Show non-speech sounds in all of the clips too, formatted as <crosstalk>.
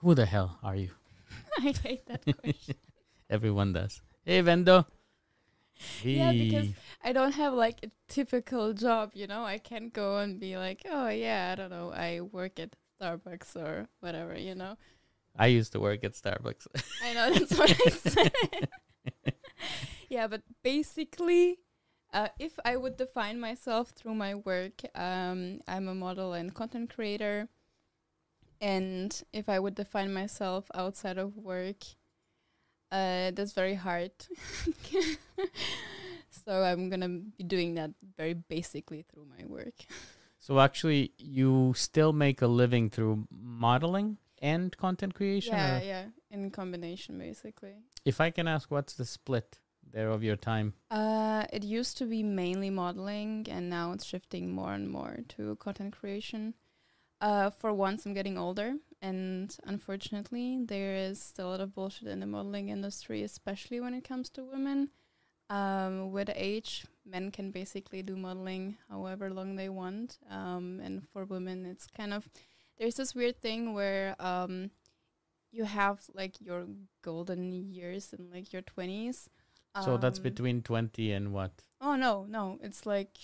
Who the hell are you? <laughs> I hate that question. <laughs> Everyone does. Hey, Vendo. Yeah, because I don't have like a typical job, you know. I can't go and be like, oh yeah, I don't know, I work at Starbucks or whatever, you know. I used to work at Starbucks. I know that's what I <laughs> said. yeah, but basically, uh, if I would define myself through my work, um, I'm a model and content creator. And if I would define myself outside of work, uh, that's very hard. <laughs> so I'm gonna be doing that very basically through my work. so actually, you still make a living through modeling and content creation. Yeah, yeah, in combination basically. If I can ask, what's the split there of your time? Uh, it used to be mainly modeling, and now it's shifting more and more to content creation. Uh, for once, I'm getting older, and unfortunately, there is still a lot of bullshit in the modeling industry, especially when it comes to women. Um, with age, men can basically do modeling however long they want, um, and for women, it's kind of there's this weird thing where um, you have like your golden years in like your twenties. so that's Um, between 20 and what? Oh no, no, it's like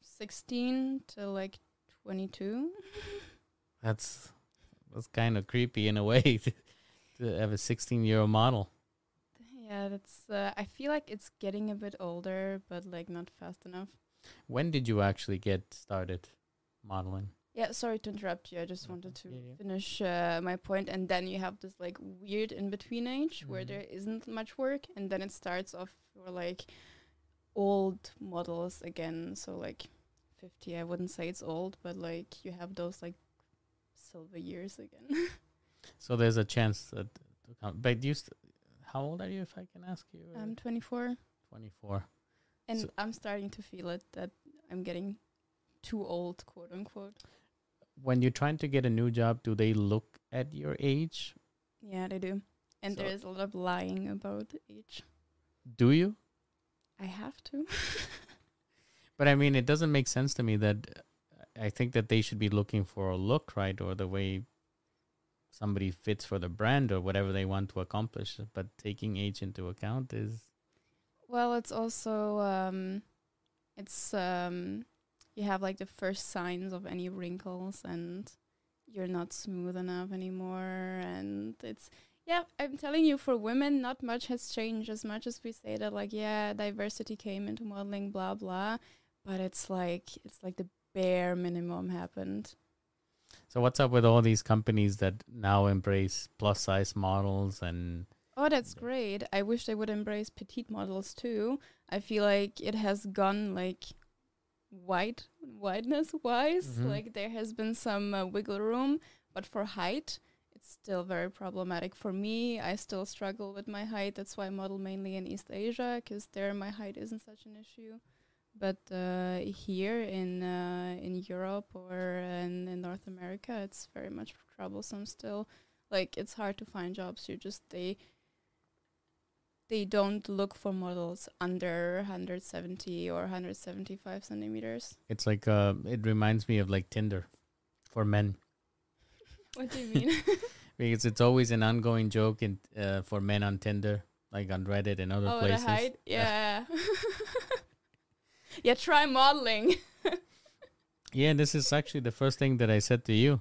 sixteen to like twenty-two. <laughs> That's that's kind of creepy in a way <laughs> to, to have a 16 year old model. yeah, that's. Uh, I feel like it's getting a bit older, but like not fast enough. When did you actually get started modeling? Yeah, sorry to interrupt you. I just wanted to yeah, yeah. finish uh, my point, and then you have this like weird in between age where Mhm. there isn't much work, and then it starts off for like old models again. So like fifty, I wouldn't say it's old, but like you have those like silver years again. <laughs> So there's a chance that to come. But you, st- how old are you, if I can ask you? I'm twenty-four. 24. And So- I'm starting to feel it that I'm getting too old, quote unquote. When you're trying to get a new job, do they look at your age? Yeah, they do. And So- there is a lot of lying about age. Do you? I have to. <laughs> But I mean, it doesn't make sense to me that I think that they should be looking for a look, right? Or the way somebody fits for the brand or whatever they want to accomplish. But taking age into account is. well, it's also um it's um you have like the first signs of any wrinkles and you're not smooth enough anymore and it's yeah, I'm telling you for women not much has changed as much as we say that like yeah, diversity came into modeling blah blah, but it's like it's like the bare minimum happened. So, what's up with all these companies that now embrace plus size models and. Oh, that's great. I wish they would embrace petite models too. I feel like it has gone like wide wideness wise. Mhm. Like there has been some uh, wiggle room, but for height, it's still very problematic for me. I still struggle with my height. That's why I model mainly in East Asia because there my height isn't such an issue. But uh, here in uh, in Europe or in, in North America, it's very much troublesome still. Like it's hard to find jobs. You just they they don't look for models under 170 or 175 centimeters. It's like, uh, it reminds me of like Tinder for men. <laughs> What do you mean? <laughs> Because it's always an ongoing joke in, uh, for men on Tinder, like on Reddit and other oh, places. the height? Yeah. <laughs> <laughs> yeah, try modeling. <laughs> Yeah, this is actually the first thing that I said to you.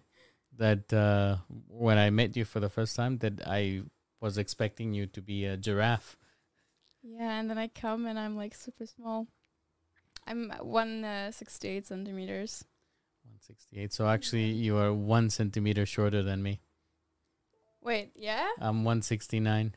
That uh, when I met you for the first time, that I was expecting you to be a giraffe. Yeah, and then I come and I'm like super small. I'm 168 centimeters. 168. So actually, you are one centimeter shorter than me. Wait, yeah? I'm 169.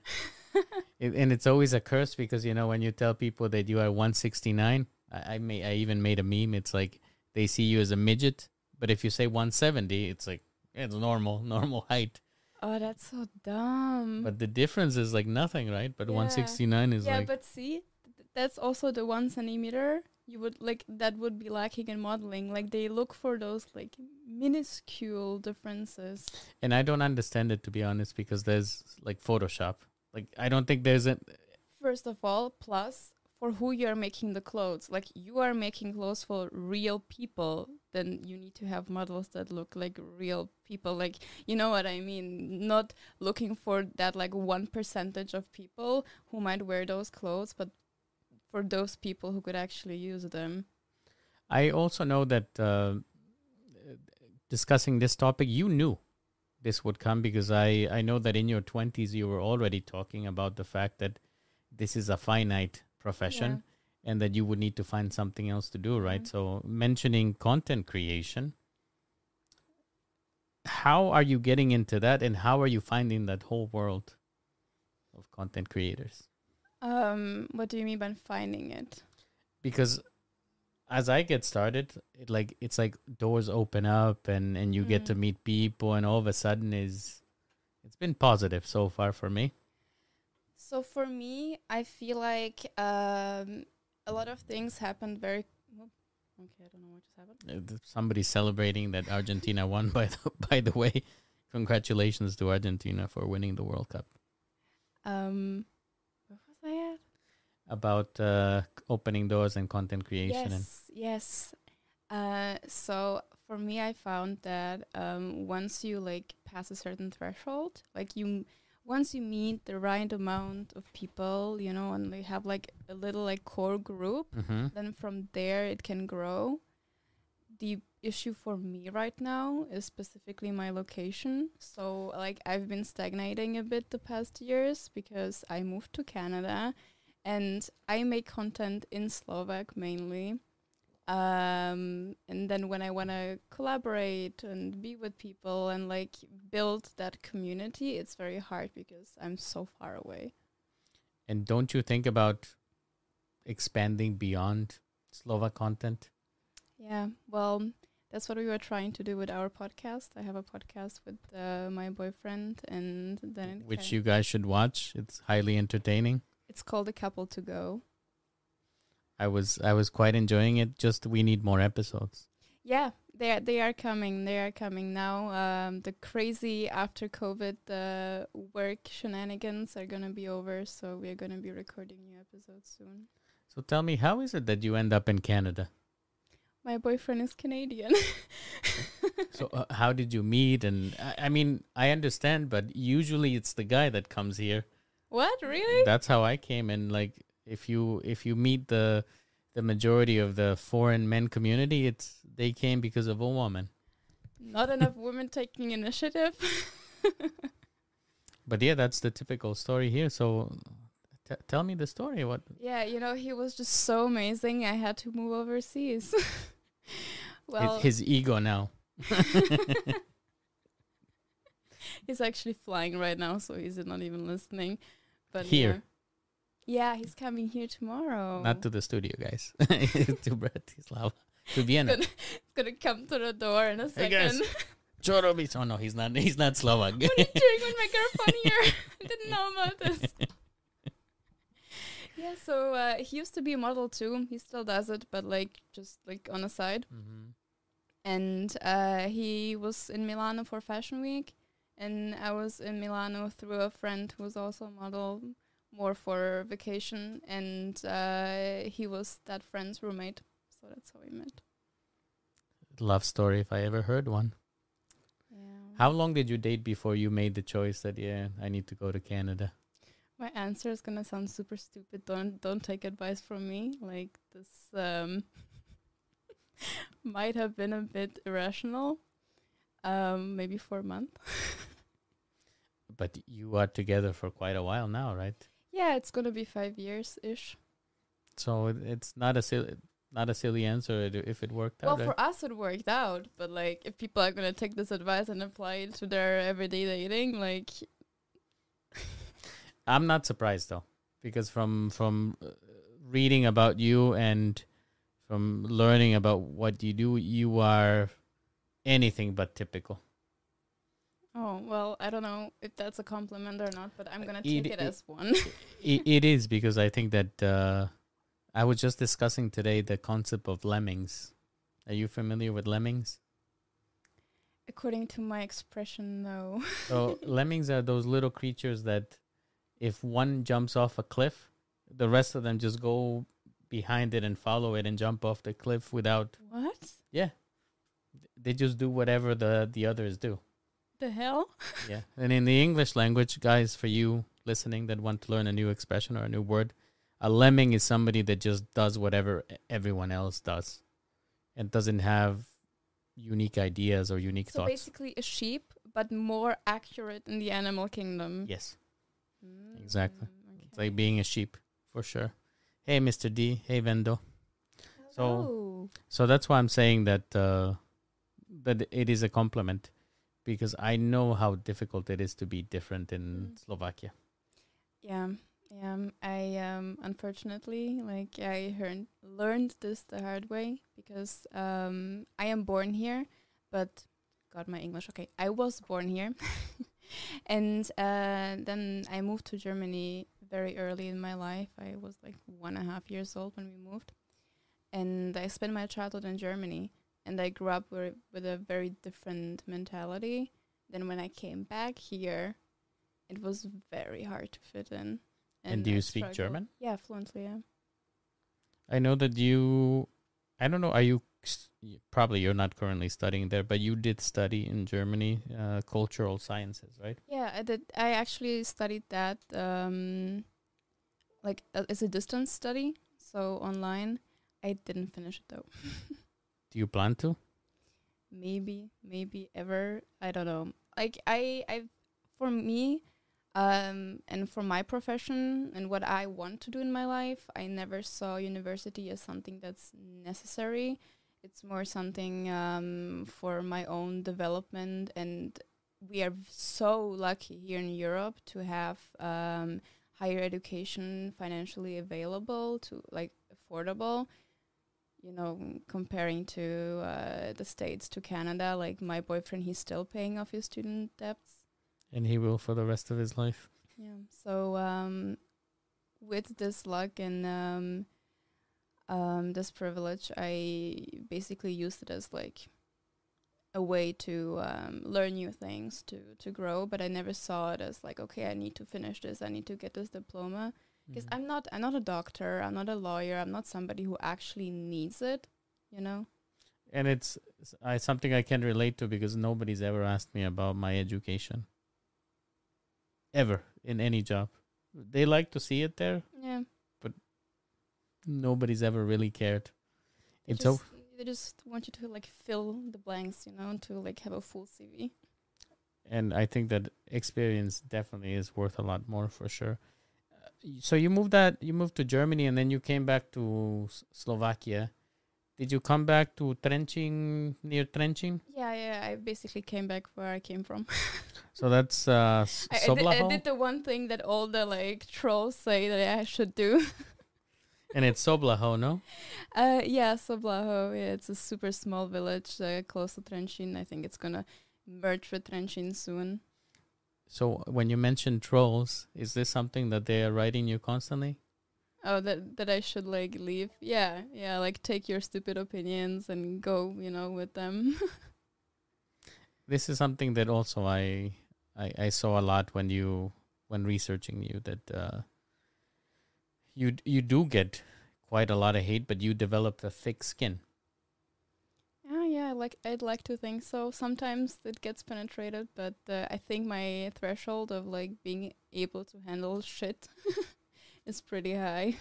<laughs> it, and it's always a curse because you know when you tell people that you are 169, I, I may I even made a meme. It's like they see you as a midget, but if you say 170, it's like it's normal, <laughs> normal height. Oh, that's so dumb. But the difference is like nothing, right? But Yeah. 169 is yeah, like but see, th- that's also the one centimeter. You would like that would be lacking in modeling. Like they look for those like minuscule differences. And I don't understand it to be honest because there's like Photoshop. Like I don't think there's a First of all, plus for who you are making the clothes. Like you are making clothes for real people. then you need to have models that look like real people. Like you know what I mean? Not looking for that like one percentage of people who might wear those clothes, but for those people who could actually use them. I also know that uh, discussing this topic, you knew this would come because I, I know that in your 20s you were already talking about the fact that this is a finite profession and that you would need to find something else to do, right? Mhm. So, mentioning content creation, how are you getting into that and how are you finding that whole world of content creators? Um, what do you mean by finding it? because as I get started, it like it's like doors open up and and you get to Mm. meet people and all of a sudden is it's been positive so far for me. So for me, I feel like um, a lot of things happened very. Okay, I don't know what just happened. Uh, Somebody's celebrating that Argentina <laughs> won by the by the way. Congratulations to Argentina for winning the World Cup. Um, where was I at? About uh, opening doors and content creation and Yes, yes. Uh, so for me, I found that um, once you like pass a certain threshold, like you, once you meet the right amount of people, you know, and they have like a little like core group, Mhm. then from there it can grow. The issue for me right now is specifically my location. So like I've been stagnating a bit the past years because I moved to Canada and I make content in Slovak mainly. Um and then when I want to collaborate and be with people and like build that community, it's very hard because I'm so far away. and don't you think about expanding beyond Slovak content? Yeah, well, that's what we were trying to do with our podcast. I have a podcast with uh, my boyfriend, and then Which you guys should watch. It's highly entertaining. it's called a couple to go. I was I was quite enjoying it. Just we need more episodes. Yeah, they are, they are coming. They are coming now. Um, the crazy after COVID uh, work shenanigans are gonna be over, so we are gonna be recording new episodes soon. So tell me, how is it that you end up in Canada? My boyfriend is Canadian. <laughs> So uh, how did you meet? And I, I mean, I understand, but usually it's the guy that comes here. what really? That's how I came. And like, if you if you meet the the majority of the foreign men community, it's they came because of a woman. Not enough women taking initiative. <laughs> But yeah, that's the typical story here. So t- tell me the story. What? Yeah, you know, he was just so amazing. I had to move overseas. <laughs> well, his, his ego now. <laughs> he's actually flying right now, so he's not even listening. But Here. Yeah, he's coming here tomorrow. Not to the studio, guys. <laughs> to Bratislava. To Vienna. Gonna, gonna come to the door in a Hey, second. guys. Chorobis. Oh no, he's not. He's not Slovak. what are you <laughs> doing with my girlfriend here? I didn't know about this. <laughs> Yeah, so uh, he used to be a model too. He still does it, but like just like on the side. Mhm. and uh, he was in Milano for Fashion Week, and I was in Milano through a friend who was also a model, more for vacation, and uh, he was that friend's roommate. So that's how we met. Love story if I ever heard one. Yeah. How long did you date before you made the choice that yeah, I need to go to Canada? My answer is gonna sound super stupid. Don't don't take advice from me. Like this um, <laughs> might have been a bit irrational. Um, maybe for a month. <laughs> But you are together for quite a while now, right? Yeah, it's gonna be five years ish. So it, it's not a silly, not a silly answer if it worked Well, out. Well, for right? us, it worked out. But like, if people are gonna take this advice and apply it to their everyday dating, like, <laughs> I'm not surprised though, because from from uh, reading about you and from learning about what you do, you are anything but typical. Oh well, I don't know if that's a compliment or not, but I'm gonna take it, it- as one. <laughs> it, it is because I think that uh, I was just discussing today the concept of lemmings. Are you familiar with lemmings? According to my expression, no. <laughs> So lemmings are those little creatures that, if one jumps off a cliff, the rest of them just go behind it and follow it and jump off the cliff without. what? Yeah, they just do whatever the the others do. The hell? Yeah. And in the English language, guys, for you listening that want to learn a new expression or a new word, a lemming is somebody that just does whatever everyone else does and doesn't have unique ideas or unique So thoughts. basically, a sheep, but more accurate in the animal kingdom. Yes. exactly. Mm, It's like being a sheep for sure. Hey, Mr. D. Hey, Vendo. So, Oh. so that's why I'm saying that uh, that it is a compliment because I know how difficult it is to be different in Mm. Slovakia. Yeah, yeah. I um unfortunately like I heard learned this the hard way because um I am born here, but got my English okay. I was born here, <laughs> and uh, then I moved to Germany very early in my life. I was like one and a half years old when we moved, and I spent my childhood in Germany. And I grew up with, with a very different mentality than when I came back here it was very hard to fit in. And do you I speak struggled. German? Yeah, fluently. Yeah. I know that you, I don't know, are you, probably you're not currently studying there, but you did study in Germany uh, cultural sciences, right? Yeah, I did. I actually studied that, um, like uh, as a distance study, so online. I didn't finish it though. <laughs> Do you plan to? maybe, maybe ever. I don't know. Like I, I, for me, um, and for my profession and what I want to do in my life, I never saw university as something that's necessary. It's more something um, for my own development, and we are so lucky here in Europe to have um, higher education financially available to like affordable you know, comparing to uh, the States to Canada, like my boyfriend, he's still paying off his student debts. And he will for the rest of his life. Yeah. So um, with this luck and um, um, this privilege, I basically used it as like a way to um, learn new things, to to grow. But I never saw it as like, okay, I need to finish this. I need to get this diploma because Mhm. I'm not I'm not a doctor. I'm not a lawyer. I'm not somebody who actually needs it. You know. and it's I, something I can relate to because nobody's ever asked me about my education. Ever in any job. They like to see it there. Yeah. But nobody's ever really cared. They It's just, they just want you to like fill the blanks, you know, to like have a full CV. and I think that experience definitely is worth a lot more for sure. So you moved that you moved to Germany and then you came back to S- Slovakia. Did you come back to Trenčín near Trenčín? Yeah, yeah. I basically came back where I came from. <laughs> So that's uh, S- I, I, did, I did the one thing that all the like trolls say that I should do. <laughs> and it's Soblaho, no? Uh, yeah, Soblaho. Yeah, it's a super small village uh, close to Trenčín. I think it's gonna merge with Trenčín soon. So when you mention trolls, is this something that they are writing you constantly? Oh, that that I should like leave. Yeah, yeah. Like take your stupid opinions and go, you know, with them. <laughs> This is something that also I I, I saw a lot when you when researching you that uh, you you do get quite a lot of hate, but you developed a thick skin. Yeah, yeah, I like I'd like to think so. Sometimes it gets penetrated, but uh, I think my threshold of like being able to handle shit <laughs> is pretty high.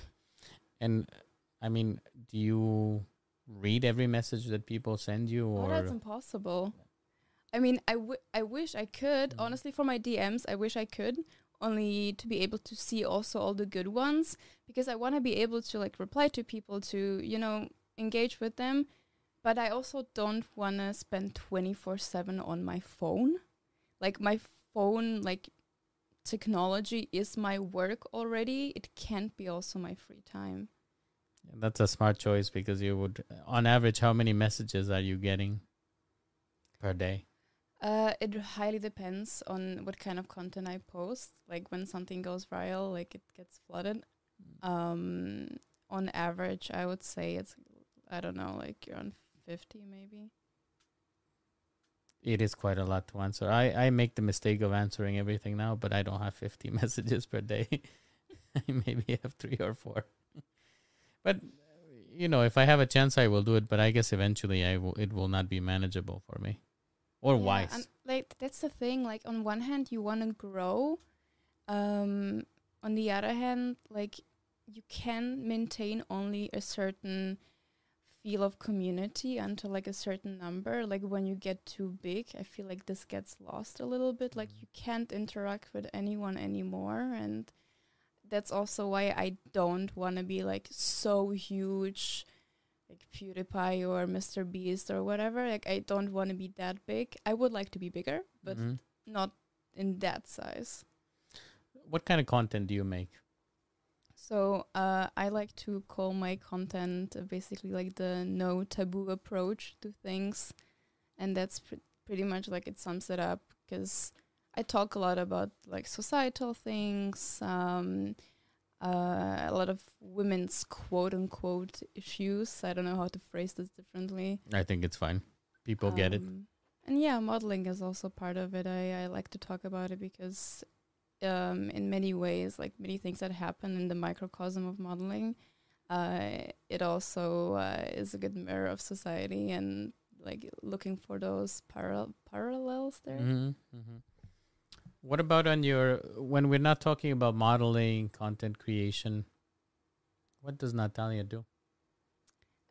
And I mean, do you read every message that people send you, Oh, that's impossible. I mean, I, w- I wish I could. Mm. Honestly, for my DMs, I wish I could. Only to be able to see also all the good ones because I want to be able to like reply to people to you know engage with them, but I also don't want to spend twenty four seven on my phone. Like my phone, like technology is my work already. It can't be also my free time. that's a smart choice because you would, on average, how many messages are you getting per day? Uh, it highly depends on what kind of content I post. Like when something goes viral, like it gets flooded. Um, on average, I would say it's I don't know, like you're on fifty maybe. It is quite a lot to answer. I, I make the mistake of answering everything now, but I don't have 50 <laughs> messages per day. <laughs> I maybe have three or four. <laughs> but you know, if I have a chance, I will do it. But I guess eventually, I will. It will not be manageable for me, or Yeah, wise. like that's the thing. Like on one hand, you want to grow. Um, on the other hand, like you can maintain only a certain feel of community until like a certain number. Like when you get too big, I feel like this gets lost a little bit. Like Mhm. you can't interact with anyone anymore, and that's also why I don't want to be like so huge like PewDiePie or Mr. Beast or whatever. Like I don't want to be that big. I would like to be bigger, but Mhm. not in that size. What kind of content do you make? So uh, I like to call my content uh, basically like the no taboo approach to things, and that's pr- pretty much like it sums it up because I talk a lot about like societal things, um, uh, a lot of women's quote unquote issues. I don't know how to phrase this differently. I think it's fine. People get it. Um, And yeah, modeling is also part of it. I, I like to talk about it because um, in many ways, like many things that happen in the microcosm of modeling, uh, it also uh, is a good mirror of society and like looking for those paral- parallels there. hmm hmm What about on your when we're not talking about modeling, content creation? What does Natalia do?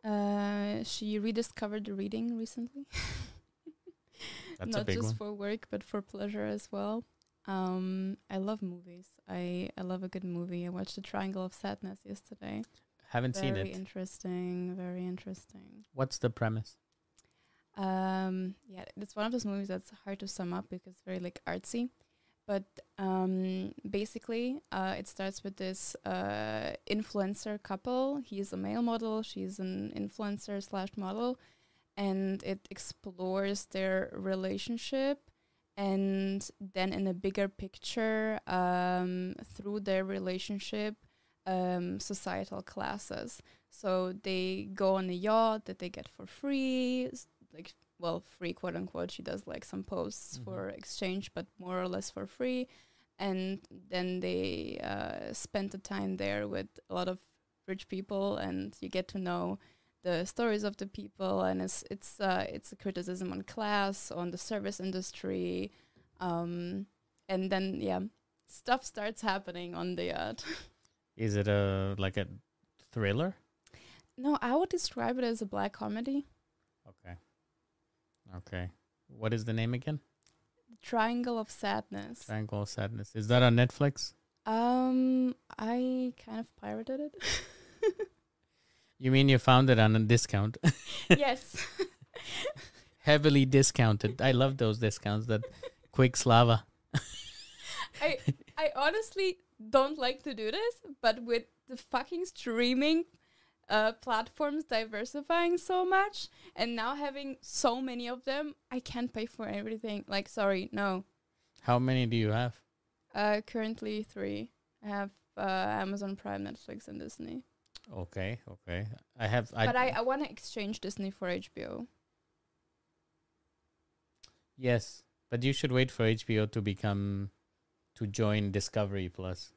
Uh, she rediscovered the reading recently. <laughs> <laughs> That's a Not just one. for work, but for pleasure as well. Um, I love movies. I I love a good movie. I watched The Triangle of Sadness yesterday. Haven't seen it. very interesting. Very interesting. What's the premise? Um, yeah, it's one of those movies that's hard to sum up because it's very like artsy. But um, basically, uh, it starts with this uh, influencer couple. He's a male model. She's an influencer slash model, and it explores their relationship. And then, in a bigger picture, um, through their relationship, um, societal classes. So they go on a yacht that they get for free, like well, free quote unquote. She does like some posts Mhm. for exchange, but more or less for free. And then they uh, spend the time there with a lot of rich people, and you get to know the stories of the people. And it's it's uh, it's a criticism on class, on the service industry, um, and then yeah, stuff starts happening on the yacht. <laughs> Is it a like a thriller? no, I would describe it as a black comedy. Okay. Okay. What is the name again? Triangle of Sadness. Triangle of Sadness. Is that on Netflix? Um, I kind of pirated it. <laughs> You mean you found it on a discount? <laughs> yes. <laughs> Heavily discounted. I love those discounts. That quick slava. I I honestly don't like to do this, but with the fucking streaming uh platforms diversifying so much and now having so many of them, I can't pay for everything. Like sorry, no. How many do you have? Uh currently 3. I have uh, Amazon Prime, Netflix and Disney. Okay, okay. I have. I, but I, I want to exchange Disney for HBO. yes, but you should wait for HBO to become to join Discovery Plus.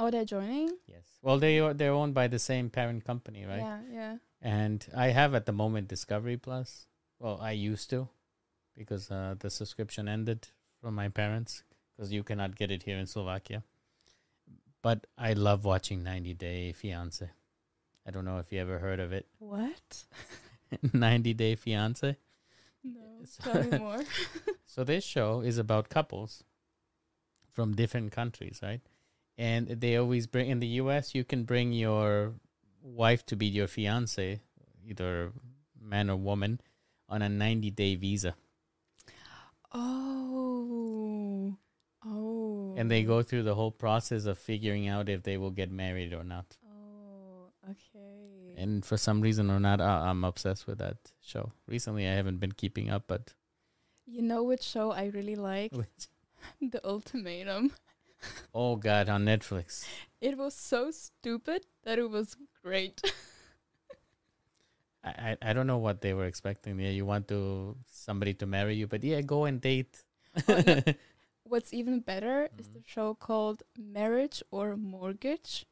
Oh, they're joining? Yes. Well, they are they're owned by the same parent company, right? Yeah, yeah. And I have at the moment Discovery Plus. Well, I used to because uh, the subscription ended from my parents because you cannot get it here in Slovakia. But I love watching 90 Day Fiance. I don't know if you ever heard of it. What? <laughs> 90 Day Fiance. No. So- Tell me <laughs> more. So this show is about couples from different countries, right? And they always bring in the US you can bring your wife to be your fiance, either man or woman, on a 90 day visa. oh. Oh. And they go through the whole process of figuring out if they will get married or not. And for some reason or not, I- I'm obsessed with that show. Recently, I haven't been keeping up, but you know which show I really like? <laughs> The Ultimatum. <laughs> oh god, on Netflix. It was so stupid that it was great. <laughs> I, I don't know what they were expecting. Yeah, you want to somebody to marry you, but yeah, go and date. Oh, no. What's even better is Mhm. the show called Marriage or Mortgage.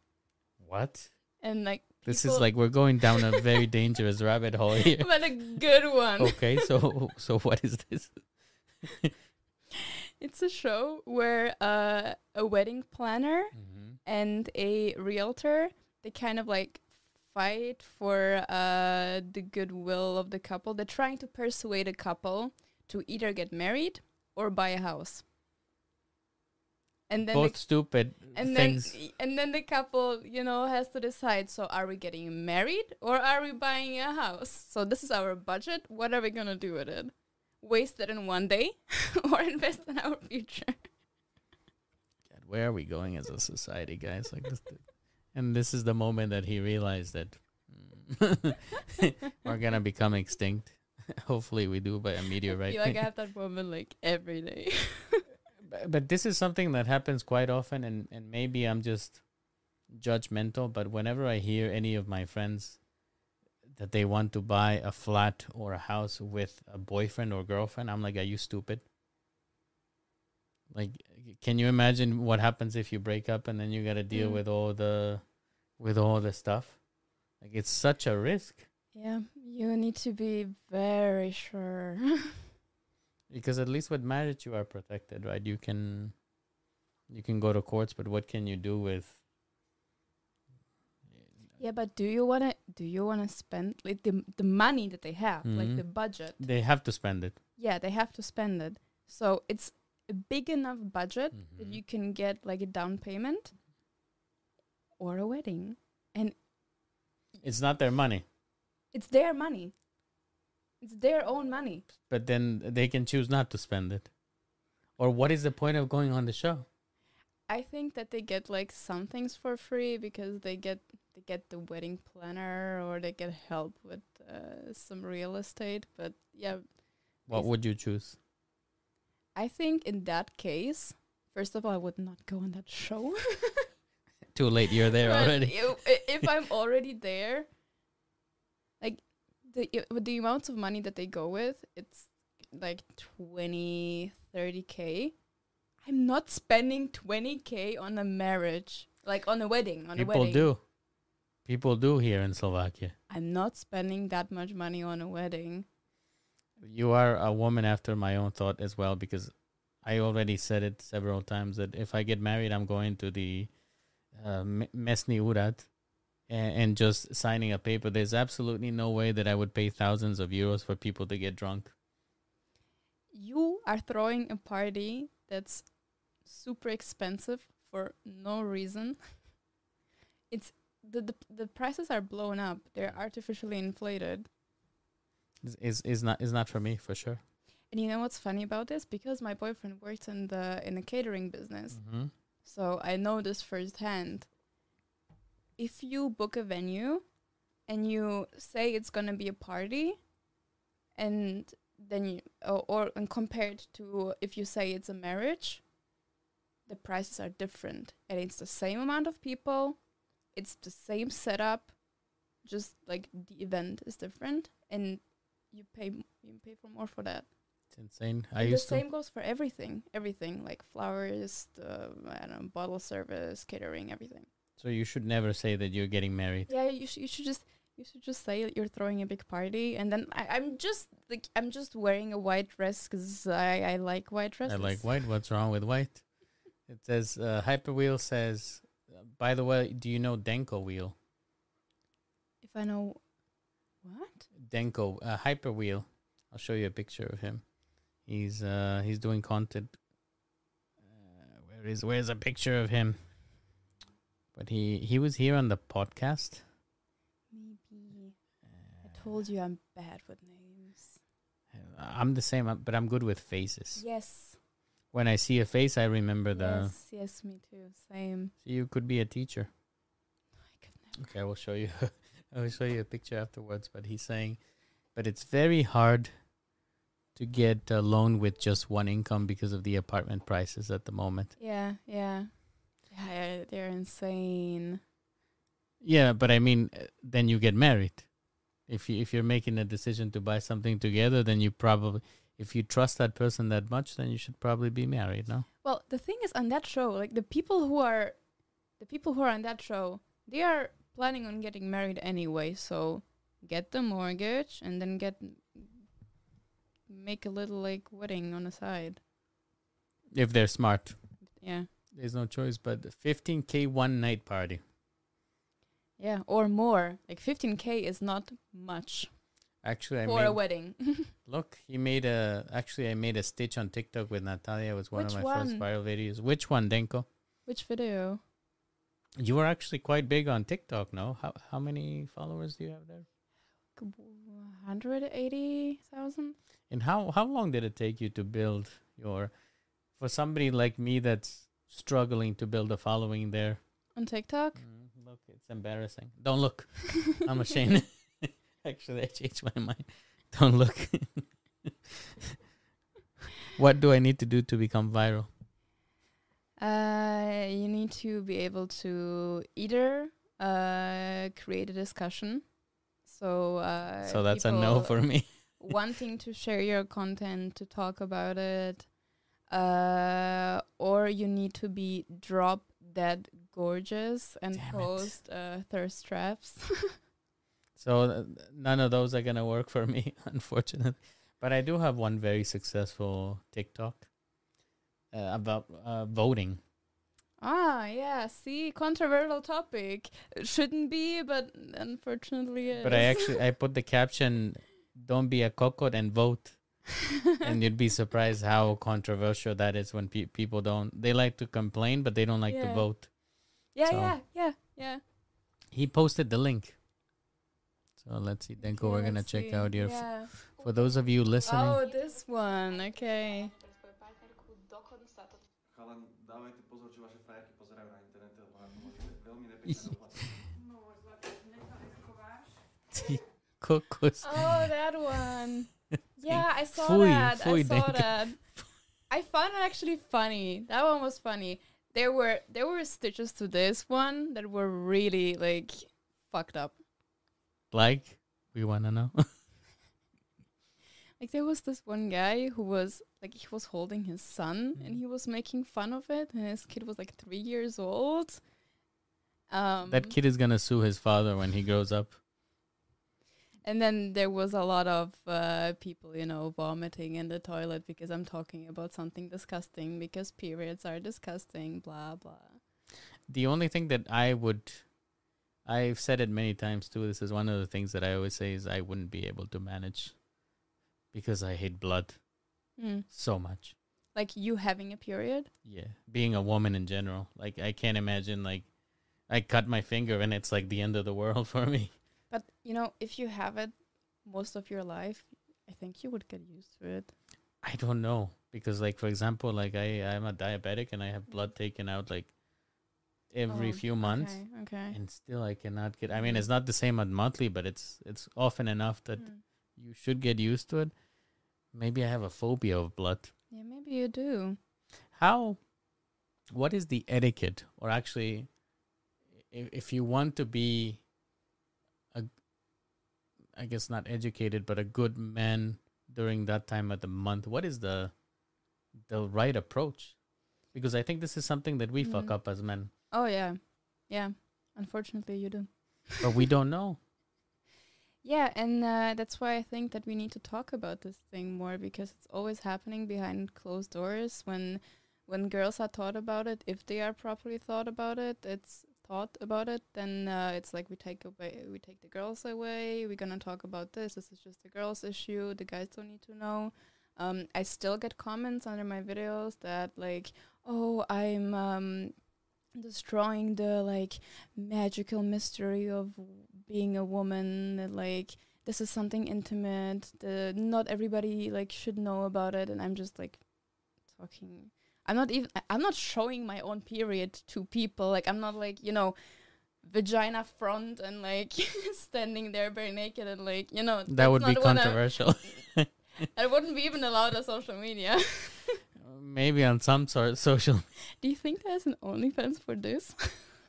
what? And like This is like we're going down a very dangerous rabbit hole <laughs> here. but a good one. Okay, so so what is this? <laughs> It's a show where uh, a wedding planner and a realtor they kind of like fight for uh, the goodwill of the couple. They're trying to persuade a couple to either get married or buy a house. And then Both the, stupid and things. then and then the couple, you know, has to decide. So are we getting married or are we buying a house? So this is our budget. What are we gonna do with it? Waste it in one day <laughs> or invest in our future? God, where are we going as a society, guys? Like this, and this is the moment that he realized that mm, <laughs> we're gonna become extinct. <laughs> Hopefully, we do by a meteorite. feel like I have that moment like every day. But, this is something that happens quite often, and and maybe I'm just judgmental. But whenever I hear any of my friends that they want to buy a flat or a house with a boyfriend or girlfriend, I'm like, are you stupid? Like, can you imagine what happens if you break up and then you got to deal Mm. with all the, with all the stuff? Like, it's such a risk Yeah, you need to be very sure. <laughs> because at least with marriage you are protected, right? You can, you can go to courts, but what can you do with? yeah, but do you wanna do you wanna spend like the the money that they have, like Mhm. the budget? They have to spend it. Yeah, they have to spend it. So it's a big enough budget that Mhm. you can get like a down payment or a wedding, and It's not their money, it's their money. It's their own money. but then they can choose not to spend it. Or what is the point of going on the show? I think that they get like some things for free because they get they get the wedding planner or they get help with uh, some real estate. But yeah, what would you choose? I think in that case, first of all, I would not go on that show. <laughs> Too late, you're there But already. i- i- If I'm already there, the with the amounts of money that they go with, it's like 20, 30k. I'm not spending 20k on a marriage, like on a wedding, on a People wedding. do. People do here in Slovakia. I'm not spending that much money on a wedding. You are a woman after my own thought as well because I already said it several times that if I get married, I'm going to the uh, Mesni Urat and, and just signing a paper. There's absolutely no way that I would pay thousands of euros for people to get drunk. You are throwing a party that's super expensive for no reason. <laughs> It's the, the the prices are blown up. They're artificially inflated. Is is not is not for me for sure. And you know what's funny about this? Because my boyfriend works in the in the catering business, hmm so I know this firsthand. If you book a venue and you say it's gonna be a party, and then you or, or and compared to if you say it's a marriage, the prices are different, and it's the same amount of people, it's the same setup, just like the event is different, and you pay you pay for more for that. It's insane. I And the used to. same goes for everything. Everything like flowers, the I don't know, bottle service, catering, everything. So you should never say that you're getting married. Yeah, you should you should just you should just say that you're throwing a big party, and then I, I'm just like I'm just wearing a white dress because I I like white dresses. I like white. What's wrong with white? It says uh, Hyperwheel says. uh, By the way, do you know Denko Wheel? If I know what Denko uh, Hyperwheel. I'll show you a picture of him. He's uh he's doing content. Uh, where is where's a picture of him? But he he was here on the podcast. maybe I told you I'm bad with names. Uh, I'm the same, uh, but I'm good with faces. Yes, When I see a face, I remember the. yes, yes, me too. Same. So you could be a teacher. I could never. Okay, I will show you. <laughs> I will show you a picture afterwards. But he's saying, but it's very hard to get a loan with just one income because of the apartment prices at the moment. Yeah, yeah, yeah. They're insane. Yeah, but I mean, uh, then you get married. If you if you're making a decision to buy something together, then you probably if you trust that person that much, then you should probably be married. No, Well, the thing is, on that show, like the people who are, the people who are on that show, they are planning on getting married anyway, so get the mortgage and then get make a little like wedding on the side. If they're smart, Yeah. There's no choice. But 15k one night party. Yeah, or more. Like 15k is not much Actually, I for made, a wedding. <laughs> look. He made a. Actually, I made a stitch on TikTok with Natalia. It was one Which of my first viral videos. Which one, Denko? Which video? You were actually quite big on TikTok, no? How how many followers do you have there? 180,000? And how how long did it take you to build your for somebody like me that's struggling to build a following there? On TikTok? Mm, look, it's embarrassing. Don't look. I'm ashamed. <laughs> Actually, I changed my mind. Don't look. <laughs> what do I need to do to become viral? Uh, you need to be able to either uh, create a discussion. So, uh, so that's a no for me. wanting to share your content, to talk about it, uh, or you need to be drop dead gorgeous and Damn post uh, thirst traps. <laughs> So uh, none of those are gonna work for me, <laughs> unfortunately. But I do have one very successful TikTok uh, about uh, voting. ah, yeah. See, controversial topic. It shouldn't be, but unfortunately, it But I actually I <laughs> put the caption, "Don't be a cockot and vote," and you'd be surprised how controversial that is when pe- people don't. They like to complain, but they don't like to vote. yeah, so- yeah, yeah, yeah. He posted the link. So let's see, Denko. we're gonna check see. out your. Yeah. For those of you listening, Oh, this one. Okay. Chalan, dávajte pozor, čo vaše frajerky pozerajú na internete, lebo na to môžete veľmi nepekné <laughs> doplatky. kokos. Oh, that one. Yeah, I saw Fui, that. fui, I saw that. <laughs> I found it actually funny. That one was funny. There were there were stitches to this one that were really like fucked up. Like, we wanna know. <laughs> Like there was this one guy who was like he was holding his son and Mhm. he was making fun of it and his kid was like 3 years old. Um that kid is gonna sue his father when he grows up. And then there was a lot of uh, people, you know, vomiting in the toilet because I'm talking about something disgusting because periods are disgusting, blah, blah. The only thing that I would, I've said it many times too. This is one of the things that I always say is I wouldn't be able to manage because I hate blood Mm. so much. Like you having a period? Yeah, being a woman in general, like I can't imagine like I cut my finger and it's like the end of the world <laughs> for me. But, you know, if you have it most of your life, I think you would get used to it. I don't know because like for example, like I I'm a diabetic and I have blood taken out like every Oh, few months. Okay, okay. And still, I cannot get. I mean, Mm. it's not the same at monthly, but it's it's often enough that Mm. you should get used to it. Maybe I have a phobia of blood. Yeah, maybe you do. How? What is the etiquette, or actually, if if you want to be I guess not educated, but a good man during that time of the month, what is the the right approach? Because I think this is something that we fuck Mm. up as men, Oh, yeah. Yeah. Unfortunately, you do. but we don't know. <laughs> Yeah, and uh, that's why I think that we need to talk about this thing more because it's always happening behind closed doors. When when girls are taught about it, if they are properly thought about it, it's thought about it. Then uh, it's like we take away, we take the girls away. We're gonna talk about this. This is just a girls' issue. The guys don't need to know. Um, I still get comments under my videos that like, oh, I'm um, destroying the like magical mystery of being a woman that, like this is something intimate the not everybody like should know about it and i'm just like talking i'm not even i'm not showing my own period to people like i'm not like you know vagina front and like <laughs> standing there bare naked and like you know That would be controversial. <laughs> I- wouldn't be even allowed on social media <laughs> Maybe on some sort of social. do you think there's an onlyfans for this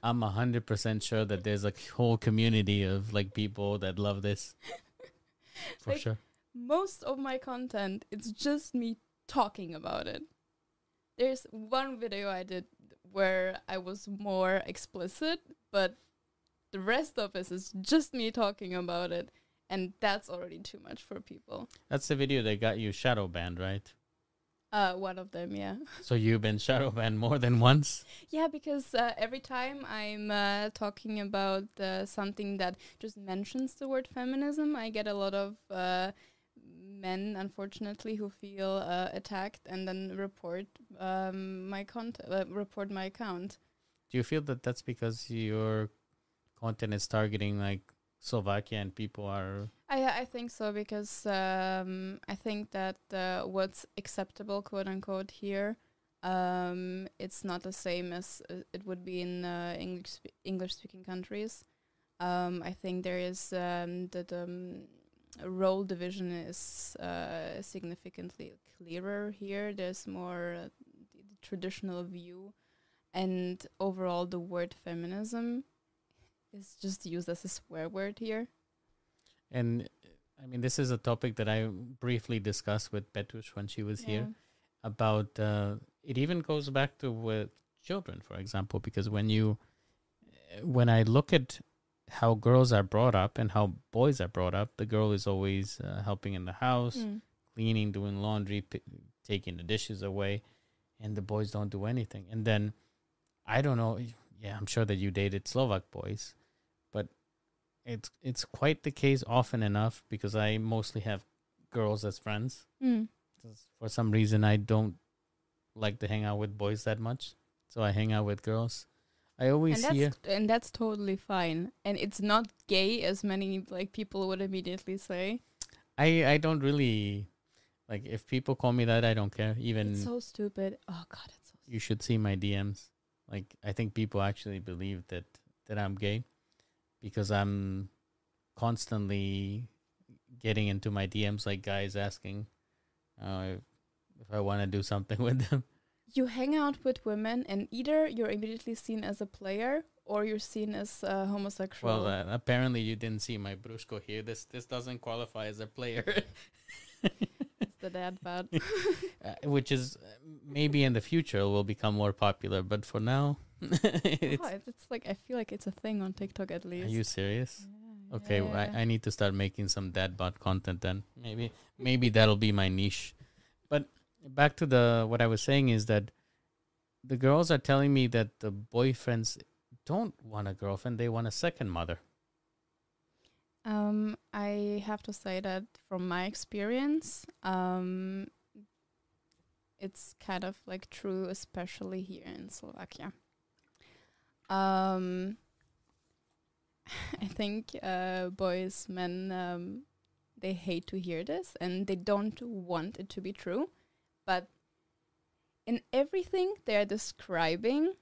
I'm a hundred percent sure that there's a whole community of like people that love this. For Like- sure. most of my content it's just me talking about it there's one video i did where i was more explicit but the rest of us is just me talking about it, and that's already too much for people. That's the video that got you shadow banned, right? Uh, one of them, yeah. <laughs> So you've been shadow banned more than once. Yeah, because uh, every time I'm uh, talking about uh, something that just mentions the word feminism, I get a lot of uh, men, unfortunately, who feel uh, attacked and then report um, my content, uh, report my account. Do you feel that that's because your content is targeting like Slovakia and people are I I think so because um, I think that uh, what's acceptable, quote unquote, here, um, it's not the same as uh, it would be in uh, English spe- English speaking countries. Um, I think there is um, the, the um, role division is uh, significantly clearer here. There's more uh, the, the traditional view, and overall, the word feminism is just used as a swear word here. and I mean this is a topic that I briefly discussed with Petush when she was here about uh, it even goes back to with children for example because when you when I look at how girls are brought up and how boys are brought up the girl is always uh, helping in the house Mm. cleaning, doing laundry, p- taking the dishes away, and the boys don't do anything. And then I don't know. Yeah, I'm sure that you dated Slovak boys, but it's it's quite the case often enough because I mostly have girls as friends. Mm. For some reason, I don't like to hang out with boys that much, so I hang out with girls. I always and hear. that's and that's totally fine and it's not gay as many like people would immediately say I I don't really like if people call me that. I don't care. Even it's so stupid oh god it's so you should see my DMs. Like I think people actually believe that that I'm gay because I'm constantly getting into my DMs like guys asking uh, if I want to do something <laughs> with them. You hang out with women and either you're immediately seen as a player or you're seen as uh, homosexual Well, uh, apparently you didn't see my Brushko here. This this doesn't qualify as a player, it's the dad <laughs> uh, which is uh, maybe in the future will become more popular. But for now, <laughs> it's, oh, it's, it's like i feel like it's a thing on tiktok at least. are you serious? Yeah, Okay, yeah, yeah. I, I need to start making some dad bod content then. Maybe maybe that'll be my niche. But back to the what I was saying is that the girls are telling me that the boyfriends don't want a girlfriend, they want a second mother. Um, I have to say that from my experience, um, it's kind of like true, especially here in Slovakia. Um, <laughs> I think uh, boys, men, um, they hate to hear this and they don't want it to be true. But in everything they are describing,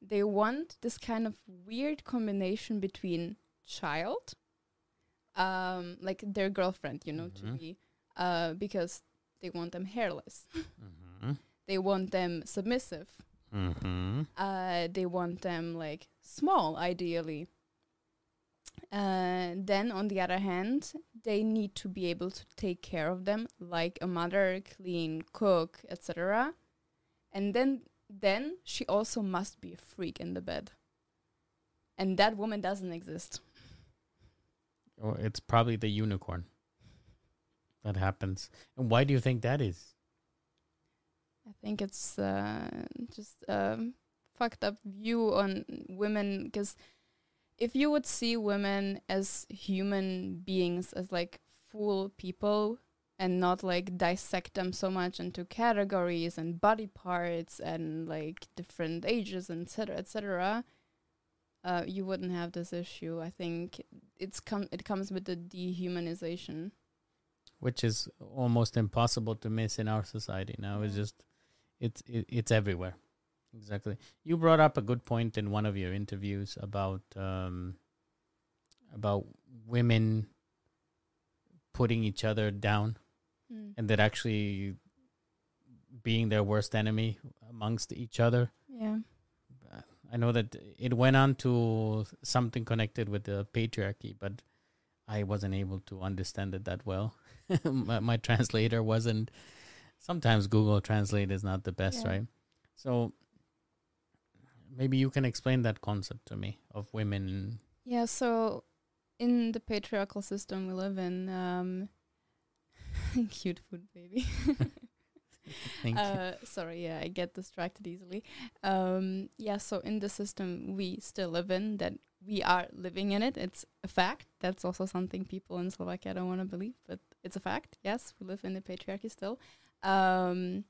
they want this kind of weird combination between child um like their girlfriend you know to Mhm. be uh because they want them hairless Mm-hmm. <laughs> they want them submissive Mm-hmm. uh they want them like small ideally uh, then on the other hand they need to be able to take care of them like a mother clean cook etc and then then she also must be a freak in the bed and that woman doesn't exist Or it's probably the unicorn that happens. And why do you think that is? I think it's uh, just a fucked up view on women because if you would see women as human beings, as like full people, and not like dissect them so much into categories and body parts and like different ages, and etc., etc., uh, you wouldn't have this issue. I think it's come it comes with the dehumanization. Which is almost impossible to miss in our society now. It's just it's it, it's everywhere. Exactly. You brought up a good point in one of your interviews about um, about women putting each other down Mm. and that actually being their worst enemy amongst each other. Yeah. I know that it went on to something connected with the patriarchy, but I wasn't able to understand it that well. <laughs> my, my translator wasn't. Sometimes Google Translate is not the best, Yeah. right? So maybe you can explain that concept to me of women. Yeah, so in the patriarchal system we live in, um, <laughs> cute food baby. <laughs> Thank you. uh, sorry, yeah, I get distracted easily. Um, yeah, so in the system we still live in, that we are living in it. It's a fact. That's also something people in Slovakia don't want to believe, but it's a fact. Yes, we live in the patriarchy still. Um,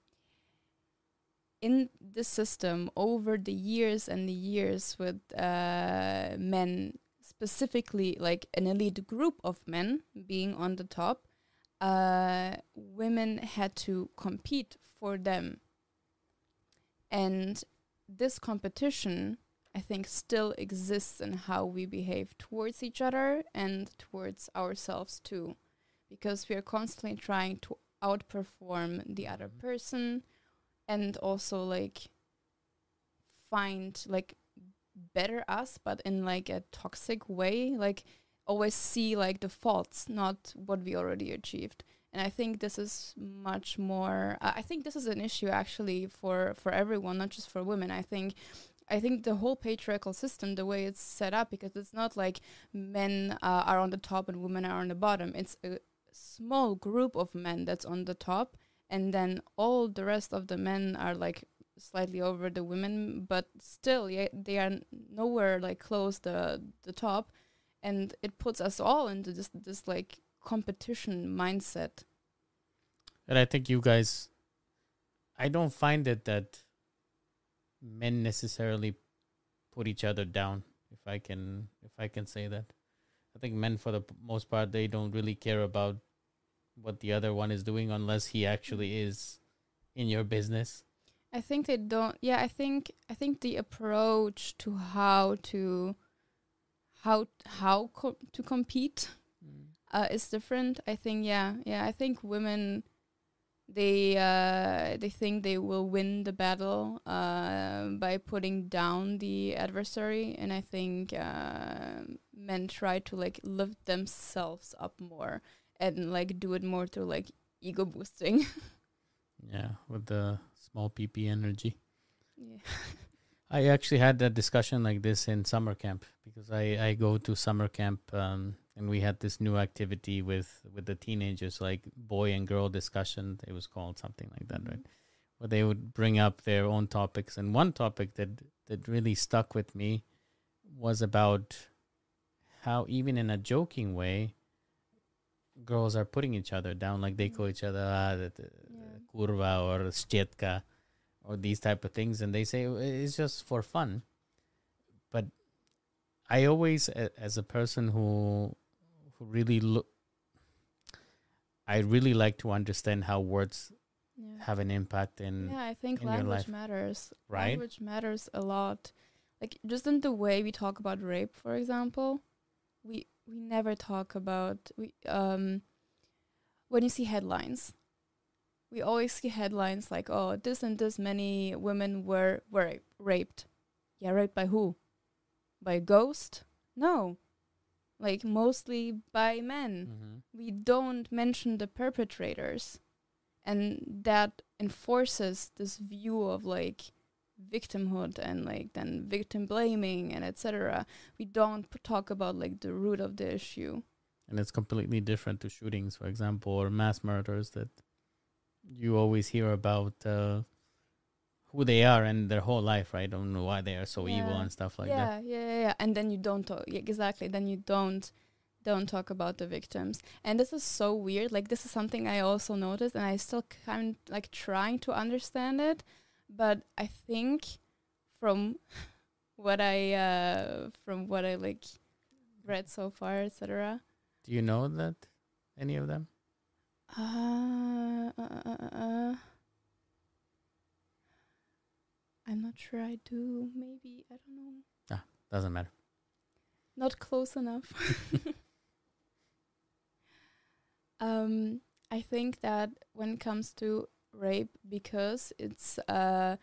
in the system, over the years and the years, with uh, men specifically, like an elite group of men being on the top, uh, women had to compete for them. And this competition, I think, still exists in how we behave towards each other and towards ourselves too. Because we are constantly trying to outperform the other Mhm. person and also like find like better us but in like a toxic way like always see like the faults not what we already achieved and i think this is much more uh, i think this is an issue actually for for everyone not just for women i think I think the whole patriarchal system, the way it's set up, because it's not like men uh, are on the top and women are on the bottom. It's a small group of men that's on the top, and then all the rest of the men are like slightly over the women, but still, yeah, they are nowhere like close the the top, and it puts us all into this this like competition mindset. And I think you guys, I don't find it that men necessarily put each other down. If I can, if I can say that, I think men for the most part they don't really care about what the other one is doing unless he actually is in your business. I think they don't. Yeah, I think I think the approach to how to how how co- to compete uh, is different. I think yeah, yeah. I think women they uh, they think they will win the battle uh, by putting down the adversary, and I think uh, men try to like lift themselves up more and like do it more through like ego boosting. <laughs> Yeah, with the small PP energy. yeah. <laughs> I actually had that discussion like this in summer camp because I, I go to summer camp um, and we had this new activity with, with the teenagers like boy and girl discussion. It was called something like that, right? Where they would bring up their own topics. And one topic that, that really stuck with me was about how even in a joking way, girls are putting each other down. Like they call each other ah, the, the, Yeah. kurva or štetka or these type of things and they say "Oh, it's just for fun but i always as a person who who really look i really like to understand how words yeah. have an impact in yeah, I think language matters. right? Language matters a lot. Like just in the way we talk about rape, for example, we we never talk about we um when you see headlines, we always see headlines like, "Oh, this and this many women were were raped." Yeah, raped by who? By a ghost? No. Like mostly by men Mhm. we don't mention the perpetrators and that enforces this view of like victimhood and like then victim blaming and etc we don't p- talk about like the root of the issue. And it's completely different to shootings for example or mass murders that you always hear about uh, who they are and their whole life right? I don't know why they are so evil and stuff like that. yeah, yeah yeah. Yeah and then you don't talk yeah, exactly. Then you don't don't talk about the victims. And this is so weird. Like this is something i also noticed and i still kind of like trying to understand it but i think from <laughs> what i uh from what i like read so far etc do you know that any of them? Uh, uh, uh, uh, uh, i'm not sure i do. Maybe i don't know. Ah, doesn't matter. Not close enough. <laughs> <laughs> um, I think that when it comes to rape, because it's uh,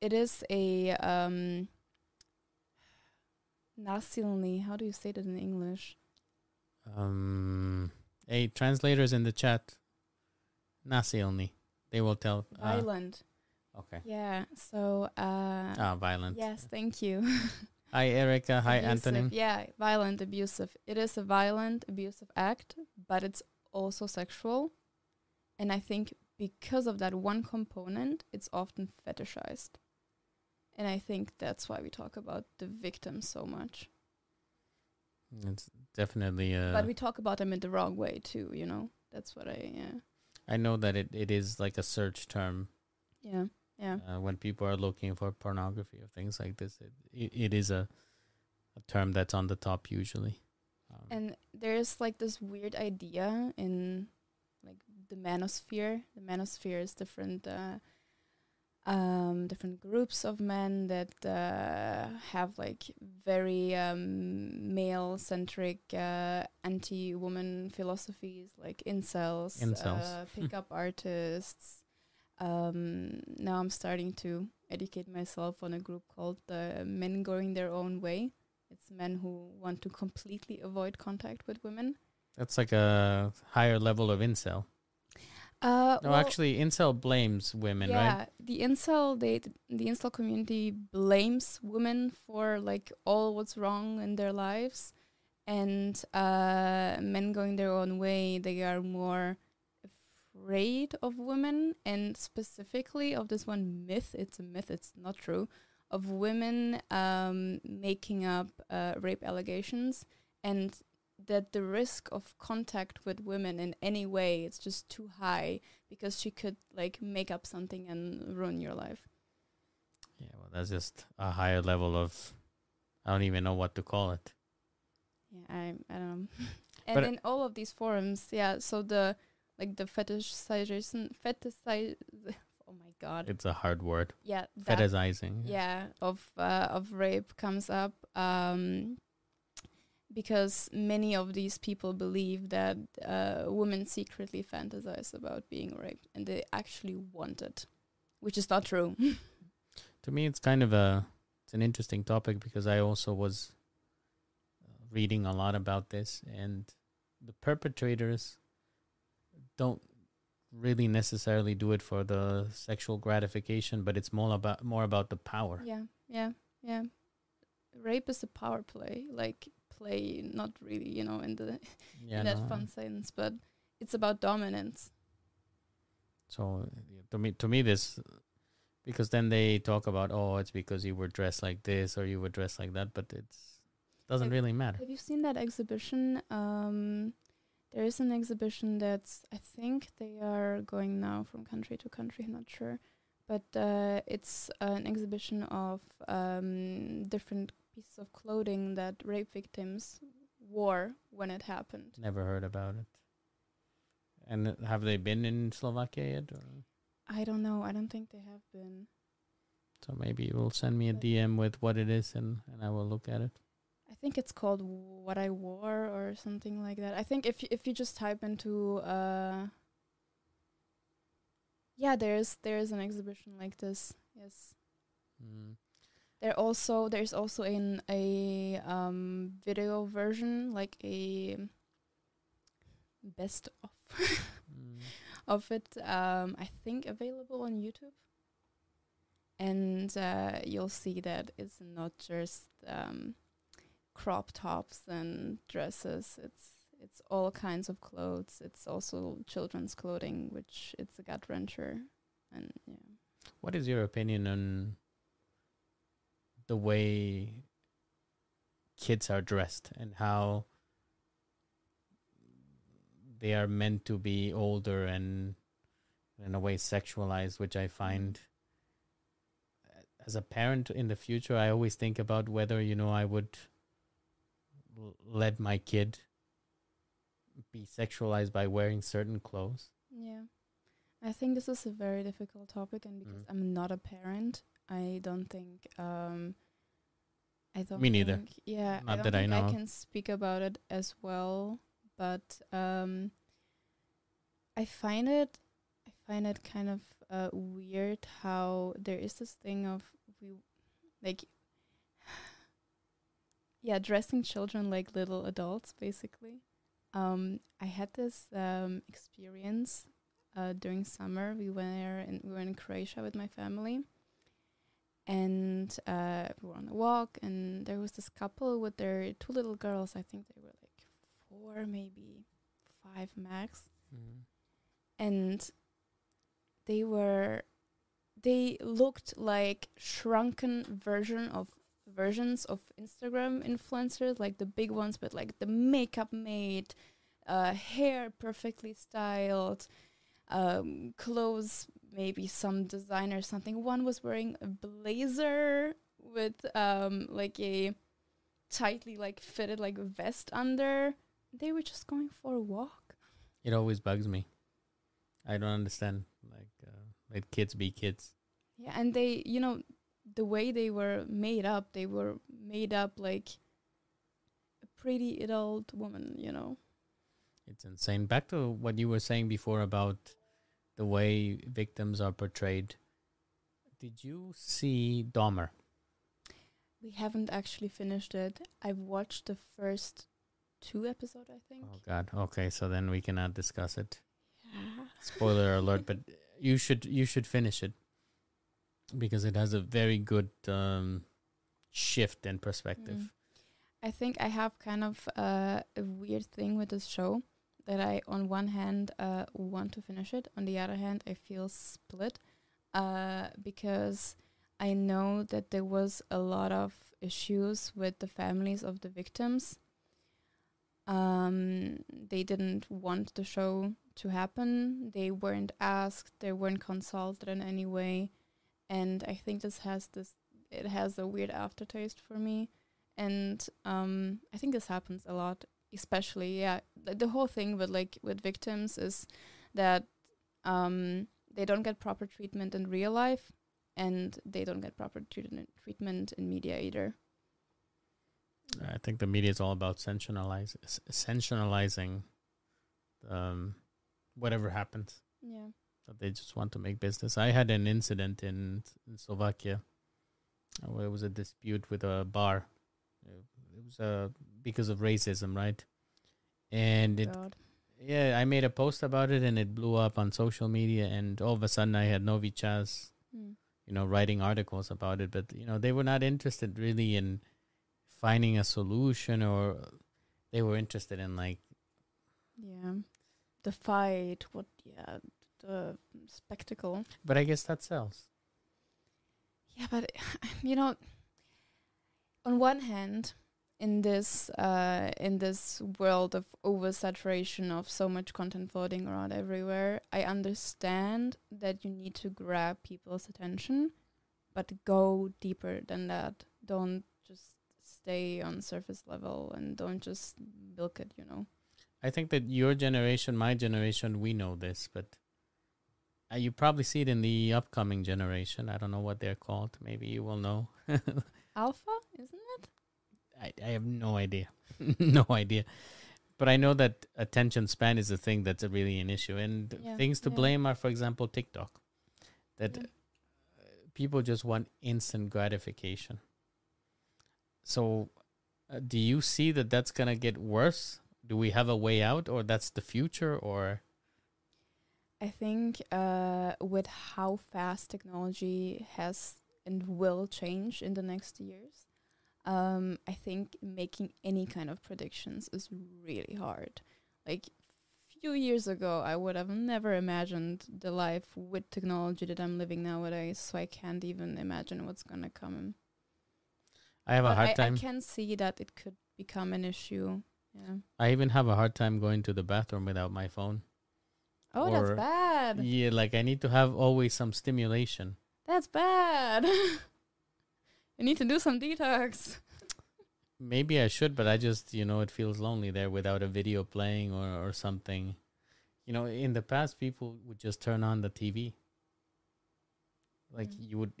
it is a um, nasilny. How do you say that in English? Um, hey, translators in the chat. Nasilni. They will tell. Uh, Violent. okay. Yeah. So. Uh, Ah, violent. Yes, thank you. <laughs> Hi, Erica. Hi, abusive. Anthony. Yeah, violent, abusive. It is a violent, abusive act, but it's also sexual. And I think because of that one component, it's often fetishized. And I think that's why we talk about the victims so much. It's definitely a. but we talk about them in the wrong way too, you know? That's what I, yeah. I know that it, it is like a search term Yeah, yeah. uh, when people are looking for pornography or things like this. It it, it is a a term that's on the top usually. Um, And there's like this weird idea in the manosphere. The manosphere is different uh, um, different groups of men that uh, have like very um, male centric uh, anti woman philosophies like incels, Incels. Uh, <laughs> pickup artists. Um, now I'm starting to educate myself on a group called the Men Going Their Own Way. It's men who want to completely avoid contact with women. that's like a higher level of incel. Uh, No, well, actually, incel blames women, yeah, right? the incel they the incel community blames women for like all what's wrong in their lives, and uh, men going their own way. They are more afraid of women, and specifically of this one myth. It's a myth. It's not true. Of women um, making up uh, rape allegations, and that the risk of contact with women in any way it's just too high because she could like make up something and ruin your life. Yeah, well, that's just a higher level of. I don't even know what to call it. Yeah, I I don't know. <laughs> and But- in all of these forums, yeah, so the like the fetishization fetishize <laughs> oh my god. It's a hard word. yeah, Fetishizing. yeah, of uh, of rape comes up um because many of these people believe that uh, women secretly fantasize about being raped and they actually want it, which is not true. <laughs> to me it's kind of a it's an interesting topic because i also was uh, reading a lot about this and the perpetrators don't really necessarily do it for the sexual gratification but it's more about more about the power Yeah, yeah, yeah. Rape is a power play, like play, not really, you know, in the <laughs> yeah in that no, fun sense, but it's about dominance. so uh, to me to me this because then they talk about oh it's because you were dressed like this or you were dressed like that but it's doesn't Have- really matter Have you seen that exhibition? Um, there is an exhibition that's I think they are going now from country to country. I'm not sure, but uh, it's an exhibition of um, different pieces of clothing that rape victims wore when it happened. never heard about it and have they been in slovakia yet or? I don't know. I don't think they have been. So maybe you will send me a DM with what it is and, and I will look at it. I think it's called What I Wore or something like that. I think if if you just type into uh Yeah, there's there's an exhibition like this. Yes. Mm. There also there's also in a um video version like a best of <laughs> Mm. of it um I think available on YouTube. And uh, you'll see that it's not just um, crop tops and dresses. It's it's all kinds of clothes. It's also children's clothing, which it's a gut wrencher. And yeah, What is your opinion on the way kids are dressed and how they are meant to be older and in a way sexualized, which I find as a parent in the future, I always think about whether, you know, I would l- let my kid be sexualized by wearing certain clothes. yeah. I think this is a very difficult topic, and because Mm. I'm not a parent, I don't think um, I don't. Me neither. think- Yeah, Not I don't that I know I can speak about it as well, but um, I find it, I find it kind of uh, weird how there is this thing of we, like, <sighs> yeah, dressing children like little adults, basically. Um, I had this um, experience uh, during summer. We were in we were in Croatia with my family, and uh, we were on a walk, and there was this couple with their two little girls. I think they were like four, maybe five max, Mhm. and they were they looked like shrunken version of versions of Instagram influencers, like the big ones, but like the makeup made, uh, hair perfectly styled, um, clothes maybe some designer or something. One was wearing a blazer with um like a tightly like fitted like vest under. They were just going for a walk. It always bugs me. I don't understand. Like, uh, let kids be kids. Yeah, and they, you know, the way they were made up, they were made up like a pretty adult woman, you know. It's insane. Back to what you were saying before about the way victims are portrayed. Did you see Dahmer? We haven't actually finished it. I've watched the first two episodes, I think. Oh God. Okay, so then we cannot discuss it. Yeah. Spoiler alert! But you should you should finish it because it has a very good um, shift in perspective. Mm. I think I have kind of uh, a weird thing with this show that I, on one hand, uh, want to finish it. On the other hand, I feel split uh, because I know that there was a lot of issues with the families of the victims. Um, they didn't want the show to happen. They weren't asked. They weren't consulted in any way, and I think this has this. It has a weird aftertaste for me and um, I think this happens a lot, especially yeah. The whole thing with like with victims is that um, they don't get proper treatment in real life, and they don't get proper treatment treatment in media either. I think the media is all about sensationalize, sensationalizing um, whatever happens. Yeah. That they just want to make business. I had an incident in, in Slovakia uh, where it was a dispute with a bar. It was uh, because of racism, right? And it God. yeah, I made a post about it and it blew up on social media and all of a sudden I had Nový Čas, Mm. you know, writing articles about it, but you know, they were not interested really in finding a solution or they were interested in like Yeah. The fight. What? Yeah. The spectacle. but I guess that sells. Yeah, but <sighs> you know, on one hand, in this uh, in this world of oversaturation of so much content floating around everywhere, I understand that you need to grab people's attention, but go deeper than that. Don't just stay on surface level and don't just milk it. You know. I think that your generation, my generation, we know this, but uh, you probably see it in the upcoming generation. I don't know what they're called. Maybe you will know. <laughs> Alpha, isn't it? I, I have no idea. <laughs> no idea. But I know that attention span is a thing that's a really an issue. And Yeah, things to yeah. blame are, for example, TikTok. That Yeah. uh, people just want instant gratification. So, uh, do you see that that's going to get worse? Do we have a way out, or that's the future, or I think uh, with how fast technology has and will change in the next years, um, I think making any kind of predictions is really hard. Like few years ago, I would have never imagined the life with technology that I'm living nowadays. So I can't even imagine what's gonna come. I have a hard I, time. I can see that it could become an issue. Yeah. I even have a hard time going to the bathroom without my phone. Oh, Or- that's bad. Yeah, like I need to have always some stimulation. That's bad. <laughs> you need to do some detox. Maybe I should, but I just, you know, it feels lonely there without a video playing or, or something. You know, in the past, people would just turn on the TV. Like Mm. you would,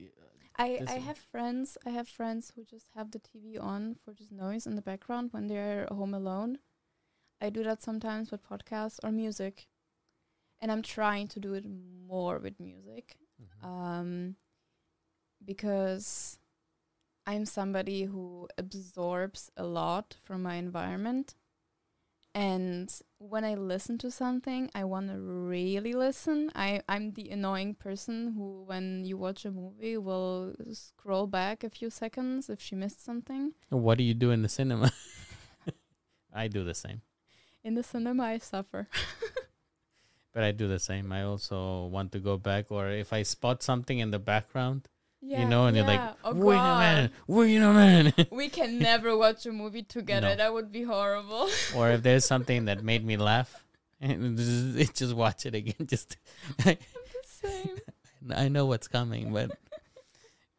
I, I have friends I have friends who just have the TV on for just noise in the background when they're home alone. I do that sometimes with podcasts or music. And I'm trying to do it more with music. Um because I'm somebody who absorbs a lot from my environment And when I listen to something, I want to really listen. I I'm the annoying person who, when you watch a movie, will scroll back a few seconds if she missed something. What do you do in the cinema? <laughs> I do the same. In the cinema, I suffer. <laughs> But I do the same. I also want to go back, or if I spot something in the background, you know, and you're like. Oh, wait a minute, wait a minute. <laughs> We can never watch a movie together. No. That would be horrible. <laughs> or if there's something that made me laugh, <laughs> just, just watch it again. Just the Same. I know what's coming, but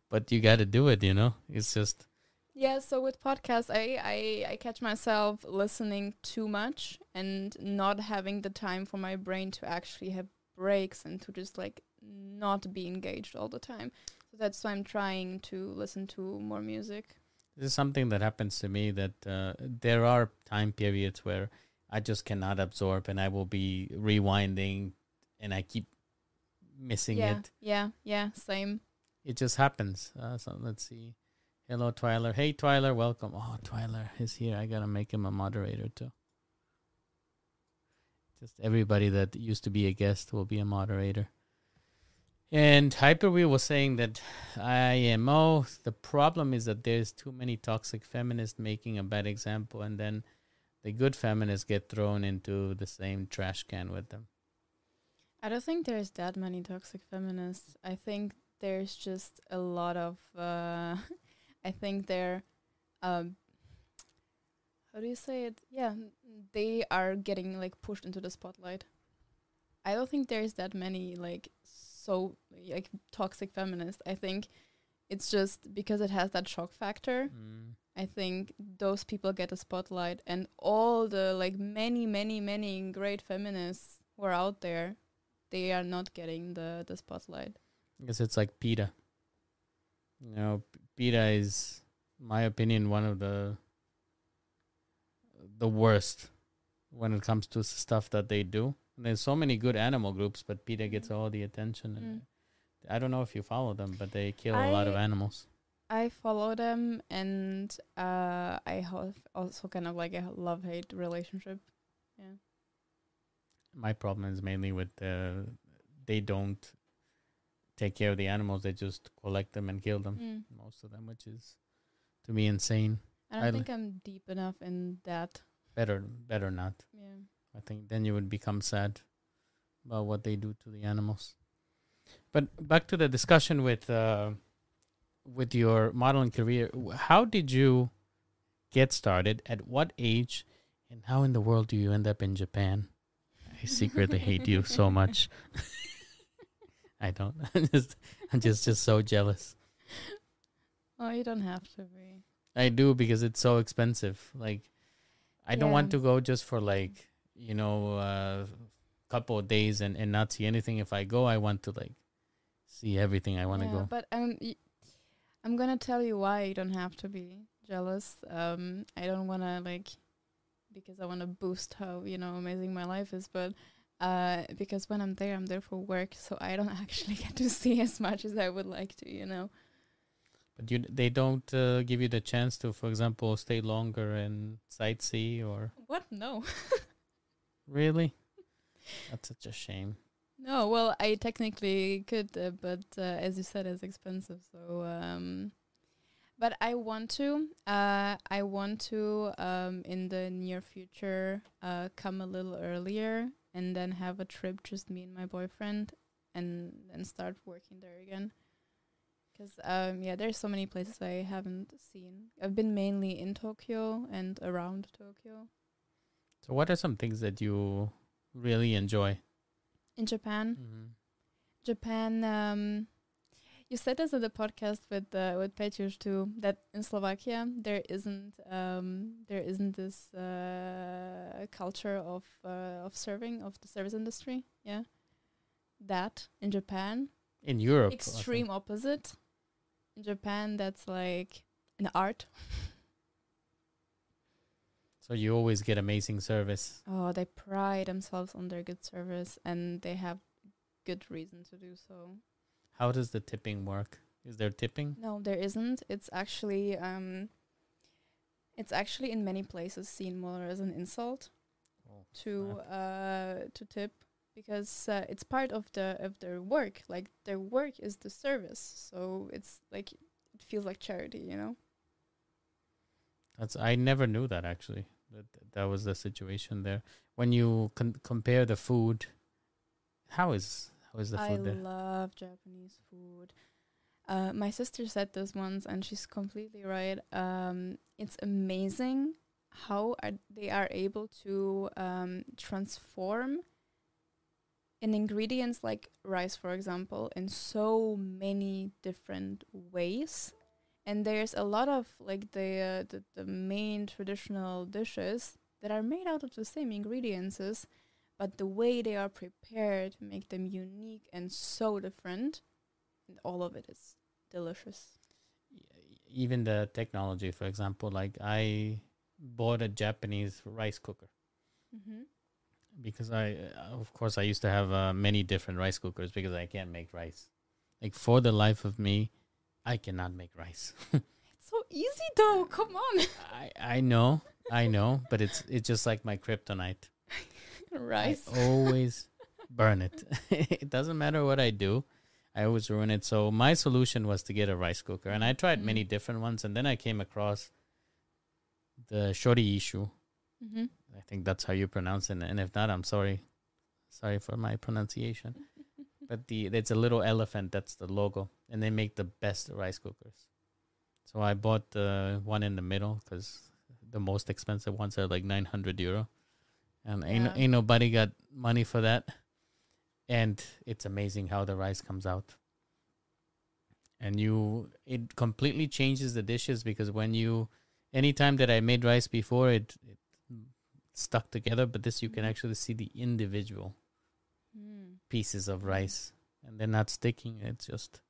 but you got to do it. You know, it's just Yeah, so with podcasts, I, I I catch myself listening too much and not having the time for my brain to actually have breaks and to just like not be engaged all the time. So that's why I'm trying to listen to more music. this is something that happens to me. That uh, there are time periods where I just cannot absorb, and I will be rewinding, and I keep missing yeah, it. yeah, yeah, same. It just happens. Uh, so let's see. Hello, Twyler. Hey, Twyler. Welcome. Oh, Twyler is here. I gotta make him a moderator too. Just everybody that used to be a guest will be a moderator. And Hyperwheel was saying that IMO, the problem is that there's too many toxic feminists making a bad example, and then the good feminists get thrown into the same trash can with them. I don't think there's that many toxic feminists. I think there's just a lot of. Uh, <laughs> I think they're. Um, how do you say it? Yeah, they are getting like pushed into the spotlight. I don't think there's that many like so like toxic feminists. I think it's just because it has that shock factor. Mm. I think those people get a spotlight, and all the like many, many, many great feminists who are out there, they are not getting the the spotlight. I guess it's like PETA. You know, PETA is, my opinion, one of the the worst when it comes to stuff that they do. And there's so many good animal groups, but PETA gets all the attention. And Mm. I don't know if you follow them, but they kill a lot of animals. I follow them, and uh, I have also kind of like a love hate relationship. Yeah. My problem is mainly with uh, they don't take care of the animals; they just collect them and kill them. Mm. Most of them, which is to me insane. I don't I think I'm deep enough in that. Better, better not. Yeah. I think then you would become sad about what they do to the animals. But back to the discussion with uh, with your modeling career, how did you get started? At what age? And how in the world do you end up in Japan? I secretly hate you so much. <laughs> I don't. <laughs> I'm just, I'm just, just so jealous. Oh, you don't have to be. I do because it's so expensive. Like, I don't want to go just for like you know a couple of days and and not see anything. If I go, I want to like see everything. I want to yeah, go. But um, y- I'm gonna tell you why you don't have to be jealous. Um, I don't wanna like because I wanna boost how you know amazing my life is, but uh, because when I'm there, I'm there for work, so I don't <laughs> actually get to see as much as I would like to. You know. But you, they don't uh, give you the chance to, for example, stay longer and sightsee or What? No. <laughs> really. That's such a shame. No, well, I technically could, uh, but uh, as you said, it's expensive. So, um, but I want to. Uh, I want to um, in the near future uh, come a little earlier and then have a trip, just me and my boyfriend, and then start working there again. Because um, yeah, there's so many places I haven't seen. I've been mainly in Tokyo and around Tokyo. So, what are some things that you really enjoy? In Japan, Mm-hmm. Japan. Um, you said this in the podcast with uh, with Petrus too that in Slovakia there isn't um, there isn't this uh, culture of uh, of serving of the service industry. Yeah, that in Japan In Europe, extreme opposite. In Japan, that's like an art. <laughs> So you always get amazing service. Oh, they pride themselves on their good service, and they have good reason to do so. How does the tipping work? Is there tipping? No, there isn't. It's actually um it's actually in many places seen more as an insult. to uh to tip because uh, it's part of the of their work. Like their work is the service, so it's like it feels like charity, you know. That's I never knew that actually. That that was the situation there. When you con- compare the food, how is how is the I food there? I love Japanese food. Uh, my sister said this once, and she's completely right. Um, it's amazing how are they are able to um, transform in ingredients like rice, for example, in so many different ways. And there's a lot of like the uh, the, the main traditional dishes that are made out of the same ingredients, but the way they are prepared make them unique and so different. And all of it is delicious. Even the technology, for example, like I bought a Japanese rice cooker Mm-hmm. because I, uh, of course, I used to have uh, many different rice cookers because I can't make rice. Like for the life of me, I cannot make rice. <laughs> It's so easy though. Come on. <laughs> I I know, I know, but it's it's just like my kryptonite. Rice. I always burn it. <laughs> it doesn't matter what I do. I always ruin it. So my solution was to get a rice cooker, and I tried many Mm. different ones, and then I came across the Zojirushi. Mm-hmm. I think that's how you pronounce it, and if not, I'm sorry, sorry for my pronunciation. But the it's a little elephant. That's the logo, and they make the best rice cookers. So I bought the one in the middle because the most expensive ones are like 900 euro, and ain't Yeah. ain't nobody got money for that. And it's amazing how the rice comes out. And you, it completely changes the dishes because when you, anytime that I made rice before, it, it stuck together, but this you can Mhm. actually see the individual. Pieces of rice and they're not sticking. It just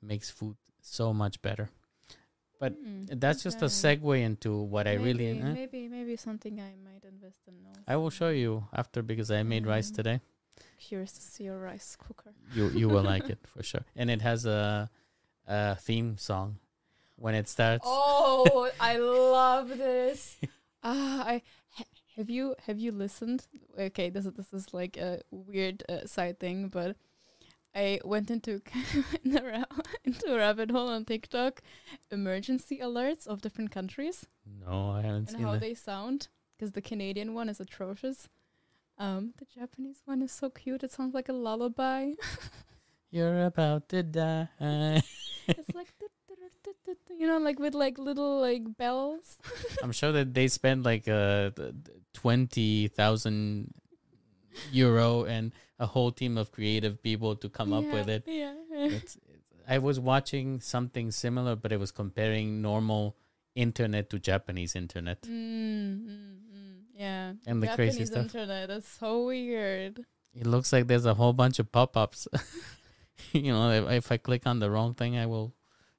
makes food so much better. But Mm, That's just a segue into what I really. maybe, eh? maybe maybe something I might invest in. I will show you after because I made rice Mm. today. Curious to see your rice cooker. You you will like it <laughs> for sure. And it has a a theme song when it starts. Oh, I <laughs> love this. Ah, I have you have you listened? Okay, this is this is like a weird uh, side thing, but I went into <laughs> in a ra- <laughs> into a rabbit hole on TikTok, emergency alerts of different countries No, I haven't and seen how that. they sound. Because the Canadian one is atrocious. Um, the Japanese one is so cute. It sounds like a lullaby. <laughs> You're about to die. it's like you know, like with like little like bells. <laughs> I'm sure that they spend like uh twenty thousand euro and a whole team of creative people to come up with it. Yeah. It's, it's, I was watching something similar, but it was comparing normal internet to Japanese internet. Mm, mm, mm, yeah. And the crazy Japanese stuff. internet is so weird. It looks like there's a whole bunch of pop-ups. <laughs> you know, if, if I click on the wrong thing, I will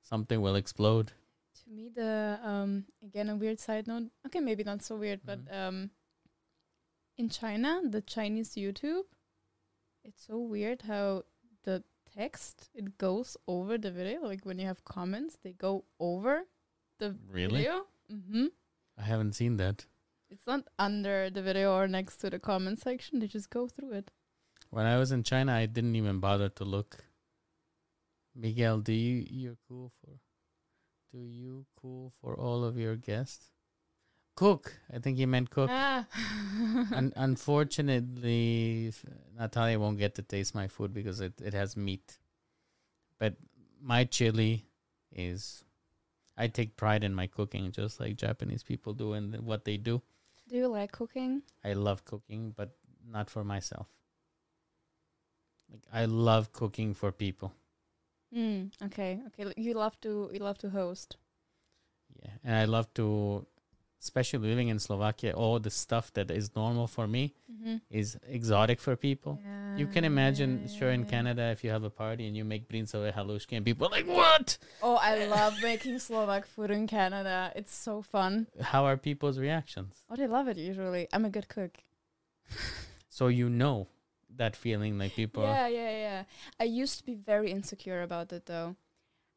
something will explode. To me, the um again a weird side note. Okay, maybe not so weird, but Mhm. um, in China, the Chinese YouTube, it's so weird how the text it goes over the video. Like when you have comments, they go over the Really? video. Mm-hmm. I haven't seen that. It's not under the video or next to the comment section. They just go through it. When I was in China, I didn't even bother to look. Miguel, do you you're cool for? Do you cool for all of your guests? Cook. I think he meant cook. Ah. <laughs> Un- unfortunately, Natalia won't get to taste my food because it, it has meat. But my chili is. I take pride in my cooking, just like Japanese people do, and what they do. Do you like cooking? I love cooking, but not for myself. Like I love cooking for people. Mm, okay, okay. You love to you love to host. Yeah, and I love to, especially living in Slovakia, all the stuff that is normal for me Mm-hmm. is exotic for people. You can imagine, sure, in Canada, if you have a party and you make bryndzové halušky, and people are like, "What? Oh, I love making Slovak food in Canada. It's so fun. How are people's reactions?" Oh, they love it usually. I'm a good cook. So you know that feeling, like people. Yeah, yeah, yeah. I used to be very insecure about it though.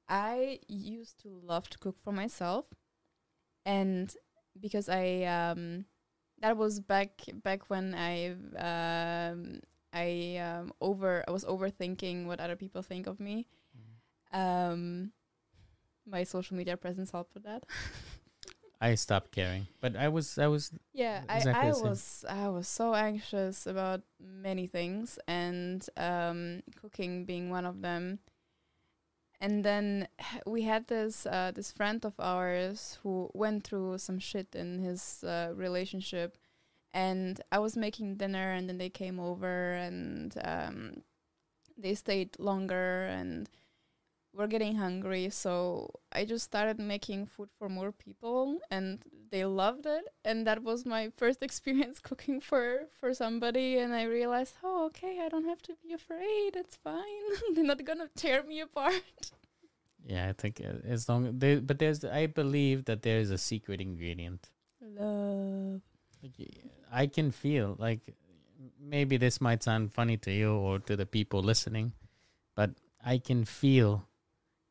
I used to love to cook for myself, and because I um that was back back when I um, I um, over I was overthinking what other people think of me. Um, my social media presence helped with that. <laughs> I stopped caring, but I was I was Yeah, Exactly I, I was I was so anxious about many things and um, cooking being one of them. And then we had this uh, this friend of ours who went through some shit in his uh, relationship, and I was making dinner, and then they came over and um, they stayed longer, and we're getting hungry, so I just started making food for more people, and they loved it. And that was my first <laughs> experience cooking for for somebody, and I realized, oh, okay, I don't have to be afraid. It's fine. <laughs> They're not gonna tear me apart. yeah. I think uh, as long there, but there's I believe that there is a secret ingredient. Love. I can feel like maybe this might sound funny to you or to the people listening, but I can feel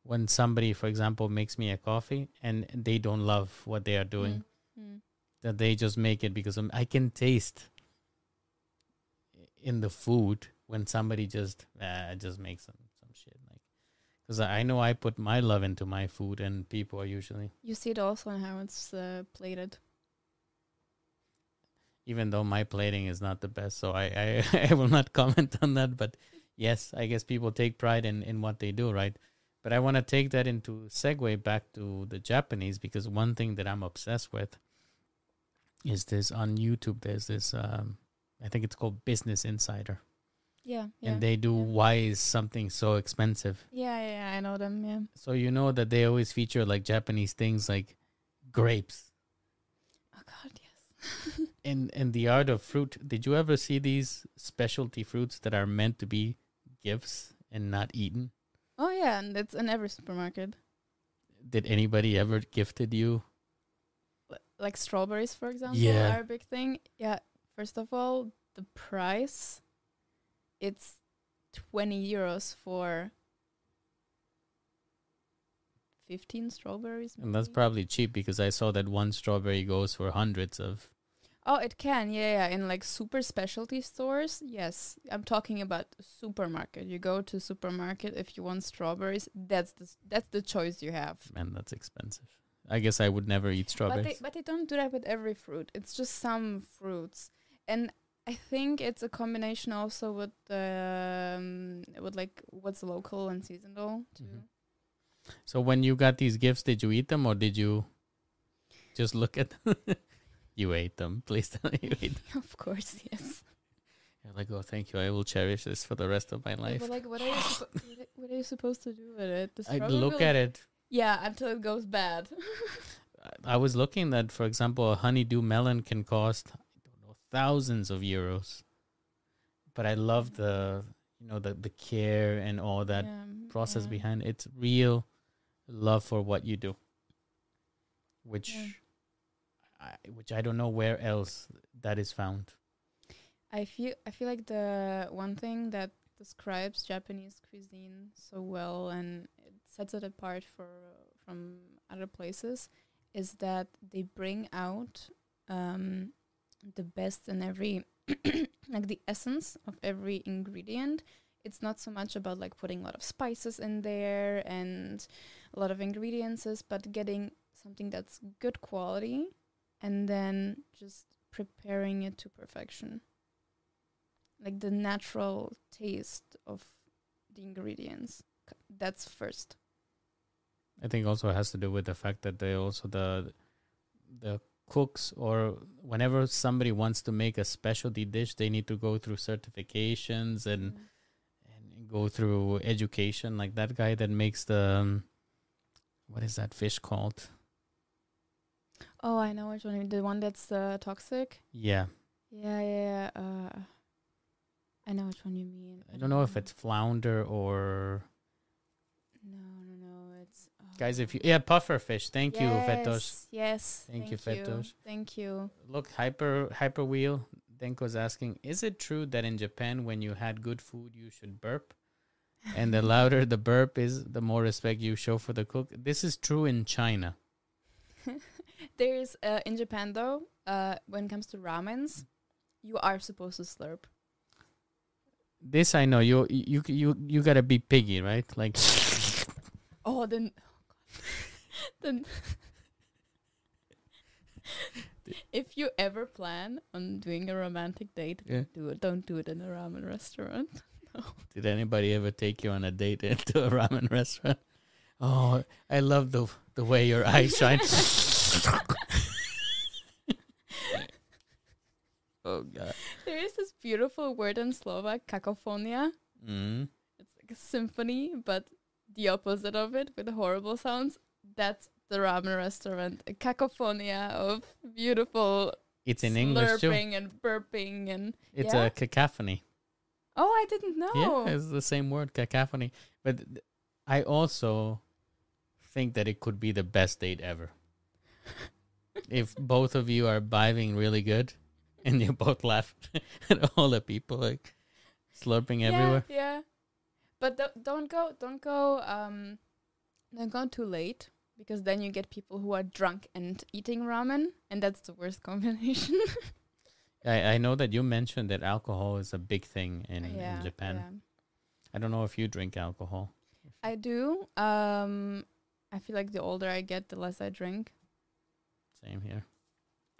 when somebody, for example, makes me a coffee and they don't love what they are doing, Mm. that they just make it because I can taste in the food when somebody just uh, just makes some some shit like because I know I put my love into my food and people are usually You see it also in how it's uh, plated. even though my plating is not the best, so I, I, <laughs> I will not comment on that. But yes, I guess people take pride in, in what they do, right? But I want to take that into segue back to the Japanese because one thing that I'm obsessed with is this on YouTube. There's this, um, I think it's called Business Insider, Yeah, yeah. and they do yeah. why is something so expensive. yeah, yeah, yeah, I know them. Yeah. So you know that they always feature like Japanese things like grapes Oh God, yes. <laughs> in in the art of fruit, did you ever see these specialty fruits that are meant to be gifts and not eaten? Oh yeah, and it's in every supermarket. Did anybody ever gifted you? L- like strawberries, for example, Yeah. are a big thing. Yeah. First of all, the price, it's twenty euros for fifteen strawberries. And that's probably cheap because I saw that one strawberry goes for hundreds of. Oh, it can, yeah, yeah. In like super specialty stores, yes. I'm talking about supermarket. You go to supermarket if you want strawberries. That's the that's the choice you have. Man, that's expensive. I guess I would never eat But they strawberries. but they don't do that with every fruit. It's just some fruits, and I think it's a combination also with the um, with like what's local and seasonal too. Mhm. so when you got these gifts, did you eat them or did you just look at them? <laughs> you ate them. <laughs> Please tell me you ate them. of course, yes. You're like, oh, thank you. I will cherish this for the rest of my Yeah, life. but like, what are you suppo- <laughs> what are- you supposed to do with it? The I look will- at it. Yeah, until it goes bad. <laughs> I was looking that, for example, a honeydew melon can cost I don't know thousands of euros. But I love the you know the the care and all that Yeah, process yeah. behind it. It's real love for what you do, which Yeah. I, which I don't know where else that is found. I feel I feel like the one thing that describes Japanese cuisine so well and it sets it apart for from other places is that they bring out um, the best in every <coughs> like the essence of every ingredient. It's not so much about like putting a lot of spices in there and a lot of ingredients, but getting something that's good quality and then just preparing it to perfection like the natural taste of the ingredients that's first I think also it has to do with the fact that they also the the cooks or whenever somebody wants to make a specialty dish, they need to go through certifications and and go through education. Like that guy that makes the um, what is that fish called? Oh i know which one. The one that's uh, toxic Yeah, yeah yeah yeah, uh i know which one you mean I don't know if it's flounder or no no no it's oh. guys. If you yeah puffer fish. Thank you, Fetos. yes, yes Thank you, thank Fetos. thank you Look, hyper hyper wheel. Denko's asking, is it true that in Japan, when you had good food, you should burp? and the <laughs> louder the burp is, the more respect you show for the cook. This is true in China. There's uh, in Japan though, uh, when it comes to ramens, you are supposed to slurp. This I know. You you you you gotta be piggy, right? Like <laughs> Oh, then, <laughs> then, <laughs> if you ever plan on doing a romantic date, Yeah. do it. Don't do it in a ramen restaurant. Did anybody ever take you on a date into a ramen restaurant? Oh, I love the the way your eyes shine. <laughs> oh god. there is this beautiful word in Slovak, cacophonia. Mm. It's like a symphony, but the opposite of it with horrible sounds. That's the ramen restaurant, a cacophonia of beautiful It's in English too. slurping and burping and It's Yeah? a cacophony. oh, I didn't know. Yeah, it's the same word, cacophony. But th- I also think that it could be the best date ever. If both of you are vibing really good and you both laugh <laughs> at all the people like slurping everywhere. Yeah, yeah. But do- don't go, don't go, um, don't go too late because then you get people who are drunk and eating ramen, and that's the worst <laughs> combination. I, I know that you mentioned that alcohol is a big thing in, yeah, in Japan. yeah. I don't know if you drink alcohol. I do. Um, I feel like the older I get, the less I drink. Same here.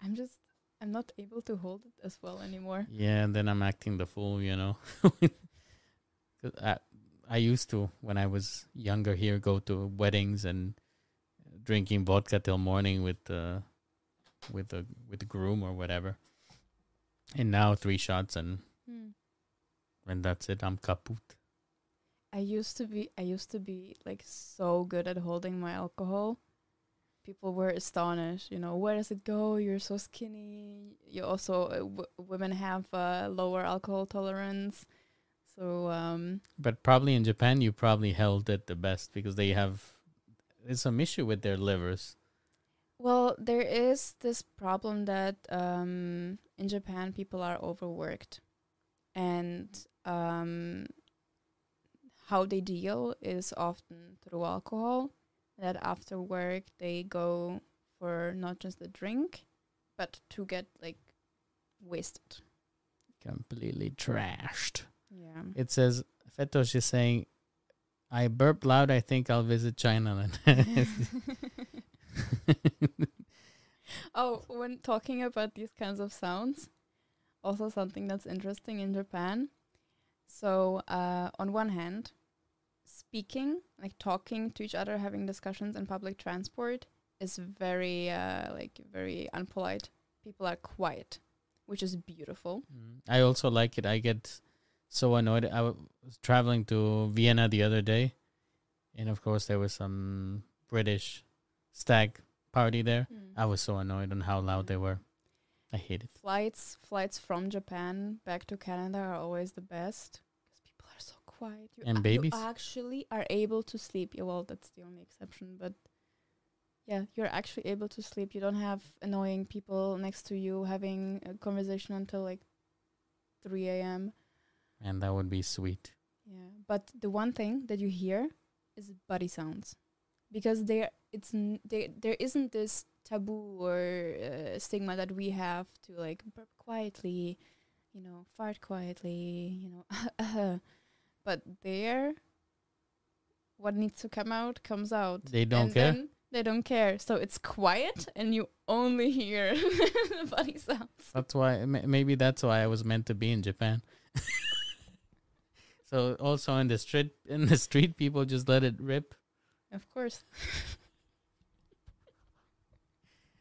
I'm just, I'm not able to hold it as well anymore. Yeah, and then I'm acting the fool, you know. <laughs> I, I used to, when I was younger here, go to weddings and drinking vodka till morning with the with the with the groom or whatever. And now three shots and Hmm. and that's it. I'm kaput. I used to be I used to be like so good at holding my alcohol. People were astonished, you know, where does it go? You're so skinny. You also uh, w- women have uh, lower alcohol tolerance. So um But probably in Japan, you probably held it the best because they have there's some issue with their livers. well, there is this problem that um in Japan people are overworked. And um how they deal is often through alcohol. That after work they go for not just a drink, but to get like wasted. Completely trashed. Yeah. It says Fetosh is saying, "I burp loud. I think I'll visit China then." <laughs> <laughs> oh, when talking about these kinds of sounds, also something that's interesting in Japan. So, uh, on one hand, speaking, like talking to each other, having discussions in public transport, is very, uh, like, very unpolite. People are quiet, which is beautiful. Mm. I also like it. I get so annoyed. I was traveling to Vienna the other day, and of course there was some British stag party there. I was so annoyed on how loud they were. I hate it. flights flights from Japan back to Canada are always the best because people are so quiet. You And babies? you actually are able to sleep. Yeah, well, that's the only exception, but yeah, you're actually able to sleep. You don't have annoying people next to you having a conversation until like 3 a.m. And that would be sweet. Yeah, but the one thing that you hear is body sounds, because there it's n- there there isn't this taboo or uh, stigma that we have to like burp quietly, you know, fart quietly, you know, <laughs> but there, what needs to come out comes out. They don't and care? Then they don't care, so it's quiet, and you only hear <laughs> the body sounds. That's why m- maybe that's why I was meant to be in Japan. <laughs> so also in the street in the street people just let it rip Of course. <laughs>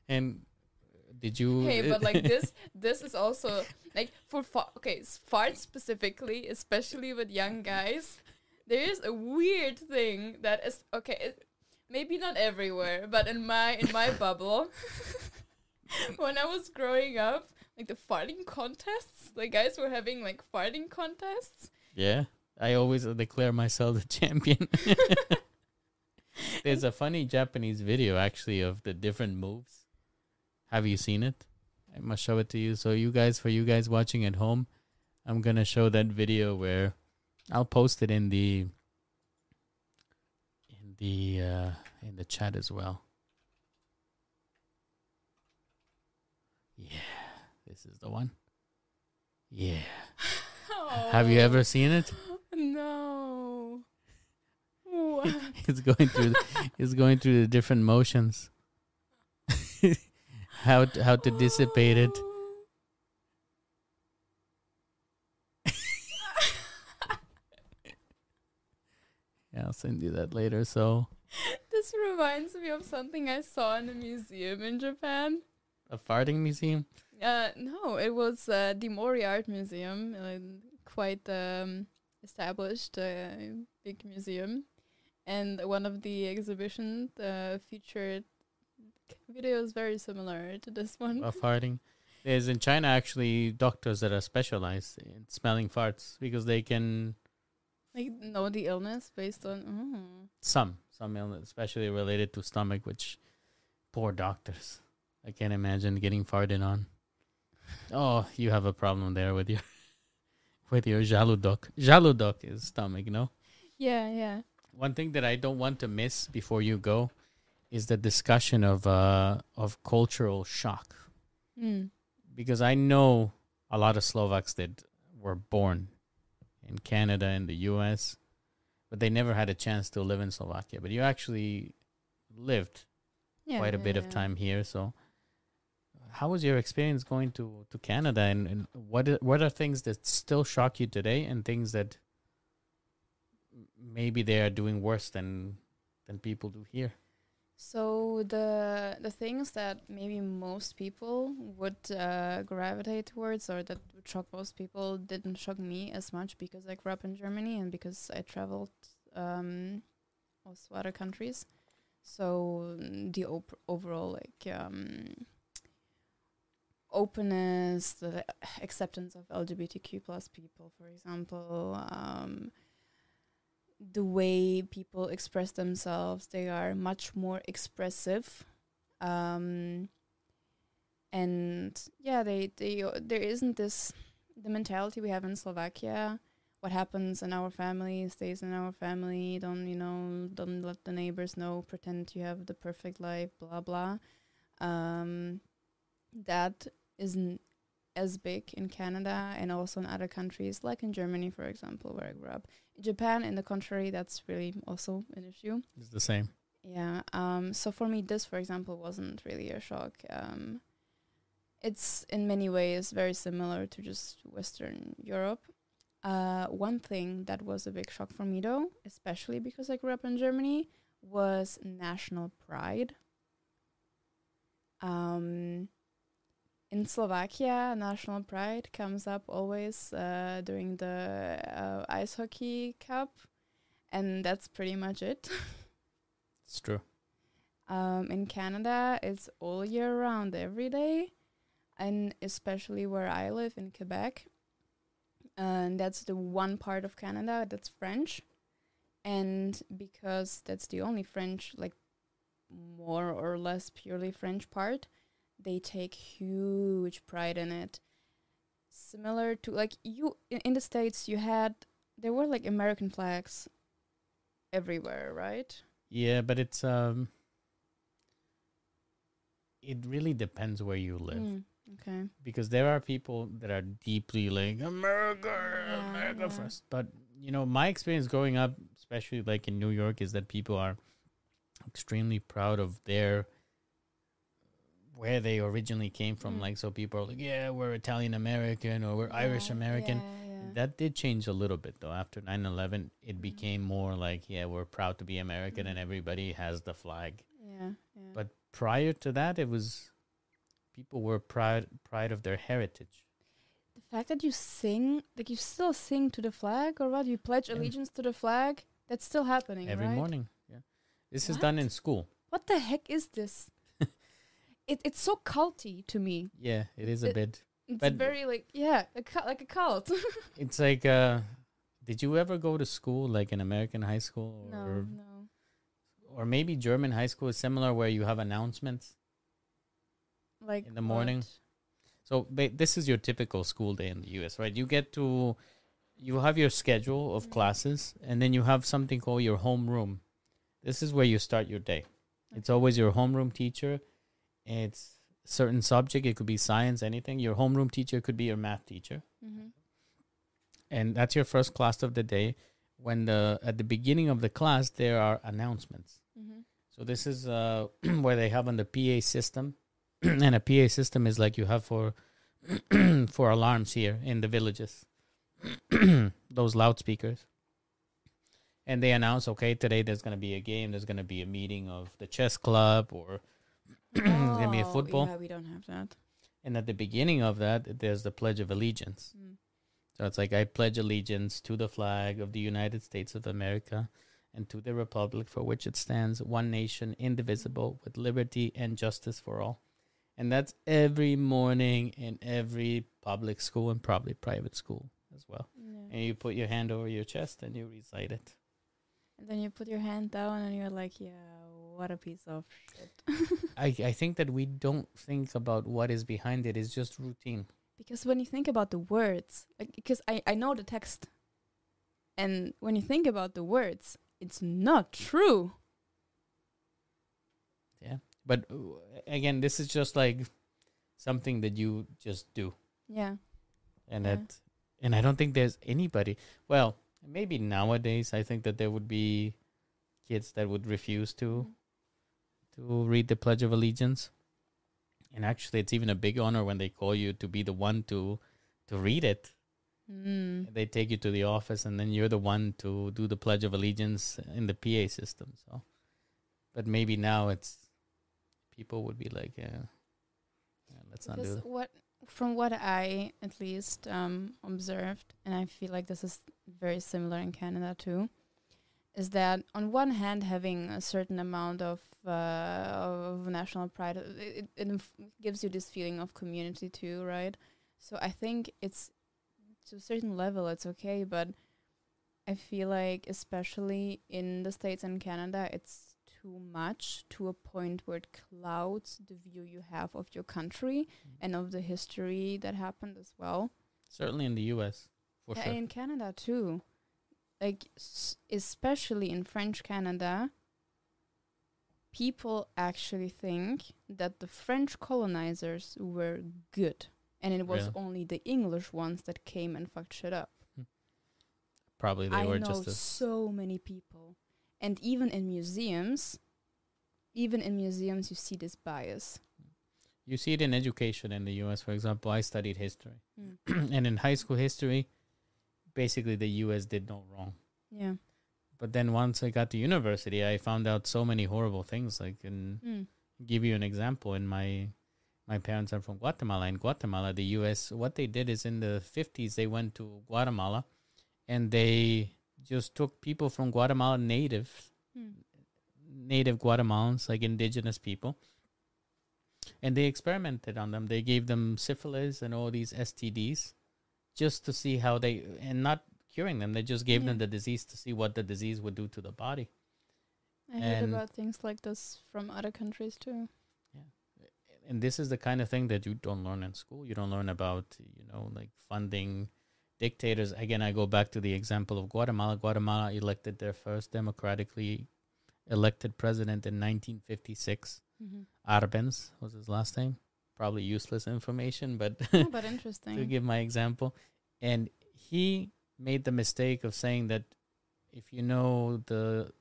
and did you Hey, but like uh, this, <laughs> this is also like for okay, farts specifically, especially with young guys. There is a weird thing that is okay. It, maybe not everywhere, but in my in my <laughs> bubble, <laughs> when I was growing up, like the farting contests, like guys were having like farting contests. Yeah. I always uh, declare myself the champion. There's a funny Japanese video actually of the different moves. Have you seen it? I must show it to you. So you guys for you guys watching at home, I'm going to show that video where I'll post it in the in the uh in the chat as well. Yeah, this is the one. Yeah. <laughs> Have you ever seen it? No. <laughs> What? It's going through. The, it's going through the different motions. <laughs> how to, how to dissipate it. <laughs> Yeah, I'll send you that later. So this reminds me of something I saw in a museum in Japan. a farting museum. Uh, no, it was uh, the Mori Art Museum, uh, quite um, established, uh, big museum, and one of the exhibitions uh, featured <laughs> videos very similar to this one. of <laughs> farting. There's in China actually doctors that are specialized in smelling farts because they can Like know the illness based on. Mm. some some illness, especially related to stomach, which poor doctors. I can't imagine getting farted on. Oh, you have a problem there with your <laughs> with your žalúdok. Žalúdok is stomach, no? Yeah, yeah. One thing that I don't want to miss before you go is the discussion of uh of cultural shock. Mm. because I know a lot of Slovaks that were born in Canada and the US, but they never had a chance to live in Slovakia. But you actually lived Yeah, quite a yeah, bit of time here. So, how was your experience going to, to Canada, and, and what are, what are things that still shock you today, and things that maybe they are doing worse than than people do here? So the the things that maybe most people would uh, gravitate towards, or that would shock most people, didn't shock me as much because I grew up in Germany and because I traveled um, also other countries. So the op- overall like um, openness, the acceptance of LGBTQ plus people, for example. Um, the way people express themselves. They are much more expressive, um, and yeah, they they there isn't this the mentality we have in Slovakia. What happens in our family stays in our family. Don't you know? Don't let the neighbors know. Pretend you have the perfect life. Blah blah. Um, that isn't as big in Canada and also in other countries, like in Germany, for example, where I grew up. In Japan, in the contrary, that's really also an issue. It's the same. Yeah. Um, so for me, this, for example, wasn't really a shock. Um, it's in many ways very similar to just Western Europe. Uh, one thing that was a big shock for me, though, especially because I grew up in Germany, was national pride. Um, in Slovakia, national pride comes up always uh, during the uh, ice hockey cup, and that's pretty much it. It's true. Um, in Canada, it's all year round, every day, and especially where I live in Quebec. And that's the one part of Canada that's French, and because that's the only French, like more or less purely French part, they take huge pride in it. Similar to like you in, in the states, you had there were like American flags everywhere, right? Yeah, but it's um it really depends where you live Mm, okay. because there are people that are deeply like America, Yeah, America yeah. first. But you know, my experience growing up, especially like in New York, is that people are extremely proud of their where they originally came from. Mm. Like, so people are like, "Yeah, we're Italian American or we're Irish American." yeah, yeah. That did change a little bit though. After 9/11, it became more like, "Yeah, we're proud to be American," and Mm. everybody has the flag. yeah, yeah. But prior to that, it was people were proud proud of their heritage. the fact that you sing, like you still sing to the flag, or what? You pledge Yeah. allegiance to the flag. That's still happening Every right? morning. Yeah. This is done in school. What the heck is this? It it's so culty to me. Yeah, it is a It- bit. It's But- very like yeah, a cu- like a cult. <laughs> It's like uh did you ever go to school like an American high school no, or no. or maybe German high school is similar where you have announcements? Like In the morning? what? So ba- this is your typical school day in the US, right? You get to you have your schedule of Mhm. classes and then you have something called your homeroom. This is where you start your day. It's always your homeroom teacher. It's certain subject. It could be science, anything. Your homeroom teacher could be your math teacher, Mm-hmm. and that's your first class of the day. When the at the beginning of the class there are announcements. Mm-hmm. So this is uh, <clears throat> where they have on the PA system, <clears throat> and a PA system is like you have for <clears throat> for alarms here in the villages. Those loudspeakers, and they announce, okay, today there's gonna be a game. There's gonna be a meeting of the chess club, or <clears throat> there's gonna be a Oh, football. Yeah, we don't have that. And at the beginning of that, there's the Pledge of Allegiance. Mm. So it's like I pledge allegiance to the flag of the United States of America and to the republic for which it stands, one nation, indivisible, with liberty and justice for all. And that's every morning in every public school and probably private school as well. Yeah. And you put your hand over your chest and you recite it. And then you put your hand down and you're like, yeah, what a piece of shit. <laughs> I, I think that we don't think about what is behind it. It's just routine. because when you think about the words, like, because I, I know the text, and when you think about the words, it's not true. Yeah. But uh, again, this is just like something that you just do. Yeah. and Yeah. that and I don't think there's anybody. Well, maybe nowadays I think that there would be kids that would refuse to to read the Pledge of Allegiance. And actually, it's even a big honor when they call you to be the one to to read it. Mm. They take you to the office, and then you're the one to do the Pledge of Allegiance in the PA system. So, but maybe now it's people would be like, yeah, yeah let's not do that. what from what I at least um, observed, and I feel like this is very similar in Canada too, is that on one hand having a certain amount of uh, of national pride, it, it inf- gives you this feeling of community too, right? So I think it's to a certain level it's okay, but I feel like especially in the states and Canada, it's too much to a point where it clouds the view you have of your country and of the history that happened as well. Certainly in the U.S. for Yeah, sure. In Canada too, like s- especially in French Canada, people actually think that the French colonizers were good, and it was Really? only the English ones that came and fucked shit up. Probably they I were know just so many people, and even in museums, even in museums, you see this bias. You see it in education in the US, for example. I studied history. Mm. <clears throat> and in high school history, basically the US did no wrong. Yeah. But then once I got to university, I found out so many horrible things. Like, in Mm. give you an example, in my my parents are from Guatemala. In Guatemala, the US, what they did is in the 50s, they went to Guatemala and they just took people from Guatemala native Mm. native Guatemalans, like indigenous people, and they experimented on them. They gave them syphilis and all these STDs just to see how they, and not curing them. They just gave them the disease to see what the disease would do to the body. I heard about things like this from other countries too. Yeah, and this is the kind of thing that you don't learn in school. You don't learn about, you know, like funding dictators. Again, I go back to the example of Guatemala. Guatemala elected their first democratically elected president in 1956. Mm-hmm. Arbenz was his last name. Probably useless information, but oh, but <laughs> interesting. to give my example. And he made the mistake of saying that if you know the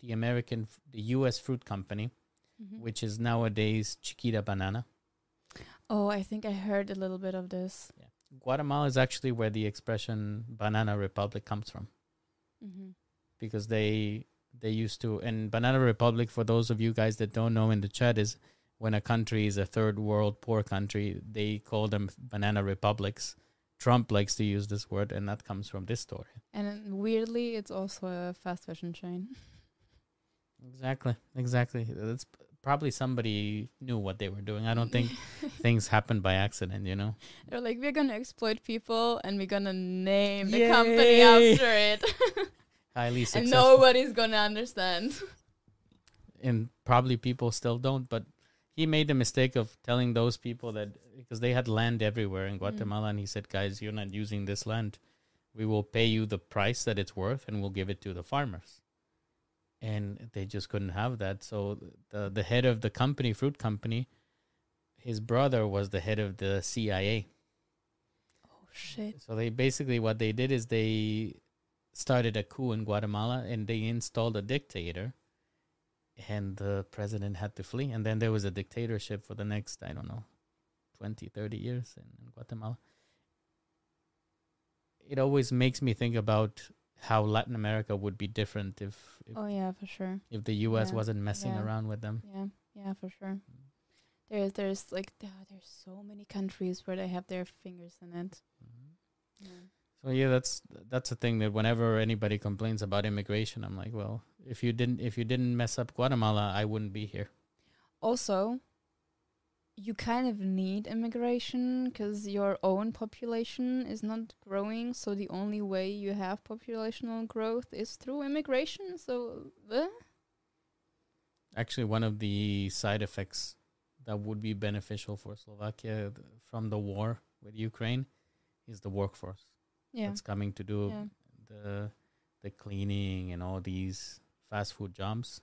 the American the U.S. fruit company, Mhm. which is nowadays Chiquita Banana, Oh, I think I heard a little bit of this. Guatemala is actually where the expression "banana republic" comes from Mm-hmm. because they they used to and banana republic for those of you guys that don't know in the chat is when a country is a third world poor country they call them banana republics. Trump likes to use this word and that comes from this story. And weirdly, it's also a fast fashion chain. exactly exactly. That's probably somebody knew what they were doing. I don't think <laughs> things happen by accident you know? They're like, we're gonna exploit people and we're gonna name the company after it, <laughs> highly successful. and nobody's gonna understand. and probably people still don't but he made the mistake of telling those people that because they had land everywhere in mm. Guatemala and he said guys you're not using this land we will pay you the price that it's worth and we'll give it to the farmers and they just couldn't have that so the the head of the company fruit company his brother was the head of the CIA. Oh shit. So they basically what they did is they started a coup in Guatemala and they installed a dictator and the president had to flee and then there was a dictatorship for the next I don't know 20 30 years in, in Guatemala. It always makes me think about how Latin America would be different if if, Oh yeah, for sure. if the US yeah, wasn't messing yeah. around with them. Yeah, yeah, for sure. There's there's like there's so many countries where they have their fingers in it. Mm-hmm. Yeah. So yeah, that's that's the thing that whenever anybody complains about immigration, I'm like, well, if you didn't if you didn't mess up Guatemala, I wouldn't be here. Also, you kind of need immigration because your own population is not growing. So the only way you have populational growth is through immigration. So, uh, Actually, one of the side effects that would be beneficial for Slovakia th- from the war with Ukraine is the workforce yeah, that's coming to do yeah, the the cleaning and all these fast food jobs.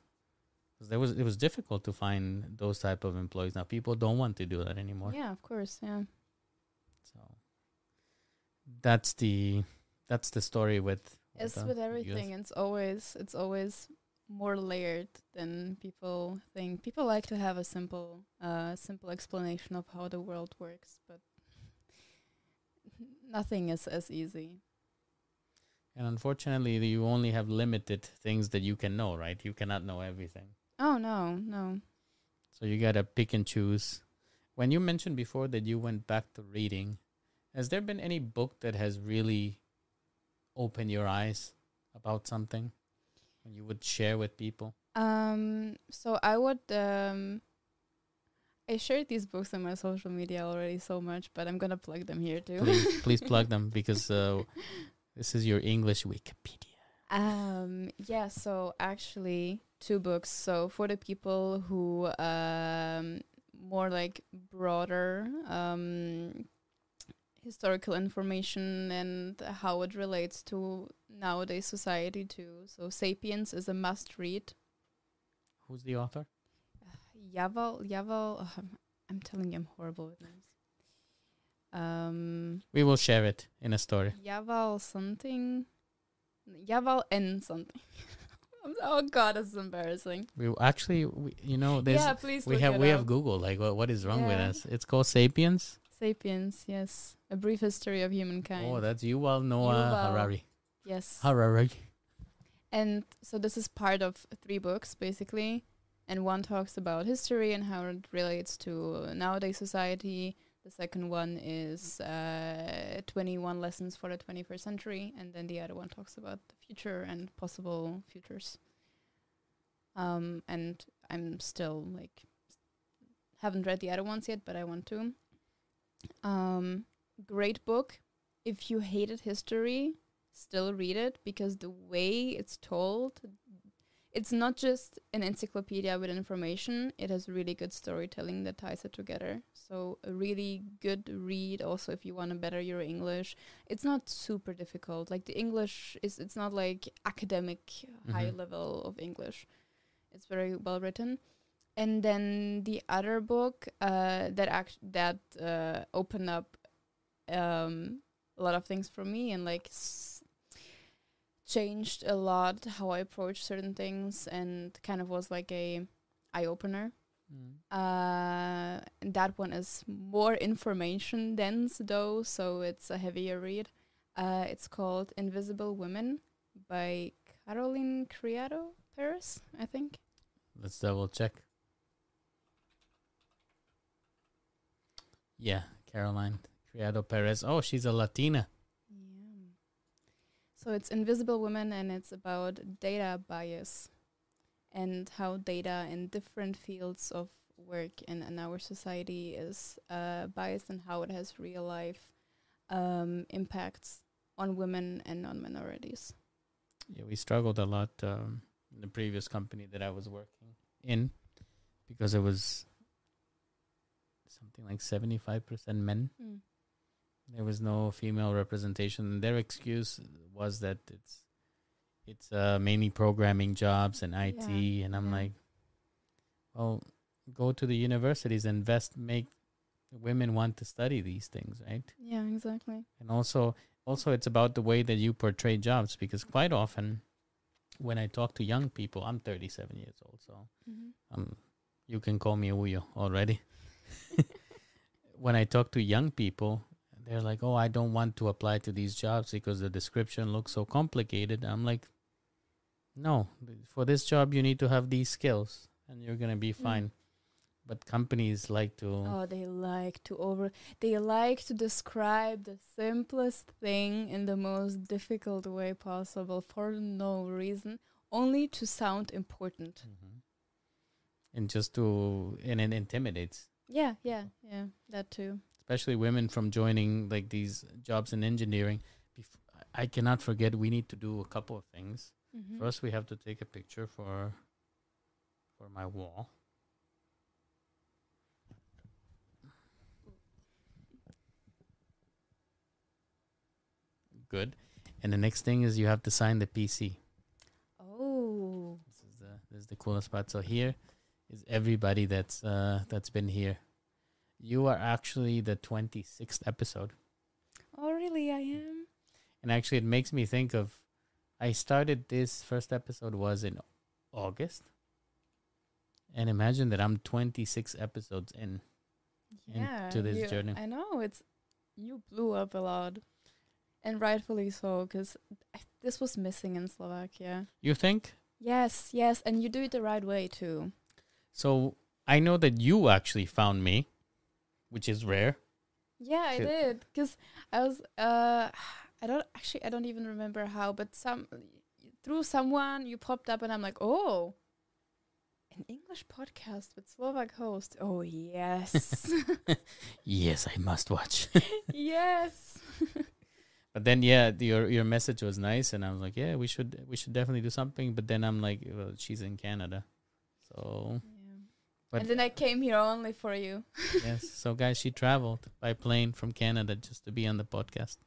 'Cause there was it was difficult to find those type of employees. Now people don't want to do that anymore. yeah. Of course, yeah. So that's the that's the story with As the with US. everything, it's always it's always more layered than people think. People like to have a simple uh simple explanation of how the world works, but <laughs> nothing is as easy. And unfortunately, you only have limited things that you can know, right? You cannot know everything. Oh no, no. So you got to pick and choose. When you mentioned before that you went back to reading, has there been any book that has really opened your eyes about something and you would share with people? Um so I would um I shared these books on my social media already so much, but I'm gonna plug them here too. Please, please <laughs> plug them because uh, this is your English Wikipedia. Um yeah, so actually two books. So for the people who um more like broader um historical information and how it relates to nowadays society too. So Sapiens is a must read. Who's the author? Yaval Yaval oh, I'm, I'm telling you I'm horrible with names. Um We will share it in a story. Yaval something. Yaval N something. <laughs> Oh god, this is embarrassing. We actually, we, you know, there's yeah, please. we have we up. have Google. Like, what what is wrong with us? It's called Sapiens. Sapiens. Yes, a brief history of humankind. Oh, that's Yuval Noah Yuval. Harari. yes. Harari. And so this is part of three books basically, and one talks about history and how it relates to nowadays society. The second one is uh, 21 lessons for the 21st century, and then the other one talks about the future and possible futures. Um, and I'm still like haven't read the other ones yet, but I want to. Um, great book. If you hated history, still read it because the way it's told it's not just an encyclopedia with information it has really good storytelling that ties it together. So a really good read also if you want to better your english. It's not super difficult like the english is it's not like academic high Mhm. level of english. It's very well written. And then the other book uh, that act that uh, opened up um, a lot of things for me and like s- changed a lot how I approach certain things and kind of was like a eye opener. Mm. Uh, and that one is more information dense though, so it's a heavier read. Uh, it's called Invisible Women by Caroline Criado Paris, I think. Let's double check. Yeah, Caroline Criado Perez. Oh, she's a Latina. So it's Invisible Women and it's about data bias and how data in different fields of work in, in our society is uh, biased and how it has real life um, impacts on women and on minorities. Yeah, we struggled a lot um, in the previous company that I was working in because it was something like 75% men. There was no female representation. Their excuse was that it's it's uh, mainly programming jobs and IT. Yeah, And I'm yeah. like, well, go to the universities, and invest, make women want to study these things, right? Yeah, exactly. And also, also it's about the way that you portray jobs because quite often, when I talk to young people, I'm 37 years old, so um, you can call me ujo already. <laughs> when I talk to young people, they're like, "Oh, I don't want to apply to these jobs because the description looks so complicated." I'm like, "No, for this job you need to have these skills, and you're gonna be Mm. fine." But companies like to, Oh, they like to over. They like to describe the simplest thing in the most difficult way possible for no reason, only to sound important. Mhm. and just to, and it intimidates. Yeah, yeah, yeah. That too. Especially women from joining like these jobs in engineering. Bef- I cannot forget we need to do a couple of things. Mhm. First, we have to take a picture for for my wall. Good. And the next thing is you have to sign the PC. Oh. This is the this is the coolest part. So here is everybody that's uh that's been here. You are actually the twenty sixth episode. Oh, really? I am. And actually, it makes me think of. I started this first episode was in August, and imagine that I'm 26 episodes in. Yeah. into this you- journey. I know it's you blew up a lot, and rightfully so, because this was missing in Slovakia. You think? Yes, yes, and you do it the right way too. So I know that you actually found me, which is rare. Yeah, I did because I was uh <sighs> I don't actually I don't even remember how, but some through someone you popped up and I'm like, oh, an English podcast with Slovak host. Oh yes, <laughs> Yes, I must watch. <laughs> yes. <laughs> but then, yeah, the- your your message was nice, and I was like, yeah, we should we should definitely do something. But then I'm like, well, she's in Canada, so Yeah. But- and then I came here only for you. <laughs> yes. So guys, she traveled by plane from Canada just to be on the podcast.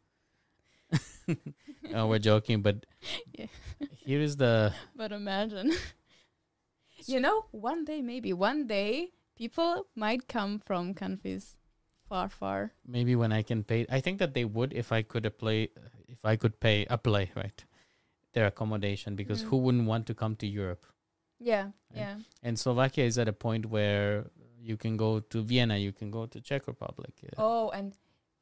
<laughs> oh, we're joking, but Yeah. here is the But imagine, you know, one day maybe one day people might come from countries far, far. maybe when I can pay. I think that they would if I could apply, if I could pay apply right their accommodation because Mm. who wouldn't want to come to Europe? Yeah, Right. yeah. And Slovakia is at a point where you can go to Vienna, you can go to Czech Republic. uh, Oh, and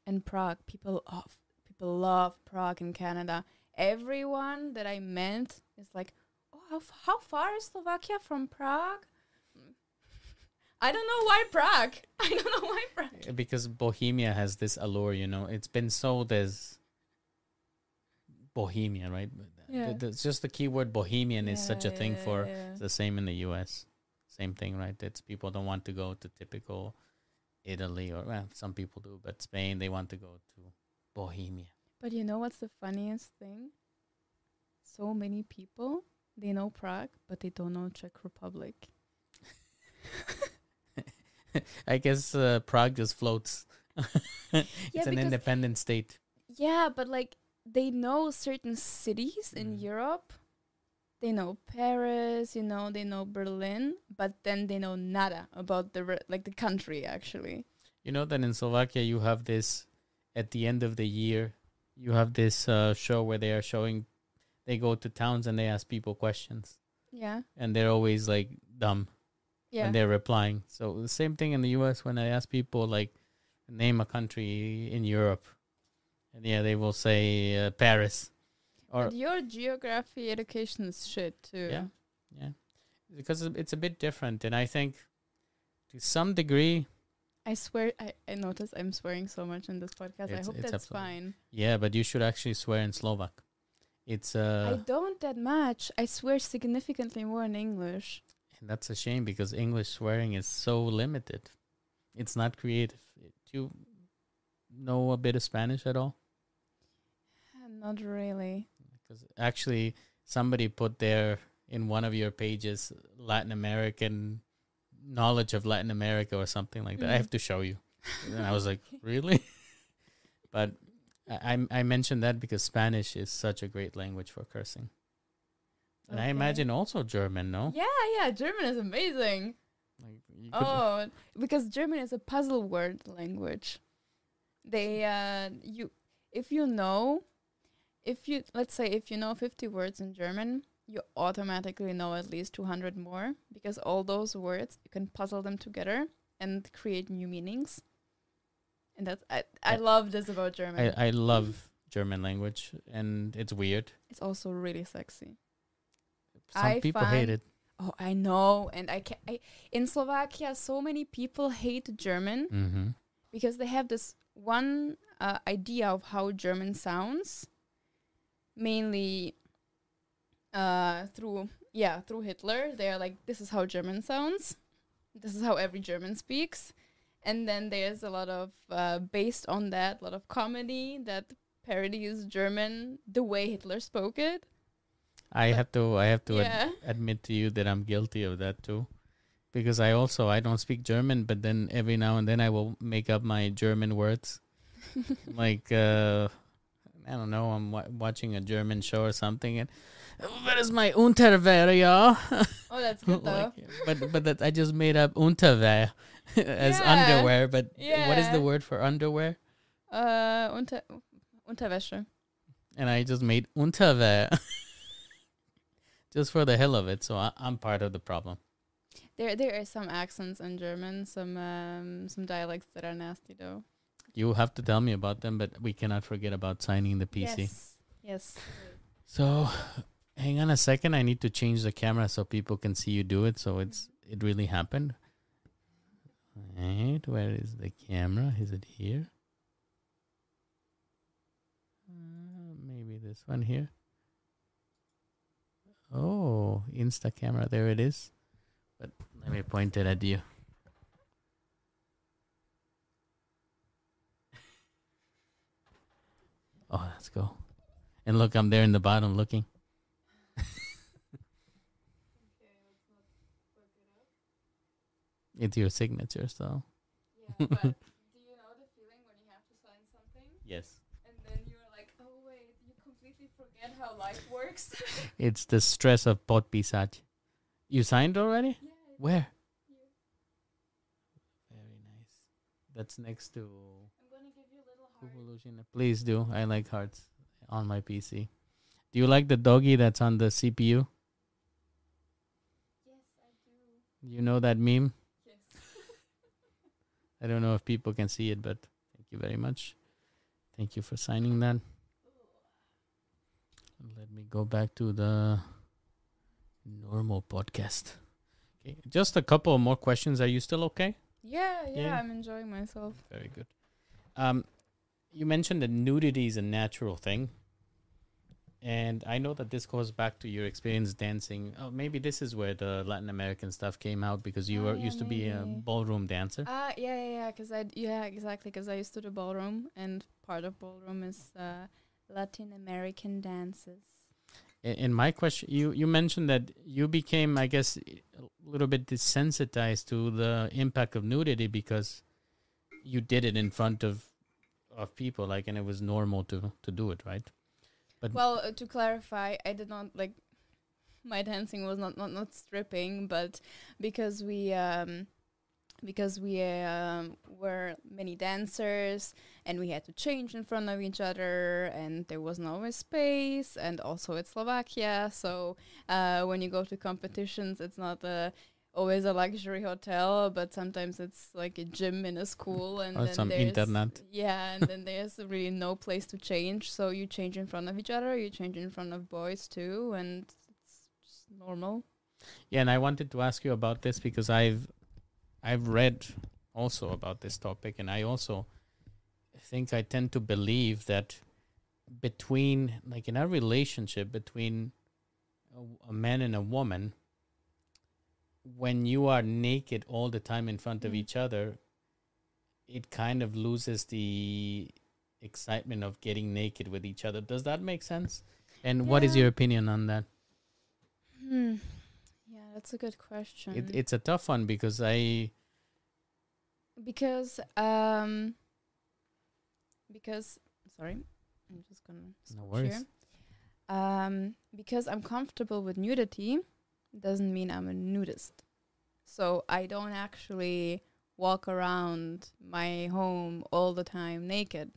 and Prague. People love people love Prague in Canada. Everyone that I met is like, "Oh, how, f- how far is Slovakia from Prague?" <laughs> I don't know why Prague. <laughs> I don't know why Prague. because Bohemia has this allure, you know. It's been sold as Bohemia, right? Yeah. Th- th- It's just the keyword Bohemian is such a Yeah, thing yeah, for. yeah. The same in the U.S. Same thing, right? It's people don't want to go to typical Italy or well, some people do, but Spain they want to go to Bohemia. But you know what's the funniest thing? So many people they know Prague, but they don't know Czech Republic. <laughs> I guess uh, Prague just floats. <laughs> it's Yeah, an independent state. Yeah, but like they know certain cities in Mm. Europe. They know Paris, you know, they know Berlin, but then they know nada about the re- like the country actually. You know that in Slovakia you have this at the end of the year you have this uh, show where they are showing they go to towns and they ask people questions Yeah. and they're always like dumb Yeah. and they're replying. So the same thing in the US when I ask people like name a country in Europe and yeah they will say uh, Paris or but your geography education is shit too. Yeah. yeah because it's a bit different and I think to some degree I swear I, I notice I'm swearing so much in this podcast. I hope that's absolutely- fine. yeah but you should actually swear in Slovak. It's uh I don't that much. I swear significantly more in English. And that's a shame because English swearing is so limited. It's not creative. Do you know a bit of Spanish at all? Not really. Because actually, somebody put there in one of your pages Latin American knowledge of Latin America or something like that. I Mhm. have to show you. <laughs> And I was like, really? <laughs> but I, I I mentioned that because Spanish is such a great language for cursing. And I imagine also German, no? Yeah, yeah. German is amazing. Like Oh, because German is a puzzle word language. They uh you if you know if you let's say if you know 50 words in German, you automatically know at least 200 more because all those words you can puzzle them together and create new meanings. And that's I I Yeah. love this about German. I, I love German language and it's weird. it's also really sexy. Some I people hate it. Oh, I know, and I can I, in Slovakia so many people hate German Mm-hmm. because they have this one uh, idea of how German sounds, mainly uh, through yeah through Hitler. They're like, this is how German sounds, this is how every German speaks, and then there's a lot of uh, based on that, a lot of comedy that parodies German the way Hitler spoke it. I But- have to I have to ad- admit to you that I'm guilty of that too. Because I also I don't speak German, but then every now and then I will make up my German words. <laughs> like uh I don't know, I'm wa- watching a German show or something and where is my Unterwehr, <laughs> oh that's good <laughs> though. like, but but that I just made up Unterwehr <laughs> as Yeah. underwear, but what is the word for underwear? Uh, unter Unterwäsche. And I just made Unterwehr. just for the hell of it, so I, I'm part of the problem. There, there are some accents in German, some um, some dialects that are nasty though. You have to tell me about them, but we cannot forget about signing the PC. Yes. Yes. So, hang on a second. I need to change the camera so people can see you do it. So it's it really happened. Right, where is the camera? Is it here? Uh, maybe this one here. Oh, Insta camera. There it is. But let me point it at you. Oh, let's go. And look, I'm there in the bottom looking. It's your signature, so Yeah, but do you know the feeling when you have to sign something yes. and then you're like, oh wait, you completely forget how life works? <laughs> It's the stress of podpisać. You signed already? yeah. Where? Very nice. That's next to I'm gonna give you a little heart. Evolution. Please do. I like hearts on my PC. Do you like the doggy that's on the CPU? Yes, I do. You know that meme? Yes. <laughs> I don't know if people can see it, but thank you very much. Thank you for signing that. Let me go back to the normal podcast. Okay, just a couple more questions. Are you still okay? yeah, yeah, Yeah. I'm enjoying myself. Very good. Um, you mentioned that nudity is a natural thing, and I know that this goes back to your experience dancing. Oh, maybe this is where the Latin American stuff came out because you Oh, were yeah, used to be a ballroom dancer. Ah, yeah, yeah, yeah. Because I, yeah, exactly. Because I used to do ballroom, and part of ballroom is uh, Latin American dances. A- And my question, you you mentioned that you became, I guess, a little bit desensitized to the impact of nudity because you did it in front of of people, like, and it was normal to to do it, right? But Well, uh, to clarify, I did not like my dancing was not not, not stripping, but because we um because we um, were many dancers and we had to change in front of each other and there wasn't always space and also it's Slovakia so uh, when you go to competitions it's not a always a luxury hotel but sometimes it's like a gym in a school and Or then some there's, internat. yeah and then <laughs> there's really no place to change so you change in front of each other you change in front of boys too and it's just normal Yeah, and I wanted to ask you about this because I've I've read also about this topic, and I also think I tend to believe that between like in a relationship between a, a man and a woman, when you are naked all the time in front of Mm. each other, it kind of loses the excitement of getting naked with each other. Does that make sense? And what is your opinion on that? hmm. yeah that's a good question It, it's a tough one because I because um because sorry i'm just gonna No worries. here. um because i'm comfortable with nudity doesn't mean i'm a nudist So I don't actually walk around my home all the time naked.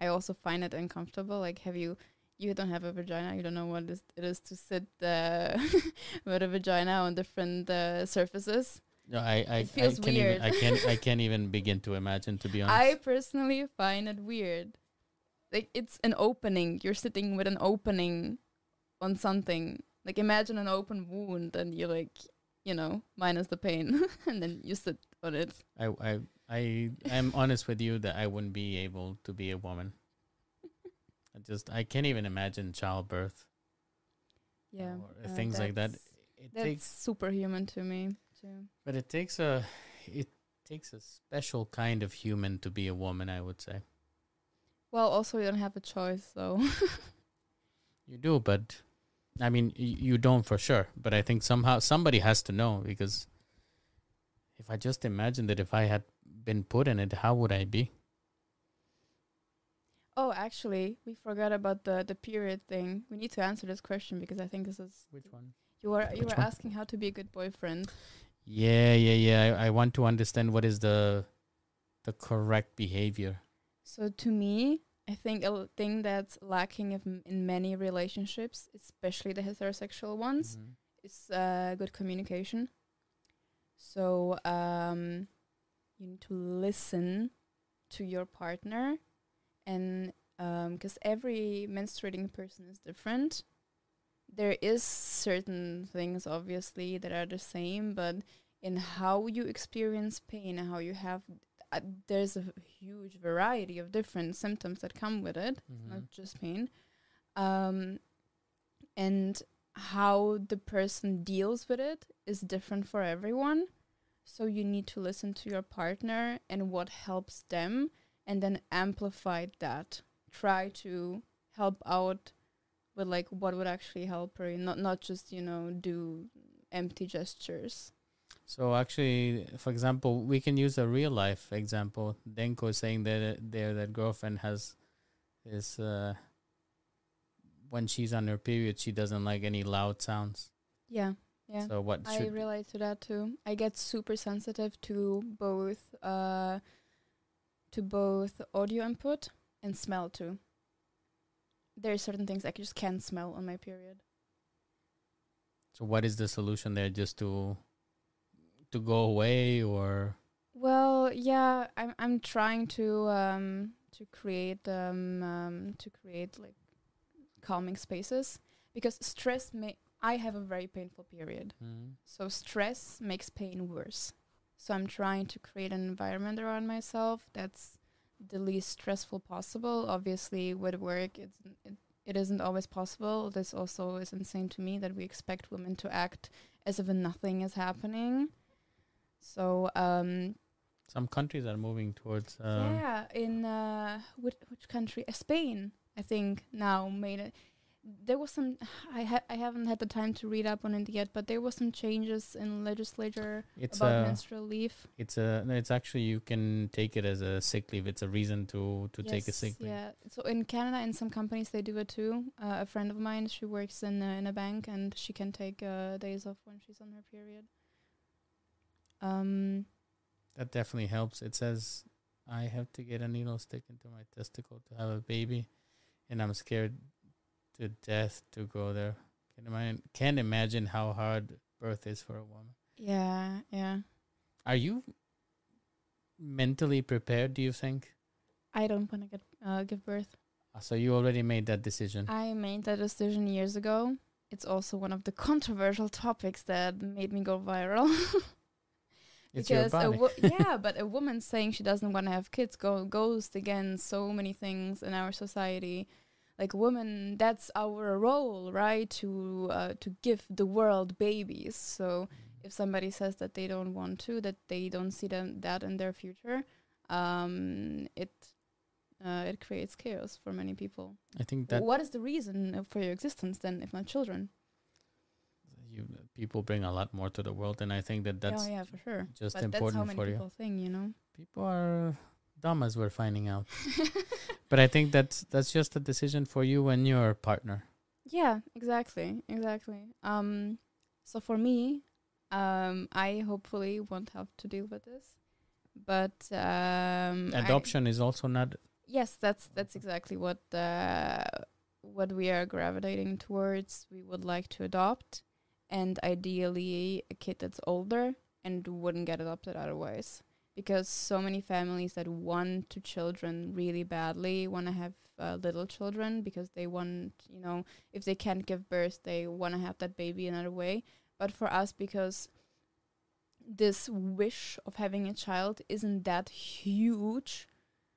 I also find it uncomfortable. Like, have you? You don't have a vagina. You don't know what it is, to sit uh, <laughs> with a vagina on different uh, surfaces. No, I, I, It feels I can't weird. Even, I can't I <laughs> can't even begin to imagine to be honest. I personally find it weird. Like it's an opening. You're sitting with an opening on something. Like imagine an open wound and you like, you know, minus the pain <laughs> and then you sit on it. I I I I'm honest with you that I wouldn't be able to be a woman. I just I can't even imagine childbirth Yeah. uh, things like that. It That's takes superhuman to me too. but it takes a it takes a special kind of human to be a woman, I would say. Well, also you don't have a choice, so <laughs> You do, but I mean you don't for sure, but I think somehow somebody has to know because if I just imagine that if I had been put in it, how would I be? Oh, actually, we forgot about the the period thing. We need to answer this question because I think this is Which one? you were you Which were one? asking how to be a good boyfriend. Yeah, yeah, yeah. I, I want to understand what is the the correct behavior. So to me, I think a thing that's lacking in many relationships, especially the heterosexual ones, Mhm. is uh, good communication. So um, you need to listen to your partner, and because every menstruating person is different, there is certain things obviously that are the same, but in how you experience pain and how you have, uh, there's a huge variety of different symptoms that come with it Mhm. not just pain. Um, and how the person deals with it is different for everyone. So you need to listen to your partner and what helps them, and then amplify that. Try to help out with like what would actually help her, not not just you know do empty gestures. So actually, for example, we can use a real life example. Denko is saying that uh, there that girlfriend has is uh, when she's on her period, she doesn't like any loud sounds. Yeah, yeah. So what I relate to that too. I get super sensitive to both uh to both audio input and smell too. There are certain things I just can't smell on my period. so what is the solution there? Just to to go away or Well, yeah, I'm I'm trying to um to create um, um to create like calming spaces because stress may I have a very painful period. Mhm. So stress makes pain worse. So I'm trying to create an environment around myself that's the least stressful possible. Obviously, with work, it's it, it isn't always possible. This also is insane to me that we expect women to act as if nothing is happening. So um, some countries are moving towards um, yeah, in uh, which which country? Uh, Spain, I think now made it. There was some. I ha- I haven't had the time to read up on it yet, but there was some changes in legislature it's about a menstrual leave. it's a no, it's actually you can take it as a sick leave. It's a reason to to take a sick leave. Yeah. So in Canada, in some companies, they do it too. Uh, a friend of mine, she works in a, in a bank, and she can take uh, days off when she's on her period. Um. That definitely helps. It says I have to get a needle stick into my testicle to have a baby, and I'm scared to death to go there. Can imagine, can't imagine how hard birth is for a woman. Yeah. Yeah. Are you mentally prepared? Do you think? I don't want to get uh, give birth. Uh, So you already made that decision. I made that decision years ago. It's also one of the controversial topics that made me go viral. <laughs> it's your because a body. wo- <laughs> yeah, but a woman saying she doesn't want to have kids go goes against so many things in our society. Like women, that's our role, right? To uh, to give the world babies. So if somebody says that they don't want to, that they don't see them that in their future, um, it uh, it creates chaos for many people. I think that what is the reason uh, for your existence then, if not children? People bring a lot more to the world, and I think that that's oh yeah, for sure. just but that's how important many for you. people think, you know. People are dumb as we're finding out. <laughs> But I think that's that's just a decision for you and your partner. Yeah, exactly, exactly. Um, so for me, Um, I hopefully won't have to deal with this, but um, I- Adoption is also not. yes, that's that's exactly what uh, what we are gravitating towards. We would like to adopt, and ideally a kid that's older and wouldn't get adopted otherwise. Because so many families that want to children really badly want to have uh, little children because they want, you know, if they can't give birth, they want to have that baby another way. But for us, because this wish of having a child isn't that huge,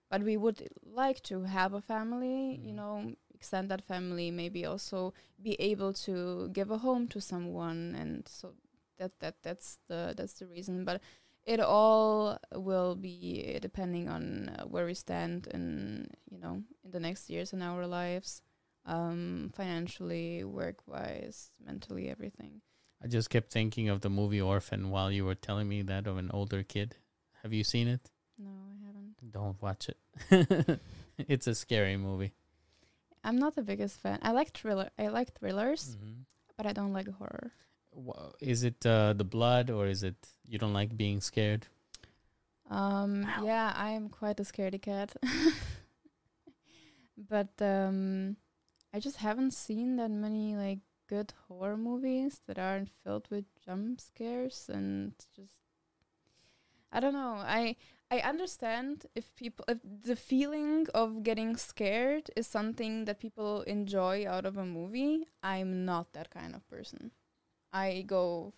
but we would like to have a family, you Mhm. know, extend that family, maybe also be able to give a home to someone, and so that that that's the that's the reason. But it all will be depending on uh, where we stand in you know in the next years in our lives, um, financially, work wise, mentally, everything. I just kept thinking of the movie Orphan while you were telling me that of an older kid. Have you seen it? No, I haven't. Don't watch it. <laughs> it's a scary movie. I'm not the biggest fan. I like thriller. I like thrillers, Mhm. but I don't like horror. Wha- Is it uh, the blood or is it you don't like being scared? Um, Wow. yeah, I'm quite a scaredy cat. <laughs> but um, I just haven't seen that many like good horror movies that aren't filled with jump scares and just I don't know. I I understand if people if the feeling of getting scared is something that people enjoy out of a movie. I'm not that kind of person. I go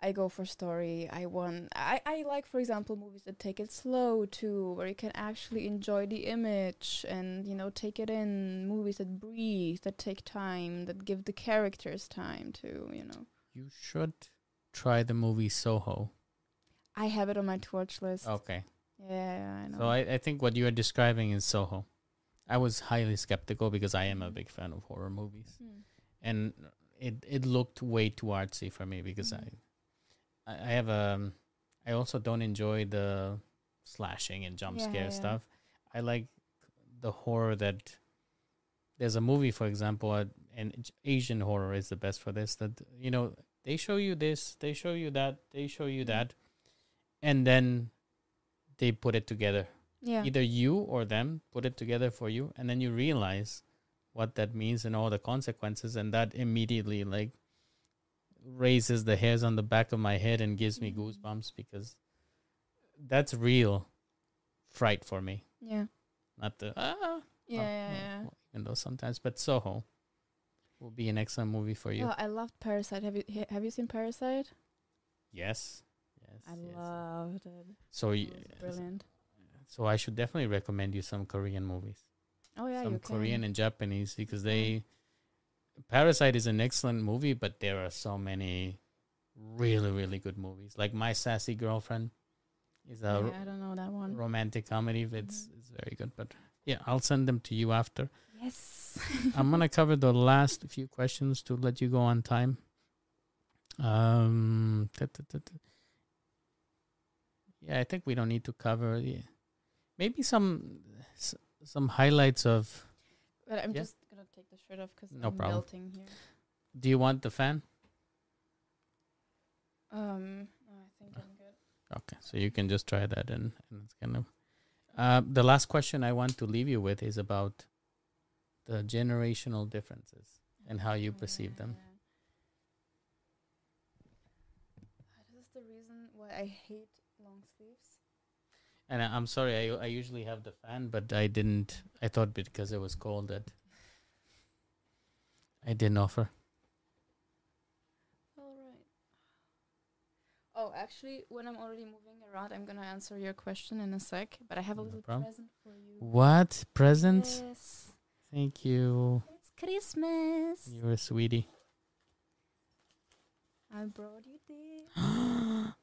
I go for story. I want I, I like for example movies that take it slow too, where you can actually enjoy the image and you know take it in. Movies that breathe, that take time, that give the characters time to you know. You should try the movie Soho. I have it on my watch list. Okay. Yeah, I know. So I, I think what you are describing is Soho. I was highly skeptical because I am a big fan of horror movies. Hmm. and it it looked way too artsy for me because Mhm. I, I have um I also don't enjoy the slashing and jump Yeah, scare yeah. stuff. I like the horror that there's a movie, for example, uh, and Asian horror is the best for this. That you know they show you this, they show you that, they show you Mhm. that, and then they put it together Yeah. either you or them put it together for you and then you realize what that means and all the consequences and that immediately like raises the hairs on the back of my head and gives me Mhm. goosebumps because that's real fright for me yeah. not the ah Yeah, oh, yeah, well, yeah. well, even though sometimes but soho will be an excellent movie for you Oh, I loved Parasite. Have you have you seen Parasite? yes yes I yes. loved it. so It y- brilliant. so i should definitely recommend you some korean movies Oh yeah, some Korean can. and Japanese because they Parasite is an excellent movie, but there are so many really really good movies. Like My Sassy Girlfriend is a Yeah, I don't know that one. romantic comedy. It's Mhm. it's very good. But yeah, I'll send them to you after. Yes. <laughs> I'm gonna cover the last few questions to let you go on time. Um. Yeah, I think we don't need to cover the maybe some s- some highlights of. But I'm Yeah. just gonna take the shirt off because No I'm problem. melting here. Do you want the fan? Um, no, I think I'm good. Okay, so you can just try that and, and it's kind of. Uh, the last question I want to leave you with is about the generational differences and how you perceive them. Uh, This is the reason why I hate. And I, I'm sorry, I I usually have the fan, but I didn't. I thought because it was cold that I didn't offer. All right. Oh, actually, when I'm already moving around, I'm gonna answer your question in a sec. But I have a No little problem. present for you. What present? Yes, Thank you. it's Christmas. You're a sweetie. I brought you this. <gasps>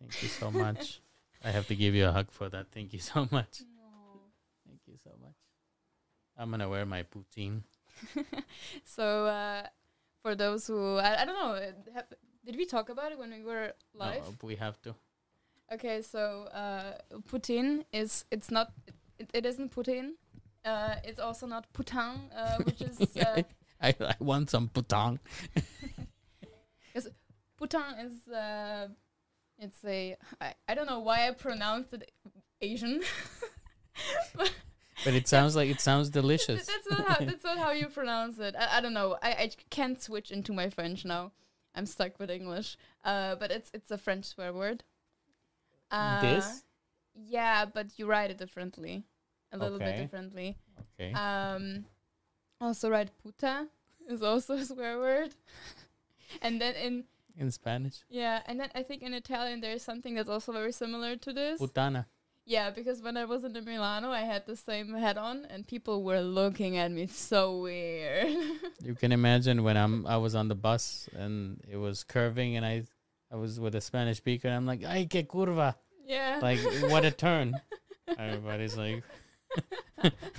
Thank you so much. <laughs> I have to give you a hug for that. Thank you so <laughs> much. No. Thank you so much. I'm gonna wear my poutine. <laughs> so uh, for those who I, I don't know, have, did we talk about it when we were live? No, we have to. Okay, so uh, poutine is it's not it, it isn't poutine. Uh, it's also not putain, uh, which is <laughs> uh, I, I want some poutine. poutine Putan is uh, it's a I, I don't know why I pronounced it Asian. <laughs> but But it sounds like it sounds delicious. <laughs> that's not how <laughs> that's not how you pronounce it. I, I don't know. I, I can't switch into my French now. I'm stuck with English. Uh, but it's it's a French swear word. Uh, This? Yeah, but you write it differently, a little bit differently. Okay. Um, also write puta is also a swear word. and then in In Spanish. yeah, and then I think in Italian there is something that's also very similar to this. Putana. Yeah, because when I was in Milano, I had the same hat on, and people were looking at me so weird. <laughs> You can imagine when I'm I was on the bus and it was curving and I I was with a Spanish speaker and I'm like, ay que curva. yeah. Like what a turn. <laughs> Everybody's like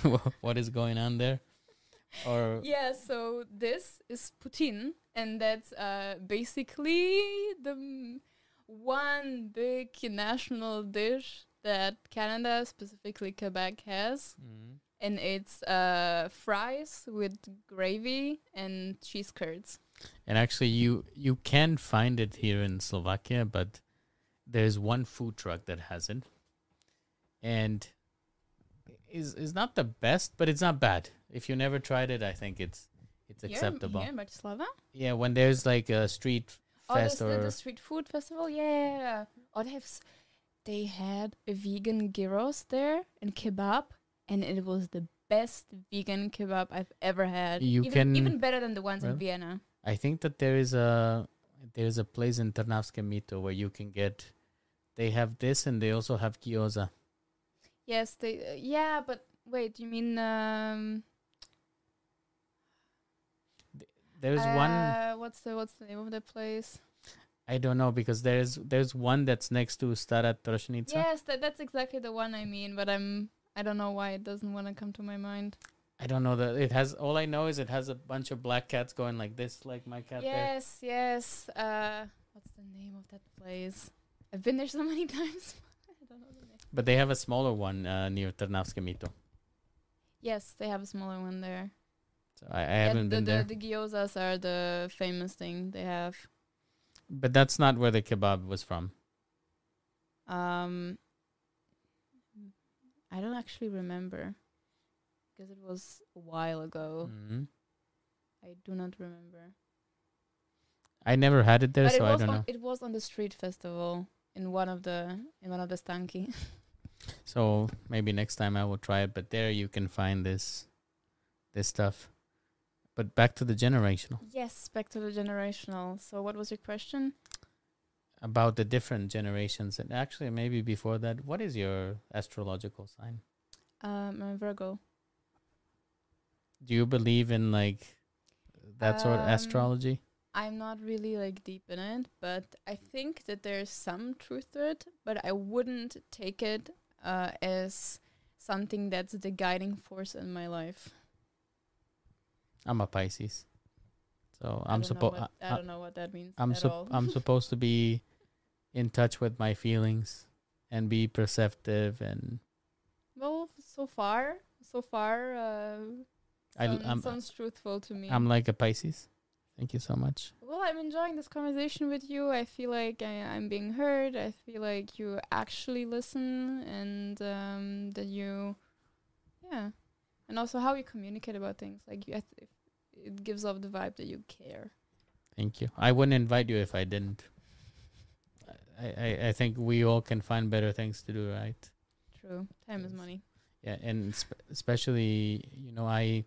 <laughs> what is going on there? Or yeah, so this is poutine, and that's uh, basically the m- one big national dish that Canada, specifically Quebec, has. Mhm. And it's uh, fries with gravy and cheese curds. And actually, you you can find it here in Slovakia, but there's one food truck that has it, and is is not the best, but it's not bad. If you never tried it, I think it's it's Here in- acceptable. Here in Bratislava? Yeah, when there's like a street Oh, fest the, or the street food festival? Yeah. Oh, they have. s- They had a vegan gyros there and kebab, and it was the best vegan kebab I've ever had. You even, can- even better than the ones in Vienna. I think that there is a there's a place in Trnavské mýto where you can get. They have this, and they also have gyoza. Yes, they. Uh, yeah, but wait, you mean um? There's one uh, What's the What's the name of the place? I don't know because there's there's one that's next to Stará tržnica. Yes, that, that's exactly the one I mean. But I'm. I don't know why it doesn't want to come to my mind. I don't know that it has. All I know is it has a bunch of black cats going like this, like my cat there. Yes, yes. Uh, what's the name of that place? I've been there so many <laughs> times. I don't know the name. But they have a smaller one uh, near Trnavské mýto. Yes, they have a smaller one there. So I, I haven't the, been the, there. The gyozas are the famous thing they have. But that's not where the kebab was from. Um, I don't actually remember because it was a while ago. Mhm. I do not remember. I never had it there, but so it I don't on, know. it was on the street festival in one of the in one of the stanki. <laughs> So maybe next time I will try it. But there you can find this, this stuff. But back to the generational yes, back to the generational. So what was your question? about the different generations, and actually maybe before that, what is your astrological sign? Um, I'm Virgo. Do you believe in like that sort of Um, astrology? I'm not really like deep in it, but I think that there's some truth to it, but I wouldn't take it uh, as something that's the guiding force in my life. I'm a Pisces, so I I'm supposed. what- I don't know what that means I'm all. I'm supposed to be in touch with my feelings and be perceptive and well, so far, so far, uh, I- sound- I'm- sounds truthful to me. I'm like a Pisces. Thank you so much. Well, I'm enjoying this conversation with you. I feel like I, I'm being heard. I feel like you actually listen and um, that you, yeah, and also how you communicate about things. Like you, I th- it gives off the vibe that you care. Thank you. I wouldn't invite you if I didn't. I, I, I think we all can find better things to do, right? True, time is money. Yeah, and sp- especially, you know, I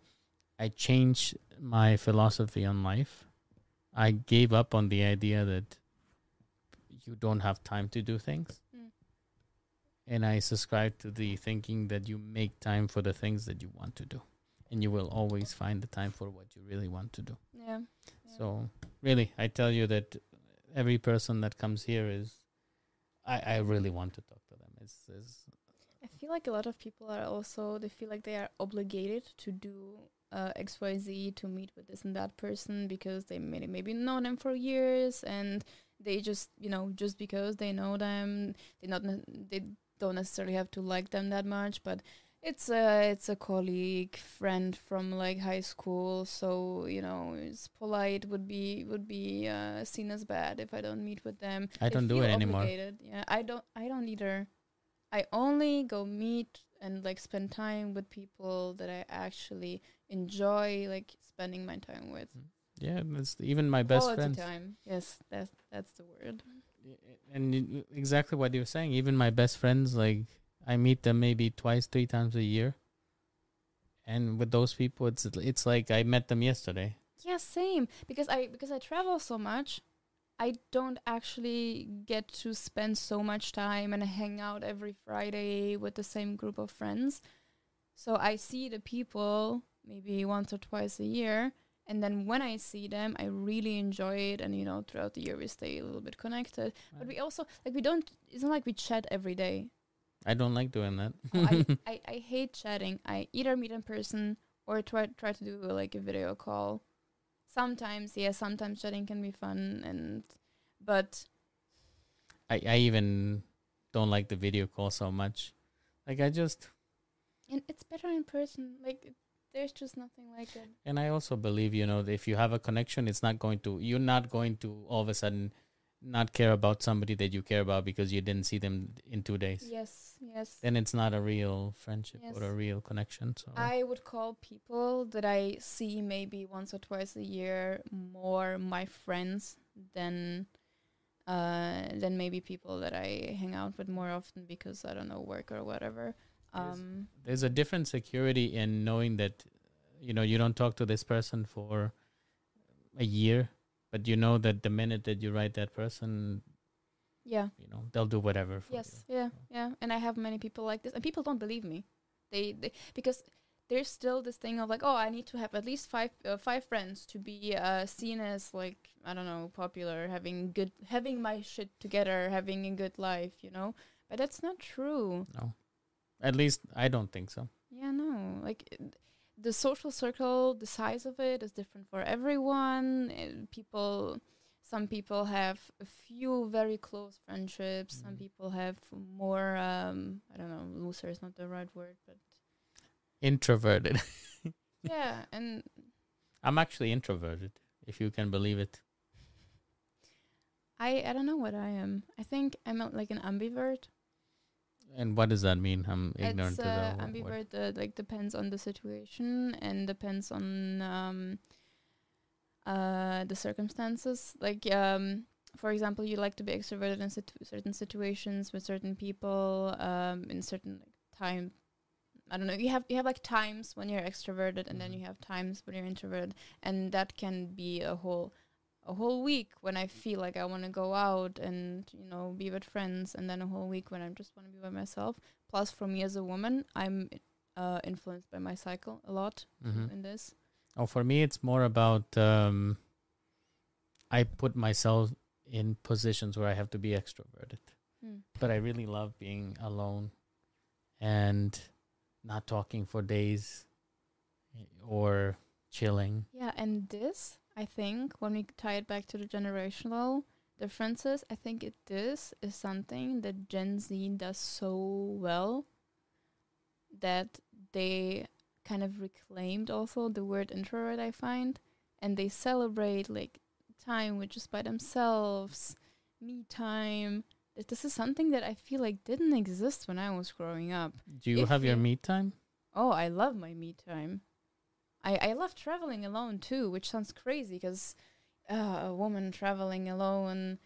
I changed my philosophy on life. I gave up on the idea that you don't have time to do things. Mm. And I subscribe to the thinking that you make time for the things that you want to do. And you will always find the time for what you really want to do. Yeah. yeah. So really, I tell you that every person that comes here is, I, I really want to talk to them. It's, it's I feel like a lot of people are also they feel like they are obligated to do uh, X Y Z to meet with this and that person because they may maybe know them for years and they just you know just because they know them they not they don't necessarily have to like them that much but It's a it's a colleague, friend from like high school. So you know, it's polite would be would be uh, seen as bad if I don't meet with them. I They don't do it anymore. Yeah, I don't. I don't either. I only go meet and like spend time with people that I actually enjoy, like spending my time with. Yeah, that's even my best Quality friends. time. Yes, that's that's the word. And exactly what you were saying. Even my best friends, like I meet them maybe twice, three times a year. And with those people, it's it's like I met them yesterday. Yeah, same. Because I because I travel so much, I don't actually get to spend so much time and hang out every Friday with the same group of friends. So I see the people maybe once or twice a year, and then when I see them, I really enjoy it. And you know, throughout the year we stay a little bit connected. But we also like we don't. It's not like we chat every day. I don't like doing that. Oh, I, <laughs> I I hate chatting. I either meet in person or try try to do like a video call. Sometimes, yeah, sometimes chatting can be fun, and but I, I even don't like the video call so much. Like I just and it's better in person. Like it, there's just nothing like it. and I also believe, you know, that if you have a connection, it's not going to you're not going to all of a sudden not care about somebody that you care about because you didn't see them in two days. Yes, yes. Then it's not a real friendship or a real connection. So I would call people that I see maybe once or twice a year more my friends than uh than maybe people that I hang out with more often because I don't know work or whatever. Yes. Um there's a different security in knowing that you know you don't talk to this person for a year, but you know that the minute that you write that person, yeah. you know they'll do whatever. For Yes, you. yeah, yeah. And I have many people like this, and people don't believe me. They, they because there's still this thing of like, oh, I need to have at least five uh, five friends to be uh, seen as like I don't know popular, having good, having my shit together, having a good life, you know. But that's not true. No, at least I don't think so. Yeah, no. Like it- the social circle, the size of it is different for everyone. People, some people have a few very close friendships. Some Mhm. people have more. Um, I don't know. Loser is not the right word, but Introverted. <laughs> yeah. And I'm actually introverted, if you can believe it. I, I don't know what I am. I think I'm a, like an ambivert. And what does that mean? I'm ignorant it's to uh, that wo- word. ambivert that like depends on the situation and depends on um uh the circumstances like um for example you like to be extroverted in situ- certain situations with certain people um in certain like time I don't know you have you have like times when you're extroverted and then Mhm. you have times when you're introverted and that can be a whole a whole week when I feel like I want to go out and you know be with friends, and then a whole week when I just want to be by myself. Plus, for me as a woman, I'm uh, influenced by my cycle a lot Mhm. in this. Oh, for me, it's more about um, I put myself in positions where I have to be extroverted, Hmm. but I really love being alone and not talking for days eh, or chilling. Yeah, and this, I think, when we tie it back to the generational differences, I think it this is something that Gen Z does so well that they kind of reclaimed also the word introvert, I find, and they celebrate like time with just by themselves, me time. This is something that I feel like didn't exist when I was growing up. Do you If have your me time? Oh, I love my me time. I I love traveling alone too, which sounds crazy because uh, a woman traveling alone.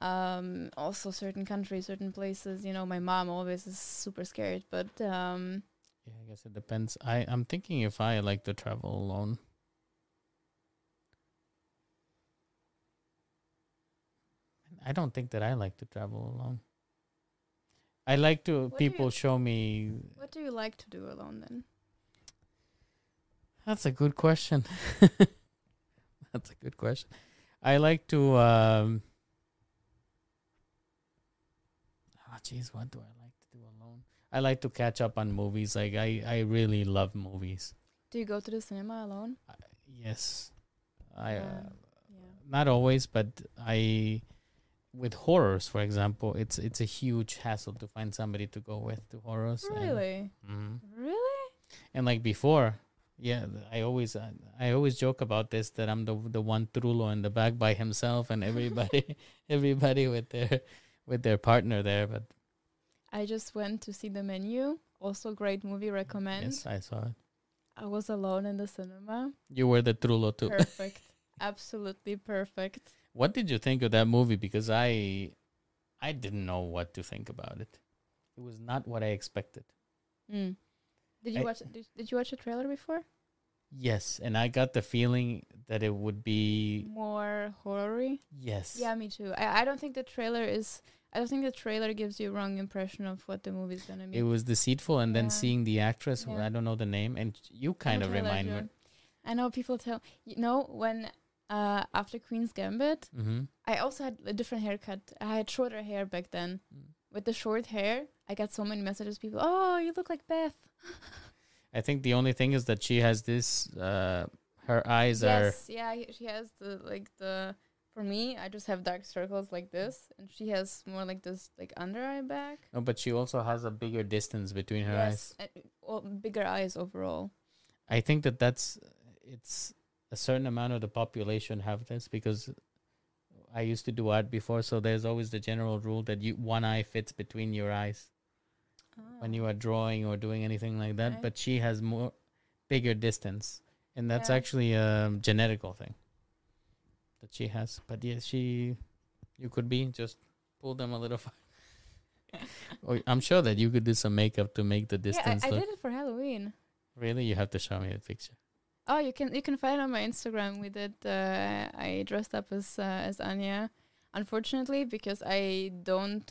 Um, also certain countries, certain places. You know, my mom always is super scared, but um, Yeah, I guess it depends. I I'm thinking if I like to travel alone. I don't think that I like to travel alone. I like to What people show me. what do you like to do alone then? That's a good question. <laughs> That's a good question. I like to. Um, oh, jeez, what do I like to do alone? I like to catch up on movies. Like I, I really love movies. Do you go to the cinema alone? I, yes, I. Uh, Um, yeah. not always, but I. With horrors, for example, it's it's a huge hassle to find somebody to go with to horrors. and- Really? Mhm. Really? And like before, yeah, I always uh, I always joke about this that I'm the the one Trulo in the back by himself and everybody <laughs> everybody with their with their partner there. But I just went to see the menu. Also, great movie. Recommend. yes, I saw it. I was alone in the cinema. You were the Trulo too. Perfect. <laughs> Absolutely perfect. What did you think of that movie? Because I I didn't know what to think about it. It was not what I expected. Mm. Did you I- watch? Did, did you watch the trailer before? Yes, and I got the feeling that it would be More horror-y? yes. Yeah, me too. I, I don't think the trailer is. I don't think the trailer gives you a wrong impression of what the movie's gonna be. It was deceitful, and then seeing the actress, Yeah. I don't know the name, and you kind of remind me. I know people tell you know when uh after Queen's Gambit, Mm-hmm. I also had a different haircut. I had shorter hair back then. With the short hair, I got so many messages. People, oh, you look like Beth. I think the only thing is that she has this. Uh, her eyes are. yes, yeah, she has the like the. For me, I just have dark circles like this, and she has more like this like under eye back. No, but she also has a bigger distance between her eyes. yes, and, well, bigger eyes overall. I think that that's it's a certain amount of the population have this because I used to do art before, so there's always the general rule that you one eye fits between your eyes when you are drawing or doing anything like that. Okay. But she has more bigger distance, and that's Yeah. actually a genetical thing that she has. But yeah, she you could be just pull them a little. far. <laughs> I'm sure that you could do some makeup to make the yeah, distance I, I look. did it for Halloween. Really, you have to show me a picture. Oh, you can you can find on my Instagram. We did. Uh, I dressed up as uh, as Anya. Unfortunately, because I don't,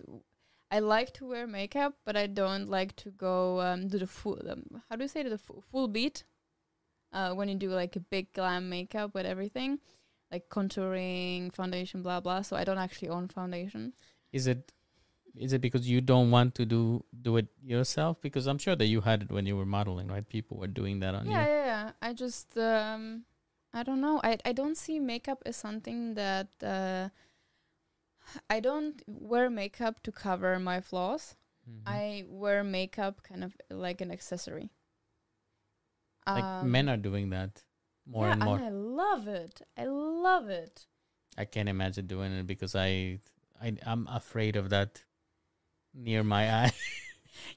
I like to wear makeup, but I don't like to go um, do the full. Um, how do you say it? The fu- full beat. Uh, when you do like a big glam makeup with everything, like contouring, foundation, blah blah. So I don't actually own foundation. Is it is it because you don't want to do do it yourself? Because I'm sure that you had it when you were modeling, right? People were doing that on yeah, you. yeah, yeah. I just um I don't know. I I don't see makeup as something that uh I don't wear makeup to cover my flaws. Mhm. I wear makeup kind of like an accessory. like men are doing that more Um, yeah, and more. I love it. I love it. I can't imagine doing it because I I I'm afraid of that near my eye. <laughs>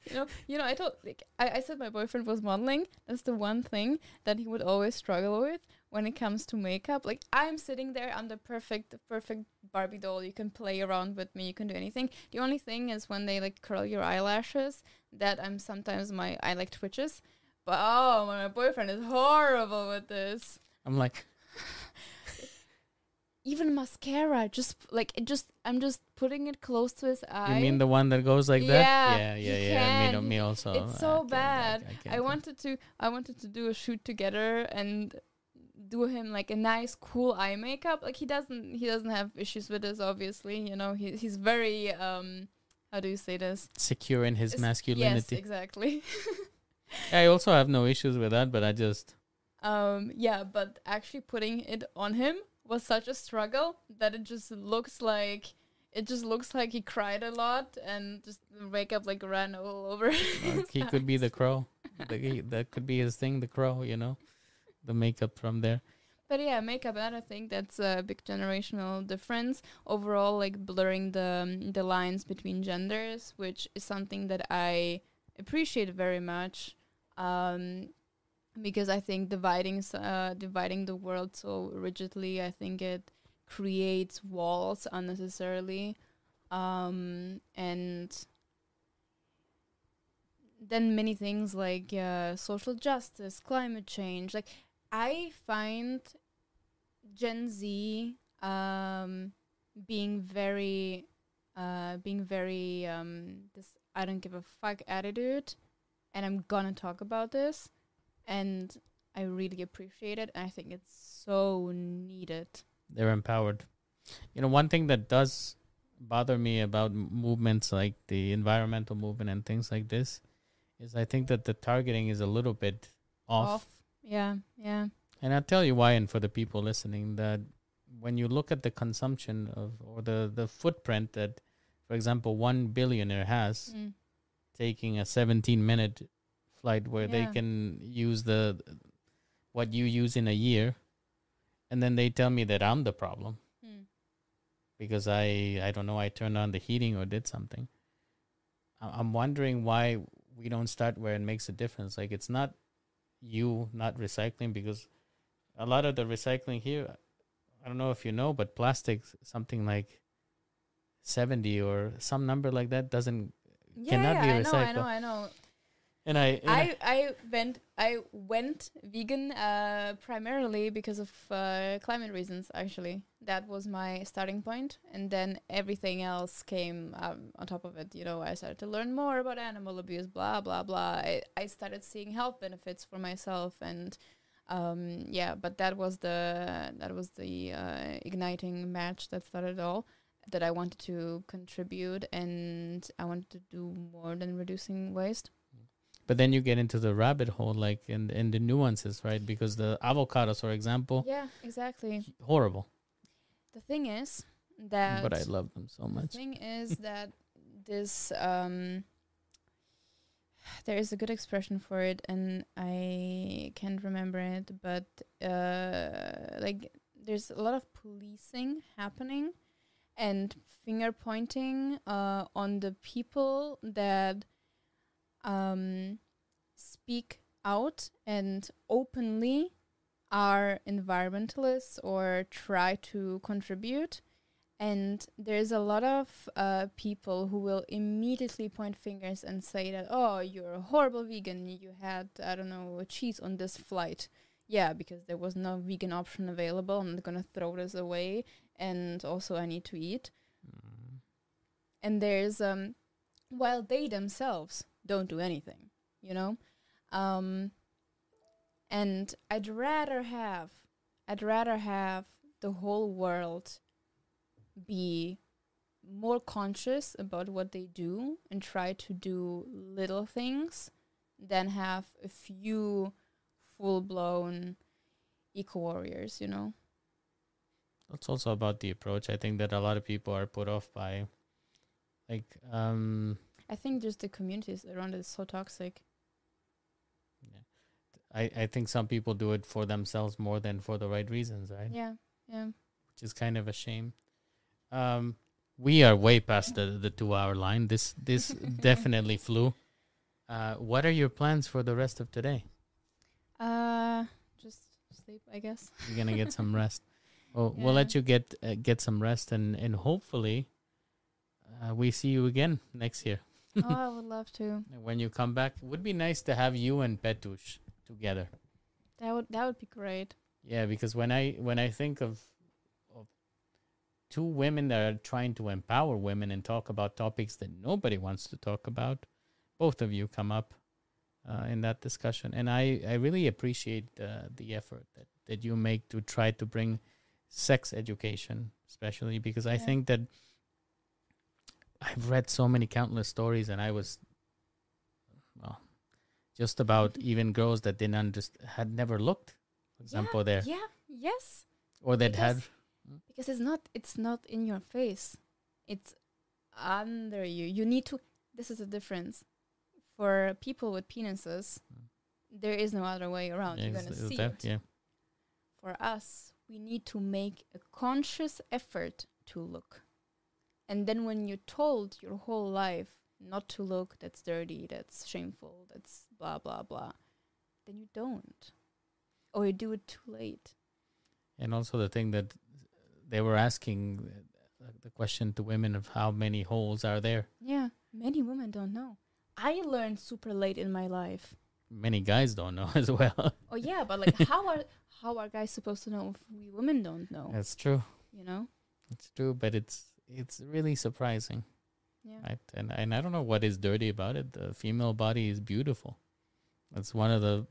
You know, you know. I told like I, I said my boyfriend was modeling. That's the one thing that he would always struggle with when it comes to makeup. Like I'm sitting there, I'm the perfect, the perfect Barbie doll. You can play around with me. You can do anything. The only thing is when they like curl your eyelashes. That I'm sometimes my eye like twitches. But oh, my boyfriend is horrible with this. I'm like, <sighs> Even mascara, just like it just I'm just putting it close to his eye. you mean the one that goes like Yeah, that? Yeah, you yeah, yeah. Me, can. me also. It's I so can't- bad. can't I wanted to I wanted to do a shoot together and do him like a nice cool eye makeup. Like he doesn't he doesn't have issues with this obviously, you know. He he's very um how do you say this? secure in his It's- masculinity. Yes, exactly. <laughs> I also have no issues with that, but I just um yeah, but actually putting it on him was such a struggle that it just looks like it just looks like he cried a lot and just the makeup like ran all over. <laughs> Like, he could be the crow. The, he- that could be his thing, the crow. You know, the makeup from there. But yeah, makeup. I think that's a big generational difference overall, like blurring the um, the lines between genders, which is something that I appreciate very much, um, because I think dividing uh, dividing the world so rigidly, I think it creates walls unnecessarily, um, and then many things like uh, social justice, climate change, like I find Gen Z um, being very, uh, being very um, this I don't give a fuck attitude, and I'm gonna talk about this, and I really appreciate it, and I think it's so needed. They're empowered. You know, one thing that does bother me about movements like the environmental movement and things like this is I think that the targeting is a little bit off. Yeah, yeah. And I'll tell you why, and for the people listening, that when you look at the consumption of or the, the footprint that, for example, one billionaire has Mm. taking a 17 minute flight where they can use the what you use in a year, and then they tell me that I'm the problem Hmm. because I I don't know I turned on the heating or did something. I'm wondering why we don't start where it makes a difference. Like it's not you not recycling because a lot of the recycling here, I don't know if you know, but plastic something like seventy or some number like that doesn't. Yeah, Cannot yeah, be I know, I recycled. know, I know. And I, and I I went I went vegan uh, primarily because of uh, climate reasons. Actually, that was my starting point, and then everything else came um, on top of it. You know, I started to learn more about animal abuse. Blah blah blah. I, I started seeing health benefits for myself, and um, yeah. But that was the that was the uh, igniting match that started it all. That I wanted to contribute, and I wanted to do more than reducing waste. But then you get into the rabbit hole, like in in the nuances, right? Because the avocados, for example, Yeah, exactly. horrible, The thing is that but I love them so much. the thing is <laughs> that this um there is a good expression for it and I can't remember it, but uh like there's a lot of policing happening and finger pointing uh on the people that um speak out and openly are environmentalists or try to contribute. And there's a lot of uh, people who will immediately point fingers and say that oh you're a horrible vegan. You had i don't know cheese on this flight. Yeah because there was no vegan option available. I'm not going to throw this away and also i need to eat. Mm. and there's um while they themselves don't do anything you know um and i'd rather have i'd rather have the whole world be more conscious about what they do and try to do little things than have a few full blown eco warriors you know It's also about the approach. I think that a lot of people are put off by, like, um, i think just the communities around it is so toxic yeah. I I think some people do it for themselves more than for the right reasons, right? yeah yeah Which is kind of a shame. Um, we are way past the the two hour line. This this <laughs> definitely flew. Uh, what are your plans for the rest of today? uh just sleep i guess You're gonna get some <laughs> rest. Well, we'll let you get uh, get some rest, and and hopefully, uh, we see you again next year. Oh <laughs> i would love to. When you come back, it would be nice to have you and Petush together. that would that would be great. Yeah, because when I when I think of of two women that are trying to empower women and talk about topics that nobody wants to talk about, both of you come up uh, in that discussion, and I I really appreciate uh, the effort that that you make to try to bring sex education, especially because I think that I've read so many countless stories, and I was well, just about even girls that didn't understand had never looked, for example, there. yeah yes. Or that had. Because- because it's not it's not in your face. It's under you. You need to this is the difference. For people with penises there is no other way around. You're gonna see that- it. yeah. for us we need to make a conscious effort to look and then when you're told your whole life not to look that's dirty that's shameful that's blah blah blah then you don't or you do it too late And also the thing that they were asking uh, the question to women of how many holes are there. Yeah, many women don't know. I learned super late in my life. Many guys don't know <laughs> as well. Oh yeah, but like how are how are guys supposed to know if we women don't know? That's true. You know? It's true, but it's it's really surprising, Yeah. right? And and I don't know what is dirty about it. The female body is beautiful. It's one of the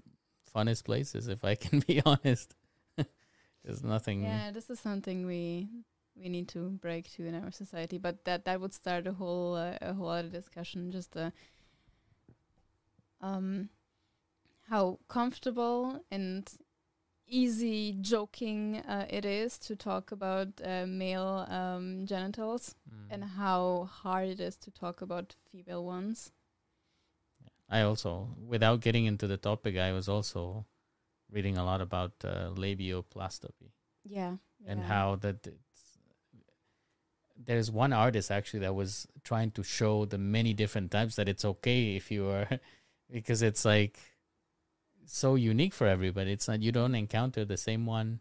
funnest places, if I <laughs> can be honest. <laughs> There's nothing. Yeah, this is something we we need to break to in our society, but that that would start a whole uh, a whole other discussion just uh um how comfortable and easy joking uh, it is to talk about uh, male um, genitals Mm. and how hard it is to talk about female ones. I also, without getting into the topic, I was also reading a lot about uh, labioplasty Yeah. and yeah. how that it's, there's one artist actually that was trying to show the many different types that it's okay if you are <laughs> because it's like so unique for everybody. It's not you don't encounter the same one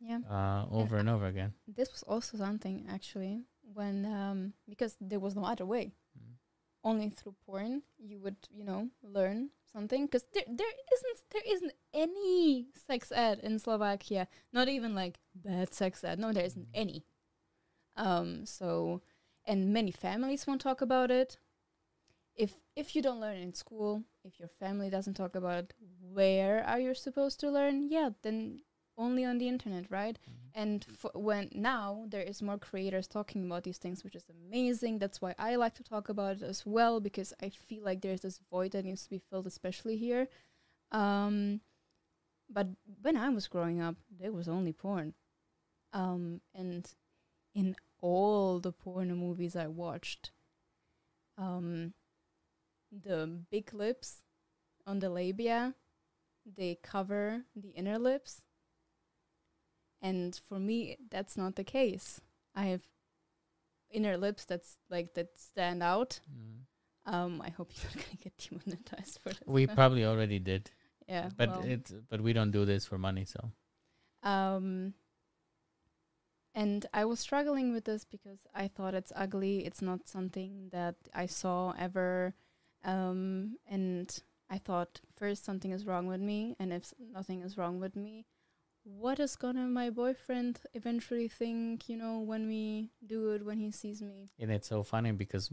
Yeah. uh, over and over again. This was also something actually when um because there was no other way. Mm. Only through porn you would you know learn something because there there isn't there isn't any sex ed in Slovakia. Not even like bad sex ed. No, there isn't Mm. any. Um. So, and many families won't talk about it. If if you don't learn in school, if your family doesn't talk about it, where are you supposed to learn? Yeah, then only on the internet, right? and f- when now there is more creators talking about these things which is amazing that's why i like to talk about it as well because i feel like there's this void that needs to be filled especially here um but when i was growing up there was only porn um and in all the porn movies i watched um the big lips on the labia they cover the inner lips. And for me that's not the case. I have inner lips that's like that stand out. Mm. um i hope you're <laughs> not gonna get demonetized for this. We <laughs> probably already did, yeah but well, it but we don't do this for money. So. Um and i was struggling with this because i thought it's ugly. It's not something that i saw ever um and i thought first something is wrong with me and if nothing is wrong with me what is gonna my boyfriend eventually think you know when we do it when he sees me and it's so funny because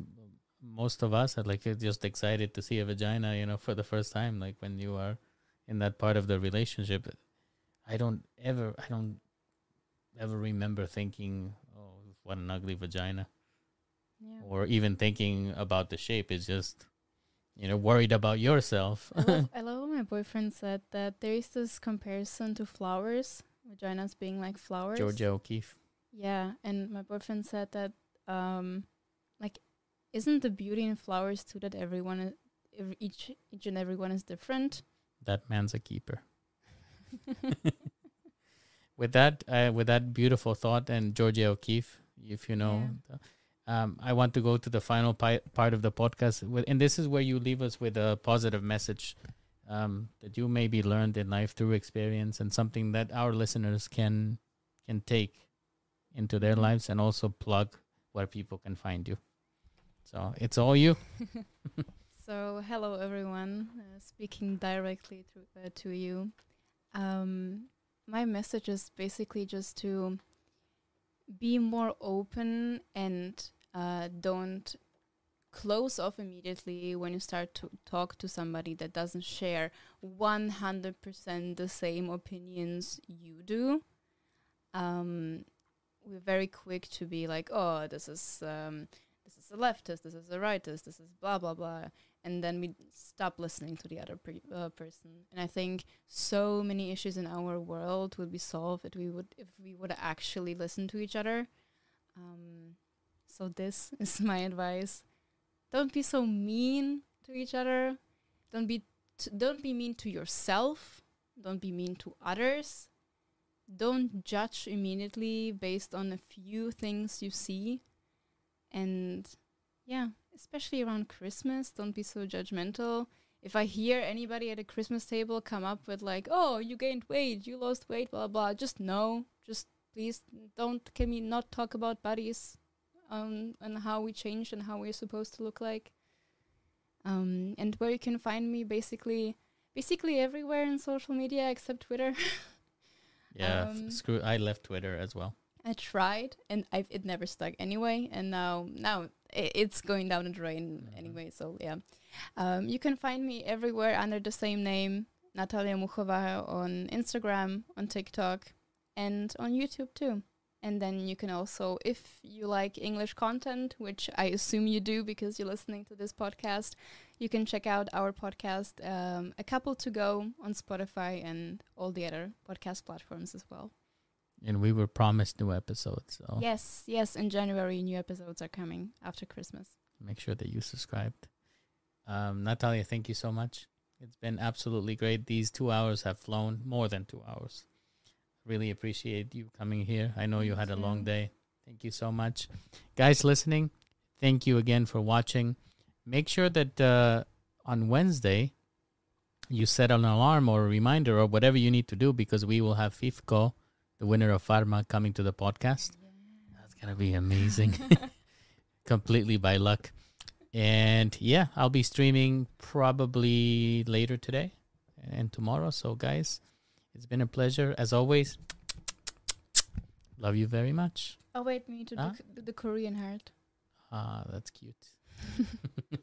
most of us are like just excited to see a vagina, you know, for the first time. Like when you are in that part of the relationship, I don't ever, I don't ever remember thinking, "Oh, what an ugly vagina," yeah or even thinking about the shape. It's just, you know, worried about yourself. I love, <laughs> I love when my boyfriend said that there is this comparison to flowers, vaginas being like flowers. Georgia O'Keeffe. Yeah, and my boyfriend said that, um, like, isn't the beauty in flowers too that everyone, ev- each each and everyone is different? That man's a keeper. <laughs> with that, uh, with that beautiful thought, and Georgia O'Keeffe, if you know, um, I want to go to the final pi- part of the podcast, with, and this is where you leave us with a positive message um, that you maybe learned in life through experience, and something that our listeners can can take into their Mhm. lives, and also plug where people can find you. So it's all you. <laughs> so, hello everyone, uh, speaking directly to uh, to you. Um, my message is basically just to be more open and uh, don't close off immediately when you start to talk to somebody that doesn't share 100% the same opinions you do. Um, we're very quick to be like, oh, this is um, this is a leftist, this is a rightist, this is blah blah blah, and then we stop listening to the other pre- uh, person. And I think so many issues in our world would be solved if we would if we would actually listen to each other. Um, so this <laughs> is my advice: don't be so mean to each other. Don't be t- don't be mean to yourself. Don't be mean to others. Don't judge immediately based on a few things you see and yeah, especially around Christmas, don't be so judgmental. If I hear anybody at a Christmas table come up with like, "Oh, you gained weight, you lost weight, blah blah," just no, just please don't. Can we not talk about bodies, um, and how we changed and how we're supposed to look like? Um, and where you can find me, basically, basically everywhere in social media except Twitter. <laughs> Yeah, Um, screw. I left Twitter as well. I tried, and I it never stuck anyway. And now now it's going down the drain Mhm. anyway. So yeah, um, you can find me everywhere under the same name, Natalia Muchova, on Instagram, on TikTok, and on YouTube too. And then you can also, if you like English content, which I assume you do because you're listening to this podcast, you can check out our podcast, um, A Couple to Go, on Spotify and all the other podcast platforms as well. And we were promised new episodes, so Yes, yes. In January, new episodes are coming after Christmas. make sure that you subscribed. Um, Natalia, thank you so much. It's been absolutely great. These two hours have flown more than two hours. Really appreciate you coming here. I know you had a long day. Thank you so much. Guys listening, thank you again for watching. Make sure that uh, on Wednesday you set an alarm or a reminder or whatever you need to do because we will have Fifco, the winner of Farma, coming to the podcast. That's going to be amazing. <laughs> Completely by luck. And yeah, I'll be streaming probably later today and tomorrow. So, guys, it's been a pleasure as always. Love you very much. Oh wait, we need to Huh? do, do the Korean heart. Ah, that's cute. <laughs>